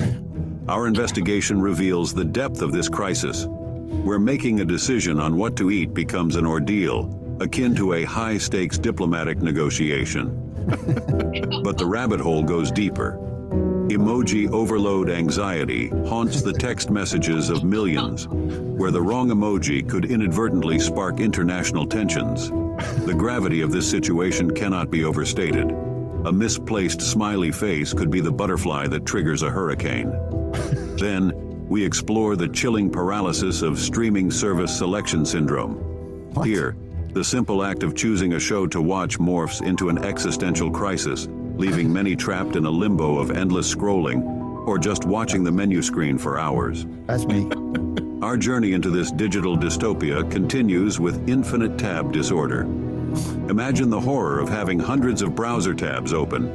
Our investigation reveals the depth of this crisis, where making a decision on what to eat becomes an ordeal, akin to a high stakes diplomatic negotiation. but the rabbit hole goes deeper. Emoji overload anxiety haunts the text messages of millions, where the wrong emoji could inadvertently spark international tensions. The gravity of this situation cannot be overstated. A misplaced smiley face could be the butterfly that triggers a hurricane. then, we explore the chilling paralysis of streaming service selection syndrome. What? Here, the simple act of choosing a show to watch morphs into an existential crisis, leaving many trapped in a limbo of endless scrolling or just watching the menu screen for hours. That's me. Our journey into this digital dystopia continues with infinite tab disorder. Imagine the horror of having hundreds of browser tabs open,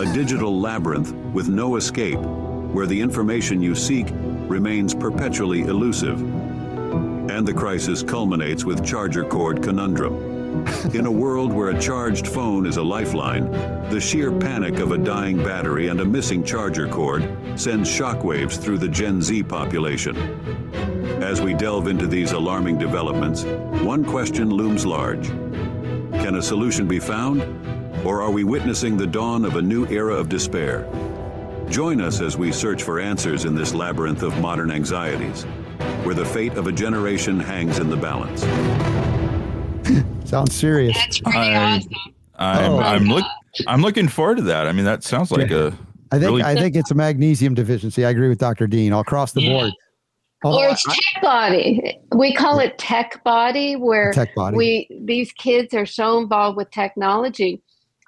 a digital labyrinth with no escape, where the information you seek remains perpetually elusive and the crisis culminates with charger cord conundrum. In a world where a charged phone is a lifeline, the sheer panic of a dying battery and a missing charger cord sends shockwaves through the Gen Z population. As we delve into these alarming developments, one question looms large Can a solution be found? Or are we witnessing the dawn of a new era of despair? Join us as we search for answers in this labyrinth of modern anxieties, where the fate of a generation hangs in the balance. Sounds serious. That's pretty I, awesome. I'm, oh, I'm, look, I'm looking forward to that. I mean, that sounds like yeah. a. I think really- I think it's a magnesium deficiency. I agree with Dr. Dean all across the yeah. board. Although or it's I, tech body. We call it tech body, where tech body. we these kids are so involved with technology,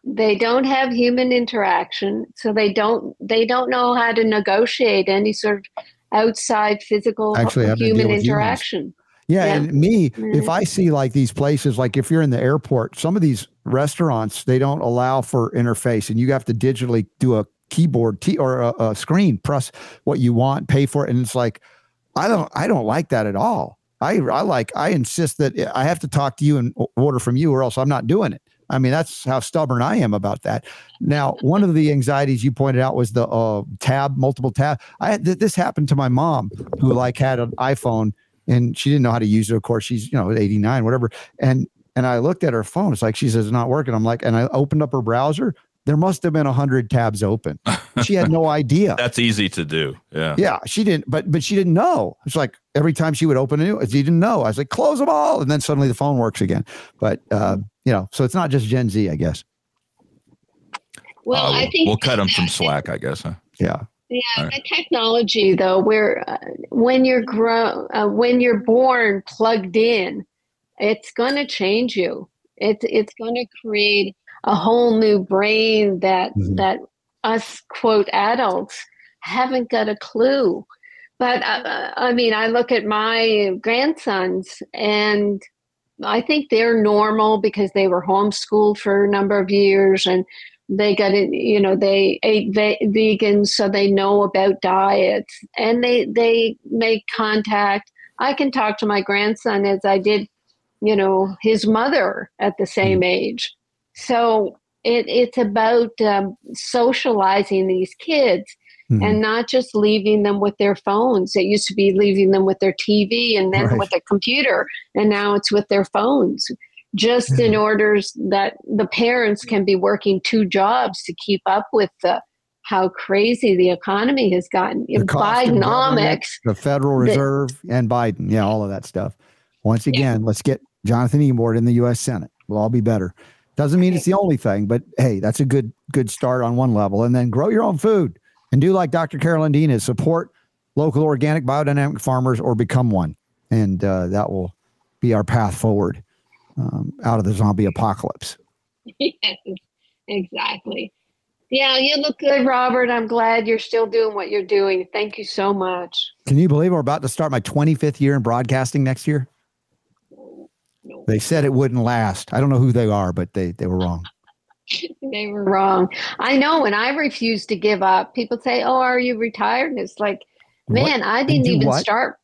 they don't have human interaction, so they don't they don't know how to negotiate any sort of outside physical Actually, human interaction. Yeah, yeah, and me, mm-hmm. if I see like these places, like if you're in the airport, some of these restaurants they don't allow for interface, and you have to digitally do a keyboard t- or a, a screen, press what you want, pay for it, and it's like, I don't, I don't like that at all. I, I like, I insist that I have to talk to you and order from you, or else I'm not doing it. I mean, that's how stubborn I am about that. Now, one of the anxieties you pointed out was the uh, tab, multiple tab. I had th- this happened to my mom, who like had an iPhone and she didn't know how to use it. Of course, she's you know 89, whatever. And and I looked at her phone. It's like she says it's not working. I'm like, and I opened up her browser. There must have been a hundred tabs open. She had no idea. That's easy to do. Yeah. Yeah. She didn't, but but she didn't know. It's like every time she would open it, she didn't know. I was like, close them all, and then suddenly the phone works again. But uh, you know, so it's not just Gen Z, I guess. Well, uh, I think we'll cut them some slack, I guess. Huh? Yeah. Yeah, right. the technology though, where uh, when you're grow, uh, when you're born plugged in, it's going to change you. It's it's going to create a whole new brain that mm-hmm. that us quote adults haven't got a clue. But uh, uh I mean, I look at my grandsons and I think they're normal because they were homeschooled for a number of years and they got it you know they ate ve- vegan so they know about diets and they they make contact i can talk to my grandson as i did you know his mother at the same mm. age so it, it's about um, socializing these kids mm. and not just leaving them with their phones it used to be leaving them with their tv and then right. with a computer and now it's with their phones just in mm-hmm. orders that the parents can be working two jobs to keep up with the how crazy the economy has gotten. The Bidenomics, the Federal Reserve, the, and Biden. Yeah, all of that stuff. Once again, yeah. let's get Jonathan Emord in the U.S. Senate. We'll all be better. Doesn't mean it's the only thing, but hey, that's a good good start on one level. And then grow your own food and do like Dr. Carolyn Dean is support local organic biodynamic farmers or become one, and uh, that will be our path forward um, out of the zombie apocalypse. Yes, exactly. Yeah, you look good, Robert. I'm glad you're still doing what you're doing. Thank you so much. Can you believe we're about to start my 25th year in broadcasting next year? No. They said it wouldn't last. I don't know who they are, but they, they were wrong. they were wrong. I know when I refuse to give up, people say, Oh, are you retired? And it's like, man, what? I didn't even what? start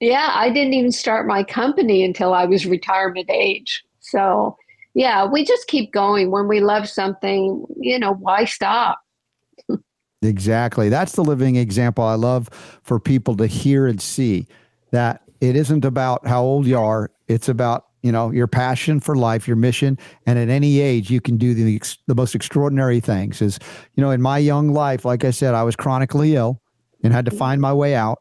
yeah, I didn't even start my company until I was retirement age. So, yeah, we just keep going. When we love something, you know, why stop? exactly. That's the living example I love for people to hear and see that it isn't about how old you are, it's about you know your passion for life your mission and at any age you can do the, the most extraordinary things is you know in my young life like i said i was chronically ill and had to find my way out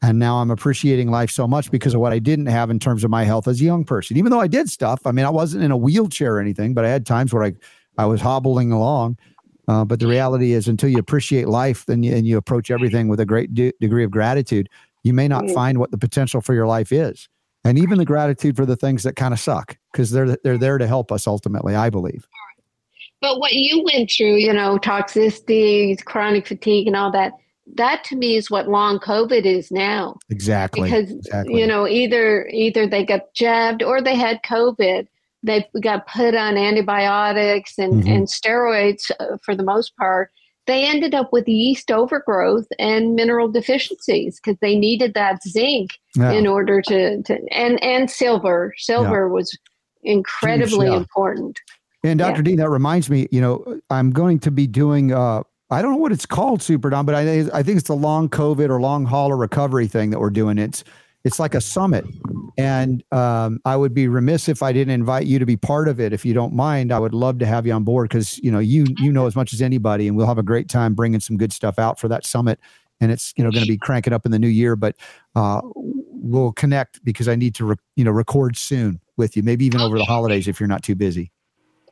and now I'm appreciating life so much because of what I didn't have in terms of my health as a young person. Even though I did stuff, I mean, I wasn't in a wheelchair or anything, but I had times where I, I was hobbling along. Uh, but the reality is, until you appreciate life then you, and you approach everything with a great de- degree of gratitude, you may not find what the potential for your life is. And even the gratitude for the things that kind of suck, because they're they're there to help us ultimately, I believe. But what you went through, you know, toxicity, chronic fatigue, and all that that to me is what long COVID is now. Exactly. Because exactly. you know either either they got jabbed or they had COVID. They got put on antibiotics and, mm-hmm. and steroids uh, for the most part. They ended up with yeast overgrowth and mineral deficiencies because they needed that zinc yeah. in order to, to and and silver. Silver yeah. was incredibly Huge, yeah. important. And Dr. Dean, that reminds me, you know, I'm going to be doing uh, I don't know what it's called, Super Don, but I, I think it's the long COVID or long hauler recovery thing that we're doing. It's it's like a summit, and um, I would be remiss if I didn't invite you to be part of it. If you don't mind, I would love to have you on board because you know you you know as much as anybody, and we'll have a great time bringing some good stuff out for that summit. And it's you know going to be cranking up in the new year, but uh, we'll connect because I need to re- you know record soon with you, maybe even over the holidays if you're not too busy.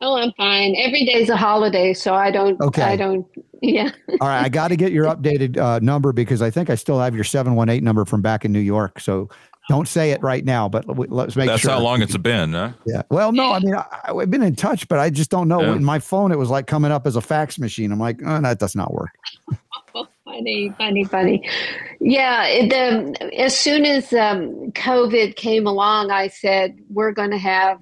Oh, I'm fine. Every day's a holiday, so I don't. Okay. I don't. Yeah. All right. I got to get your updated uh, number because I think I still have your seven one eight number from back in New York. So don't say it right now, but let's make That's sure. That's how long it's been, huh? Yeah. Well, no, I mean, I, have been in touch, but I just don't know. Yeah. In my phone, it was like coming up as a fax machine. I'm like, oh, that does not work. funny, funny, funny. Yeah. It, um, as soon as um, COVID came along, I said, we're going to have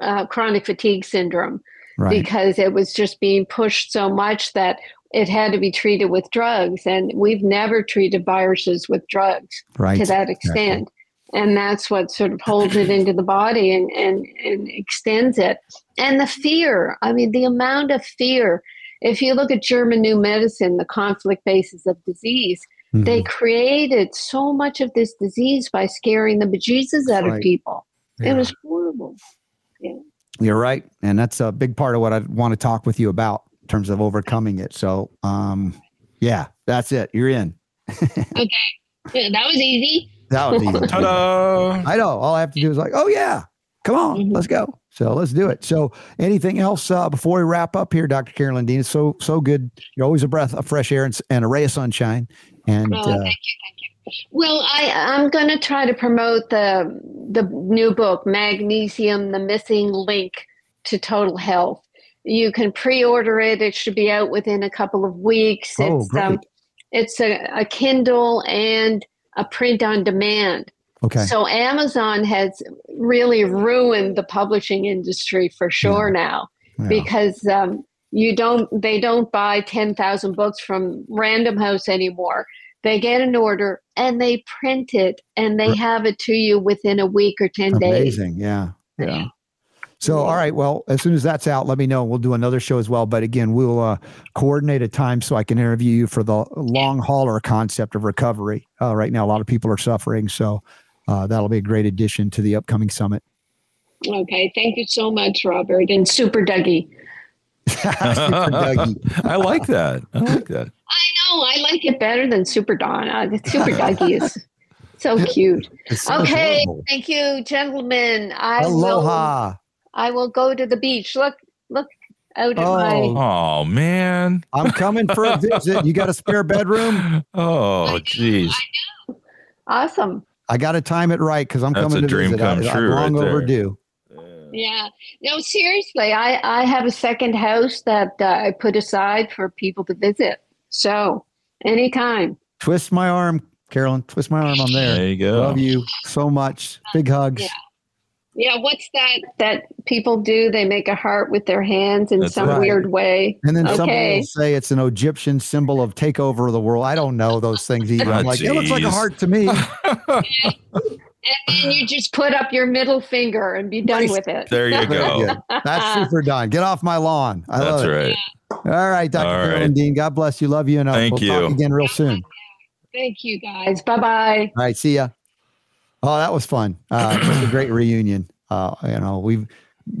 uh, chronic fatigue syndrome right. because it was just being pushed so much that it had to be treated with drugs. And we've never treated viruses with drugs right. to that extent. Exactly. And that's what sort of holds it into the body and, and, and extends it. And the fear I mean, the amount of fear. If you look at German New Medicine, the conflict basis of disease, mm-hmm. they created so much of this disease by scaring the bejesus out right. of people. Yeah. It was horrible. Yeah. You're right. And that's a big part of what I want to talk with you about in terms of overcoming it. So, um, yeah, that's it. You're in. okay. Yeah, that was easy. That was easy. Ta-da! I know. All I have to do is like, oh, yeah, come on, mm-hmm. let's go. So let's do it. So anything else uh, before we wrap up here, Dr. Carolyn Dean? It's so, so good. You're always a breath of fresh air and, and a ray of sunshine. And oh, thank uh, you. Thank you. Well, I, I'm going to try to promote the the new book, Magnesium: The Missing Link to Total Health. You can pre-order it. It should be out within a couple of weeks. Oh, it's um, it's a, a Kindle and a print on demand. Okay. So Amazon has really ruined the publishing industry for sure yeah. now yeah. because um, you don't they don't buy 10,000 books from Random House anymore. They get an order and they print it and they have it to you within a week or 10 Amazing. days. Amazing. Yeah. Yeah. So, all right. Well, as soon as that's out, let me know. We'll do another show as well. But again, we'll uh, coordinate a time so I can interview you for the long hauler concept of recovery. Uh, right now, a lot of people are suffering. So, uh, that'll be a great addition to the upcoming summit. Okay. Thank you so much, Robert. And Super Dougie. Super Dougie. I like that. I like that. Oh, I like it better than Super Don. Uh, Super Dougie is so cute. So okay, adorable. thank you, gentlemen. I Aloha. Will, I will go to the beach. Look, look out at oh. my. Oh man, I'm coming for a visit. You got a spare bedroom? Oh, jeez. Awesome. I got to time it right because I'm That's coming to dream visit. Come I, true I'm long right overdue. Yeah. No, seriously, I, I have a second house that uh, I put aside for people to visit. So anytime. Twist my arm, Carolyn. Twist my arm. I'm there. There you go. Love you so much. Big hugs. Yeah. Yeah, what's that that people do? They make a heart with their hands in That's some right. weird way. And then okay. somebody will say it's an Egyptian symbol of takeover of the world. I don't know those things either. I'm oh, like, geez. it looks like a heart to me. yeah. And then you just put up your middle finger and be done with it. There you go. That's super done. Get off my lawn. I That's love right. It. All right, Dr. All right. Dean. God bless you. Love you. And uh, Thank we'll you. talk again real soon. Thank you, guys. Bye bye. All right. See ya. Oh, that was fun. Uh, just a great reunion. Uh, you know, we've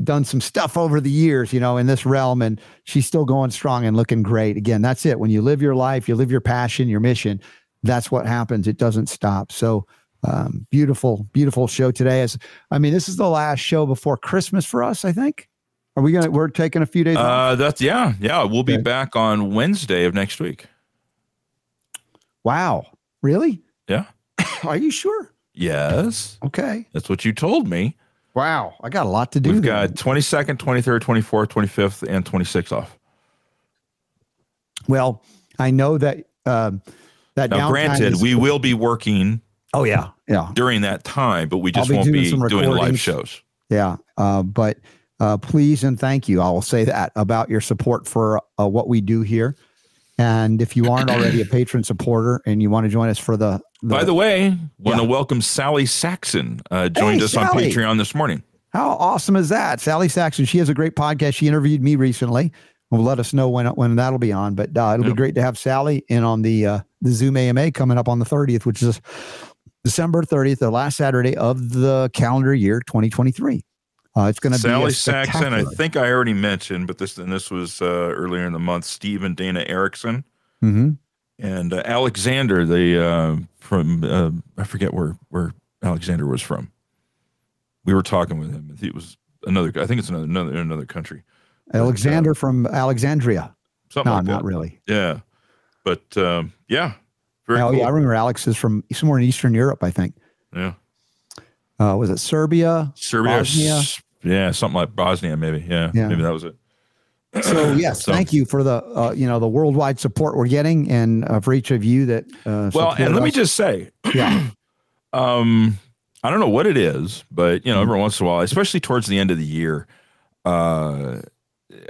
done some stuff over the years, you know, in this realm, and she's still going strong and looking great. Again, that's it. When you live your life, you live your passion, your mission. That's what happens. It doesn't stop. So, um, beautiful, beautiful show today. As I mean, this is the last show before Christmas for us. I think. Are we gonna? We're taking a few days. Uh, that's yeah, yeah. We'll be okay. back on Wednesday of next week. Wow! Really? Yeah. Are you sure? Yes. Okay. That's what you told me. Wow, I got a lot to do. We've got twenty second, twenty third, twenty fourth, twenty fifth, and twenty sixth off. Well, I know that um, that. Now, granted, is- we will be working. Oh yeah, yeah. During that time, but we just be won't be doing live shows. Yeah, uh, but uh, please and thank you. I will say that about your support for uh, what we do here. And if you aren't already a patron supporter and you want to join us for the, the by the way, want to welcome Sally Saxon. Uh, joined hey, us Sally. on Patreon this morning. How awesome is that, Sally Saxon? She has a great podcast. She interviewed me recently. Will let us know when when that'll be on. But uh, it'll yep. be great to have Sally in on the uh, the Zoom AMA coming up on the 30th, which is December 30th, the last Saturday of the calendar year 2023. Uh, it's going to be Sally Saxon. I think I already mentioned, but this and this was uh, earlier in the month. Steve and Dana Erickson, mm-hmm. and uh, Alexander. The uh, from uh, I forget where where Alexander was from. We were talking with him. It was another. I think it's another another, another country. Alexander but, uh, from Alexandria. Something no, like not really. Yeah, but um, yeah, very oh cool. yeah, I remember Alex is from somewhere in Eastern Europe, I think. Yeah. Uh, was it Serbia? Serbia, Bosnia? yeah, something like Bosnia, maybe. Yeah, yeah. maybe that was it. So yes, so, thank you for the uh, you know the worldwide support we're getting, and uh, for each of you that. Uh, well, and let us. me just say, yeah, um, I don't know what it is, but you know, every once in a while, especially towards the end of the year, uh,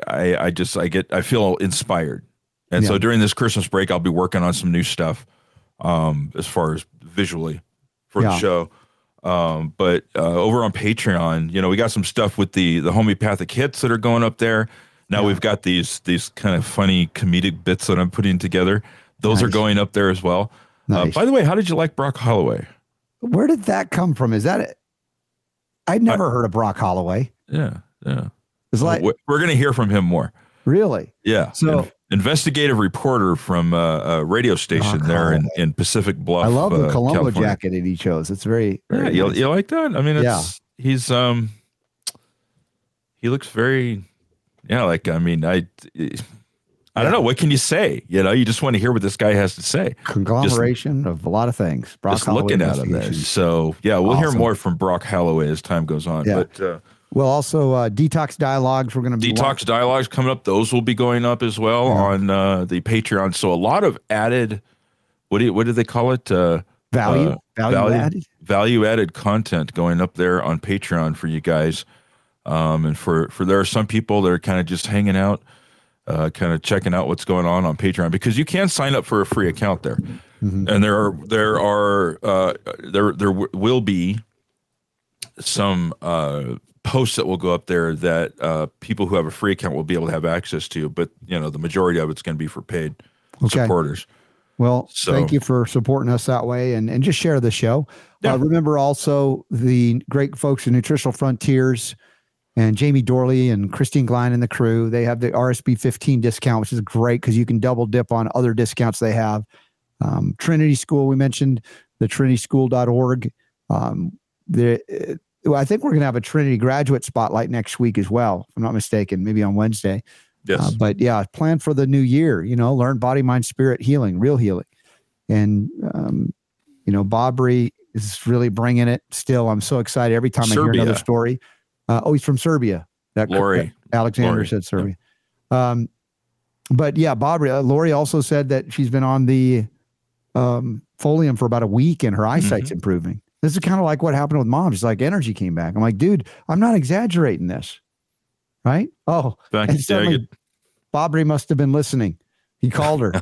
I I just I get I feel inspired, and yeah. so during this Christmas break, I'll be working on some new stuff, um, as far as visually for yeah. the show. Um, but uh, over on Patreon, you know, we got some stuff with the the homeopathic hits that are going up there. Now yeah. we've got these these kind of funny comedic bits that I'm putting together. Those nice. are going up there as well. Uh, nice. Uh, by the way, how did you like Brock Holloway? Where did that come from? Is that it? I'd never I, heard of Brock Holloway. Yeah, yeah. It's like we're going to hear from him more. Really? Yeah. So investigative reporter from a radio station there in, in Pacific Bluff. I love the uh, Colombo California. jacket that he chose. It's very, very yeah. You, you, like that? I mean, it's, yeah. He's um, he looks very, yeah. Like I mean, I. I don't know. What can you say? You know, you just want to hear what this guy has to say. Conglomeration just, of a lot of things. Brock just Holloway looking at him there. So yeah, we'll awesome. hear more from Brock Holloway as time goes on. Yeah. But uh, well, also uh, detox dialogues. We're going to be detox watching. dialogues coming up. Those will be going up as well yeah. on uh, the Patreon. So a lot of added. What do you, what do they call it? Uh, value, uh, value, value added, value added content going up there on Patreon for you guys. Um, and for for there are some people that are kind of just hanging out, uh, kind of checking out what's going on on Patreon because you can sign up for a free account there, mm-hmm. and there are there are uh, there there w- will be some uh, posts that will go up there that uh, people who have a free account will be able to have access to. But you know, the majority of it's going to be for paid okay. supporters. Well, so, thank you for supporting us that way, and and just share the show. Yeah. Uh, remember also the great folks at Nutritional Frontiers and Jamie Dorley and Christine Glein and the crew. They have the RSB 15 discount, which is great because you can double dip on other discounts they have. Um, Trinity School, we mentioned the trinityschool.org. Um, the, well, I think we're going to have a Trinity graduate spotlight next week as well, if I'm not mistaken, maybe on Wednesday. Yes. Uh, but yeah, plan for the new year, you know, learn body, mind, spirit healing, real healing. And, um, you know, Bobry is really bringing it still. I'm so excited every time Serbia. I hear another story. Uh, oh, he's from Serbia. That Lori. Alexander Lori. said Serbia. Yeah. Um, but yeah, Bobry, uh, Lori also said that she's been on the um, Folium for about a week and her eyesight's mm-hmm. improving. This is kind of like what happened with mom. She's like, energy came back. I'm like, dude, I'm not exaggerating this. Right? Oh, Back, and suddenly, Bobry must have been listening. He called her.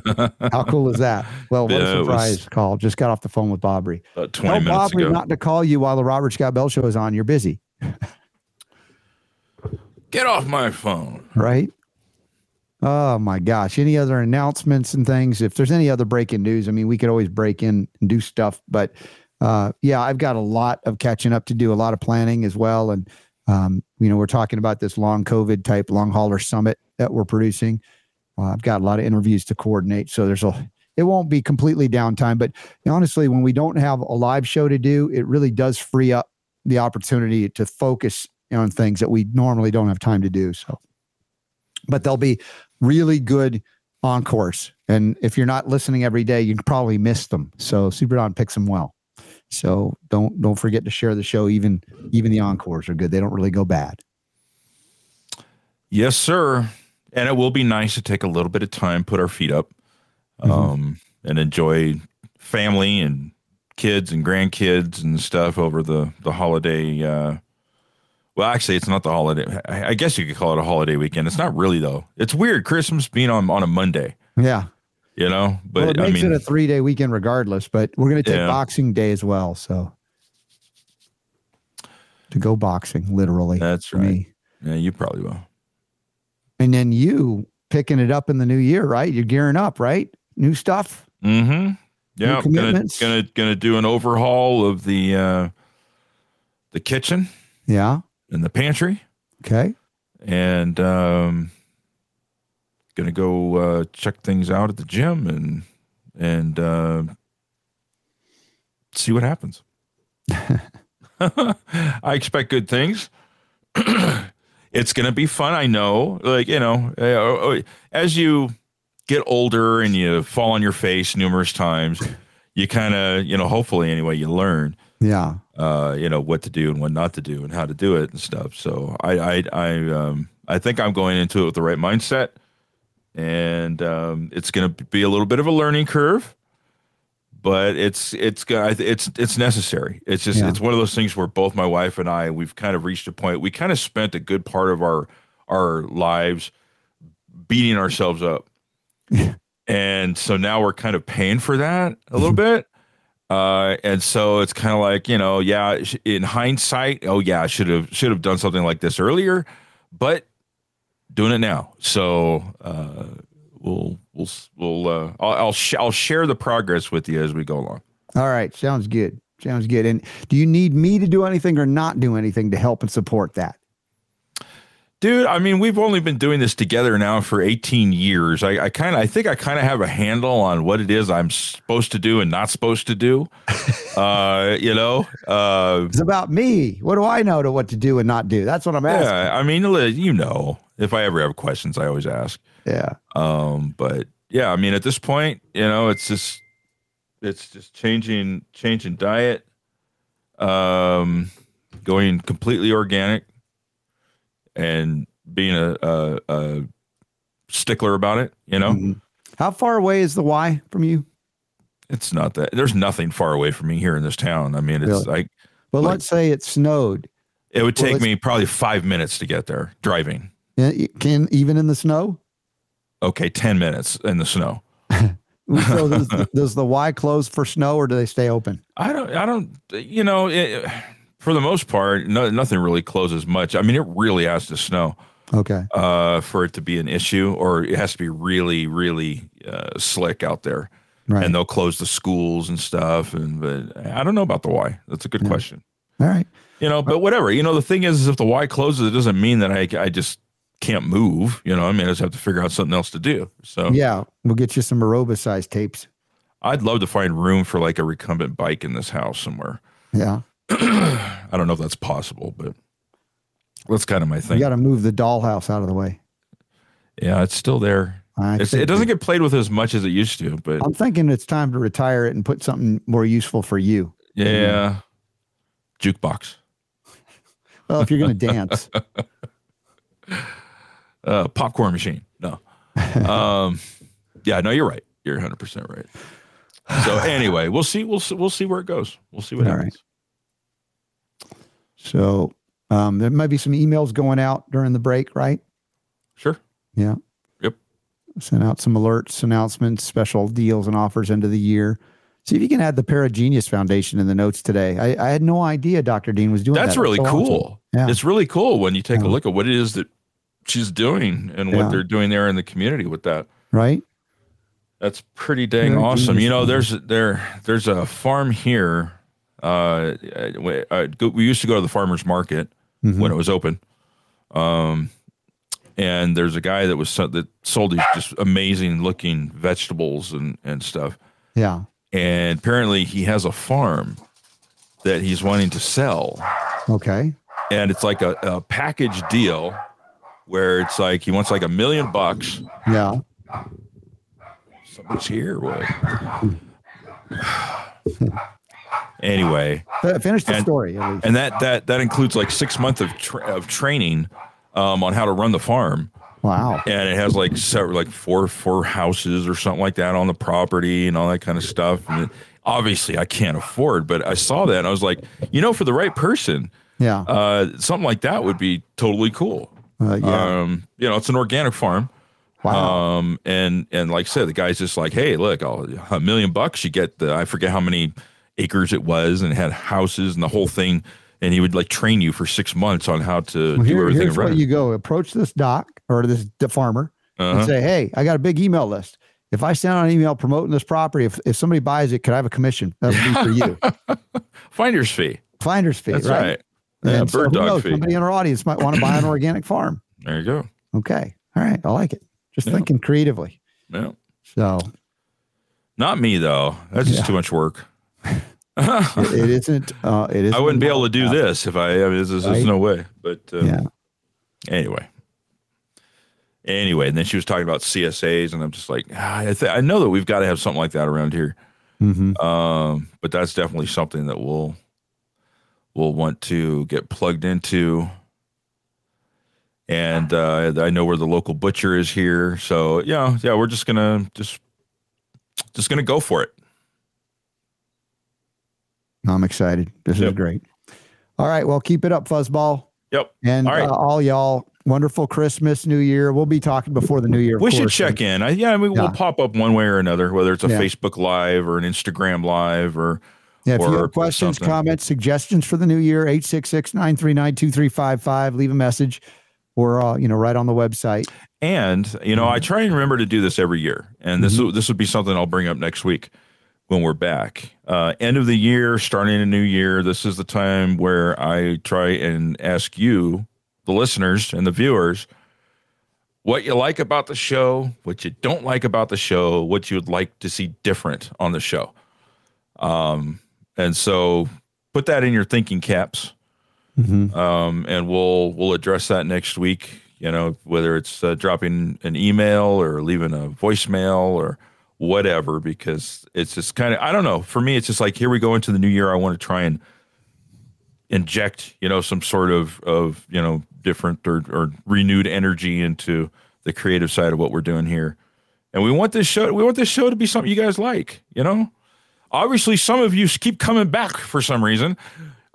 How cool is that? Well, what yeah, a surprise call. Just got off the phone with Bobry. About 20 Tell Bobry ago. not to call you while the Robert Scott Bell show is on. You're busy. Get off my phone. Right? Oh my gosh. Any other announcements and things? If there's any other breaking news, I mean, we could always break in and do stuff, but uh, yeah, I've got a lot of catching up to do, a lot of planning as well. And, um, you know, we're talking about this long COVID type long hauler summit that we're producing. Uh, I've got a lot of interviews to coordinate. So there's a, it won't be completely downtime, but honestly, when we don't have a live show to do, it really does free up the opportunity to focus on things that we normally don't have time to do. So, but they'll be really good encores. And if you're not listening every day, you can probably miss them. So Super Don picks them well. So don't don't forget to share the show. Even even the encores are good. They don't really go bad. Yes, sir. And it will be nice to take a little bit of time, put our feet up, mm-hmm. um, and enjoy family and kids and grandkids and stuff over the the holiday. Uh, well, actually, it's not the holiday. I guess you could call it a holiday weekend. It's not really though. It's weird. Christmas being on on a Monday. Yeah you know. But well, it makes I mean, it a three day weekend regardless. But we're going to take yeah. Boxing Day as well. So to go boxing, literally. That's right. Me. Yeah, you probably will. And then you picking it up in the new year, right? You're gearing up, right? New stuff. Mm-hmm. Yeah, gonna, gonna gonna do an overhaul of the uh the kitchen. Yeah. And the pantry. Okay. And um gonna go uh check things out at the gym and and uh see what happens. I expect good things. it's going to be fun. I know. Like, you know, uh, uh, as you get older and you fall on your face numerous times, you kind of, you know, hopefully anyway, you learn. Yeah. Uh, you know, what to do and what not to do and how to do it and stuff. So I, I, I, um, I think I'm going into it with the right mindset and, um, it's going to be a little bit of a learning curve but it's it's it's it's necessary. It's just yeah. it's one of those things where both my wife and I we've kind of reached a point. We kind of spent a good part of our our lives beating ourselves up, and so now we're kind of paying for that a little bit. Uh, and so it's kind of like you know, yeah. In hindsight, oh yeah, I should have should have done something like this earlier, but doing it now. So uh, we'll we'll we'll uh, I'll I'll, sh- I'll share the progress with you as we go along. All right, sounds good. Sounds good. And do you need me to do anything or not do anything to help and support that? Dude, I mean, we've only been doing this together now for 18 years. I, I kind of, I think I kind of have a handle on what it is I'm supposed to do and not supposed to do. uh, you know, uh, it's about me. What do I know to what to do and not do? That's what I'm asking. Yeah, I mean, you know, if I ever have questions, I always ask. Yeah. Um, but yeah, I mean, at this point, you know, it's just it's just changing changing diet, um, going completely organic, and being a, a, a stickler about it. You know. Mm-hmm. How far away is the Y from you? It's not that. There's nothing far away from me here in this town. I mean, it's really? like. Well, like, let's say it snowed. It would take well, me probably five minutes to get there driving. Can even in the snow? okay, 10 minutes in the snow. so does, does, the Y close for snow or do they stay open? I don't, I don't, you know, it, for the most part, no, nothing really closes much. I mean, it really has to snow. Okay. Uh, for it to be an issue, or it has to be really, really uh, slick out there. Right. And they'll close the schools and stuff. And but I don't know about the Y. That's a good yeah. question. All right. You know, but whatever. You know, the thing is, is if the Y closes, it doesn't mean that I, I just can't move. You know, I mean, I just have to figure out something else to do. So yeah, we'll get you some aeroba size tapes. I'd love to find room for like a recumbent bike in this house somewhere. Yeah. I don't know if that's possible, but that's kind of my thing. You got to move the dollhouse out of the way. Yeah, it's still there. it doesn't get played with as much as it used to, but I'm thinking it's time to retire it and put something more useful for you. Yeah. Jukebox. well, if you're going to dance. uh, popcorn machine. No. Um, yeah, no, you're right. You're 100 percent right. So anyway, we'll see. We'll see. We'll see where it goes. We'll see what All happens. Right. So um, there might be some emails going out during the break, right? Sure. Yeah. Yep. Send out some alerts, announcements, special deals, and offers into the year. See if you can add the Paragenius Foundation in the notes today. I, I had no idea Dr. Dean was doing That's that. That's really so cool. Awesome. Yeah. It's really cool when you take yeah. a look at what it is that she's doing and what they're doing there in the community with that. Right. That's pretty dang Very awesome. You know, there's there there's a farm here. Uh, uh, we used to go to the farmers market mm-hmm. when it was open. Um, and there's a guy that was that sold these just amazing looking vegetables and and stuff. Yeah. And apparently he has a farm that he's wanting to sell. Okay. And it's like a, a package deal where it's like he wants like a million bucks. Yeah. Somebody's here. What? anyway, finish the and, story. And that that that includes like six months of tra- of training um, on how to run the farm. Wow. And it has like several, like four four houses or something like that on the property and all that kind of stuff. And it, obviously, I can't afford, but I saw that and I was like, you know, for the right person, yeah, uh, something like that would be totally cool. Uh, yeah. Um, you know, it's an organic farm. Wow. Um, and and like I said, the guy's just like, hey, look, I'll, a million bucks, you get the I forget how many acres it was, and it had houses and the whole thing. And he would like train you for six months on how to well, do everything. Here's where you go: approach this doc or this farmer uh-huh. and say, "Hey, I got a big email list. if I send out an email promoting this property, if, if somebody buys it, could I have a commission? That would be for you. Finder's fee. Finder's fee. That's right. right. Yeah, And so bird who dog knows, fee. Somebody in our audience might want to buy an organic farm. There you go. Okay. All right. I like it. Just Yeah. thinking creatively. Yeah. So Not me though. That's just Yeah. too much work. it, it isn't. Uh, it is. I wouldn't be able to do this if I. I mean, there's, there's Right. no way. But uh, Yeah. Anyway. Anyway, and then she was talking about CSAs, and I'm just like, ah, I, th- I know that we've got to have something like that around here. hmm Um, but that's definitely something that we'll we'll want to get plugged into. And uh, I know where the local butcher is here, so yeah, yeah, we're just gonna just just gonna go for it. I'm excited. This is great. All right. Well, keep it up, Fuzzball. Yep. And All right. uh, all y'all, wonderful Christmas, New Year. We'll be talking before the New Year. We should course. check in. I, yeah, I mean, Yeah. we'll pop up one way or another, whether it's a Yeah. Facebook Live or an Instagram Live or Yeah, if you have questions, comments, suggestions for the new year, 866-939-2355, leave a message or, uh, you know, right on the website. And you know, Mm-hmm. I try and remember to do this every year, and this this would be something I'll bring up next week when we're back. Uh, end of the year, starting a new year. This is the time where I try and ask you, the listeners and the viewers, what you like about the show, what you don't like about the show, what you'd like to see different on the show. Um, and so put that in your thinking caps um, and we'll we'll address that next week. You know, whether it's uh, dropping an email or leaving a voicemail or whatever, because it's just kind of I don't know. For me, it's just like here we go into the new year. I want to try and inject you know some sort of of you know different or or renewed energy into the creative side of what we're doing here. And we want this show we want this show to be something you guys like. You know, obviously some of you keep coming back for some reason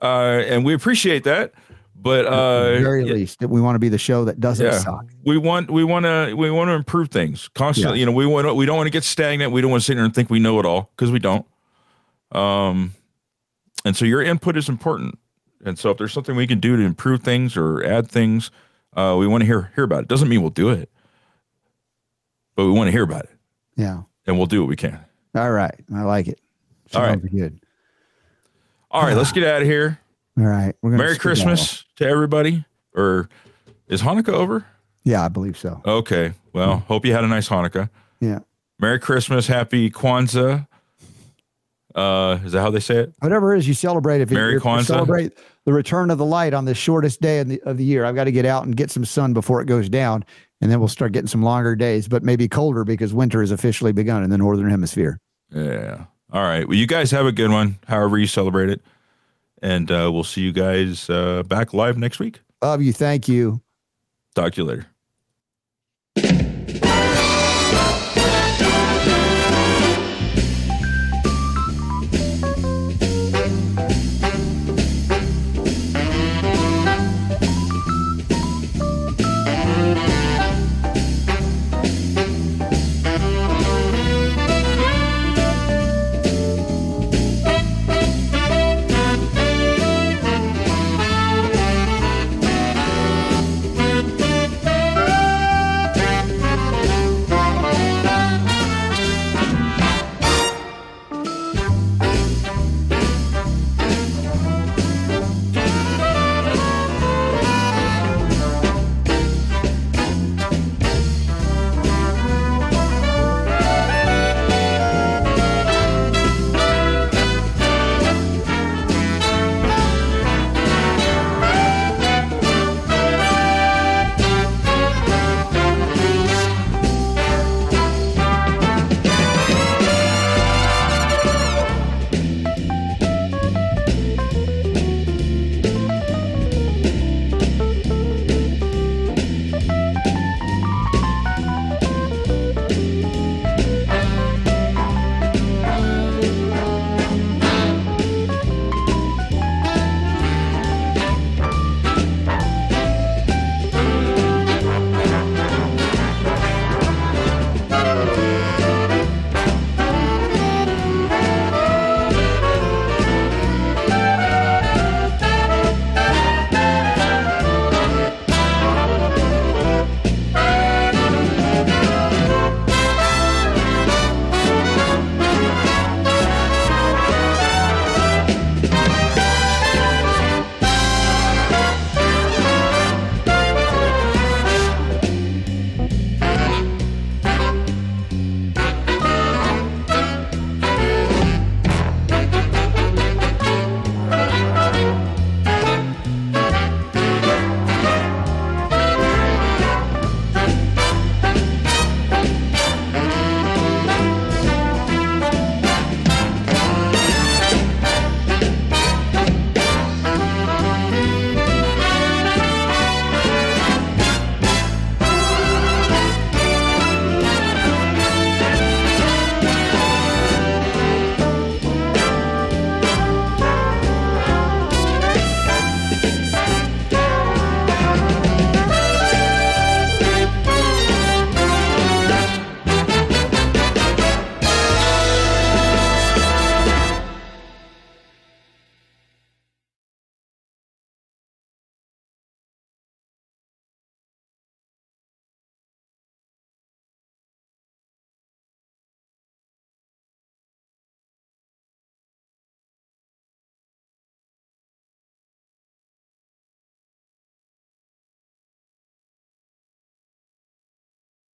uh, and we appreciate that. But At uh, the very yeah, least, we want to be the show that doesn't yeah. suck. we want we want to we want to improve things constantly. Yeah. You know, we want we don't want to get stagnant. We don't want to sit here and think we know it all because we don't. Um, and so your input is important. And so if there's something we can do to improve things or add things, uh, we want to hear hear about it. Doesn't mean we'll do it, but we want to hear about it, Yeah. and we'll do what we can. All right. I like it. All right. Good. All right, let's get out of here. All right. We're gonna Merry. Christmas to everybody. Or is Hanukkah over? Yeah, I believe so. Okay. Well, hope you had a nice Hanukkah. Yeah. Merry Christmas, Happy Kwanzaa. Uh, is that how they say it? Whatever it is you celebrate, if you- Merry you Kwanzaa. celebrate the return of the light on the shortest day of the, of the year, I've got to get out and get some sun before it goes down. And then we'll start getting some longer days, but maybe colder because winter has officially begun in the northern hemisphere. Yeah. All right. Well, you guys have a good one, however you celebrate it. And uh, we'll see you guys uh, back live next week. Love you. Thank you. Talk to you later.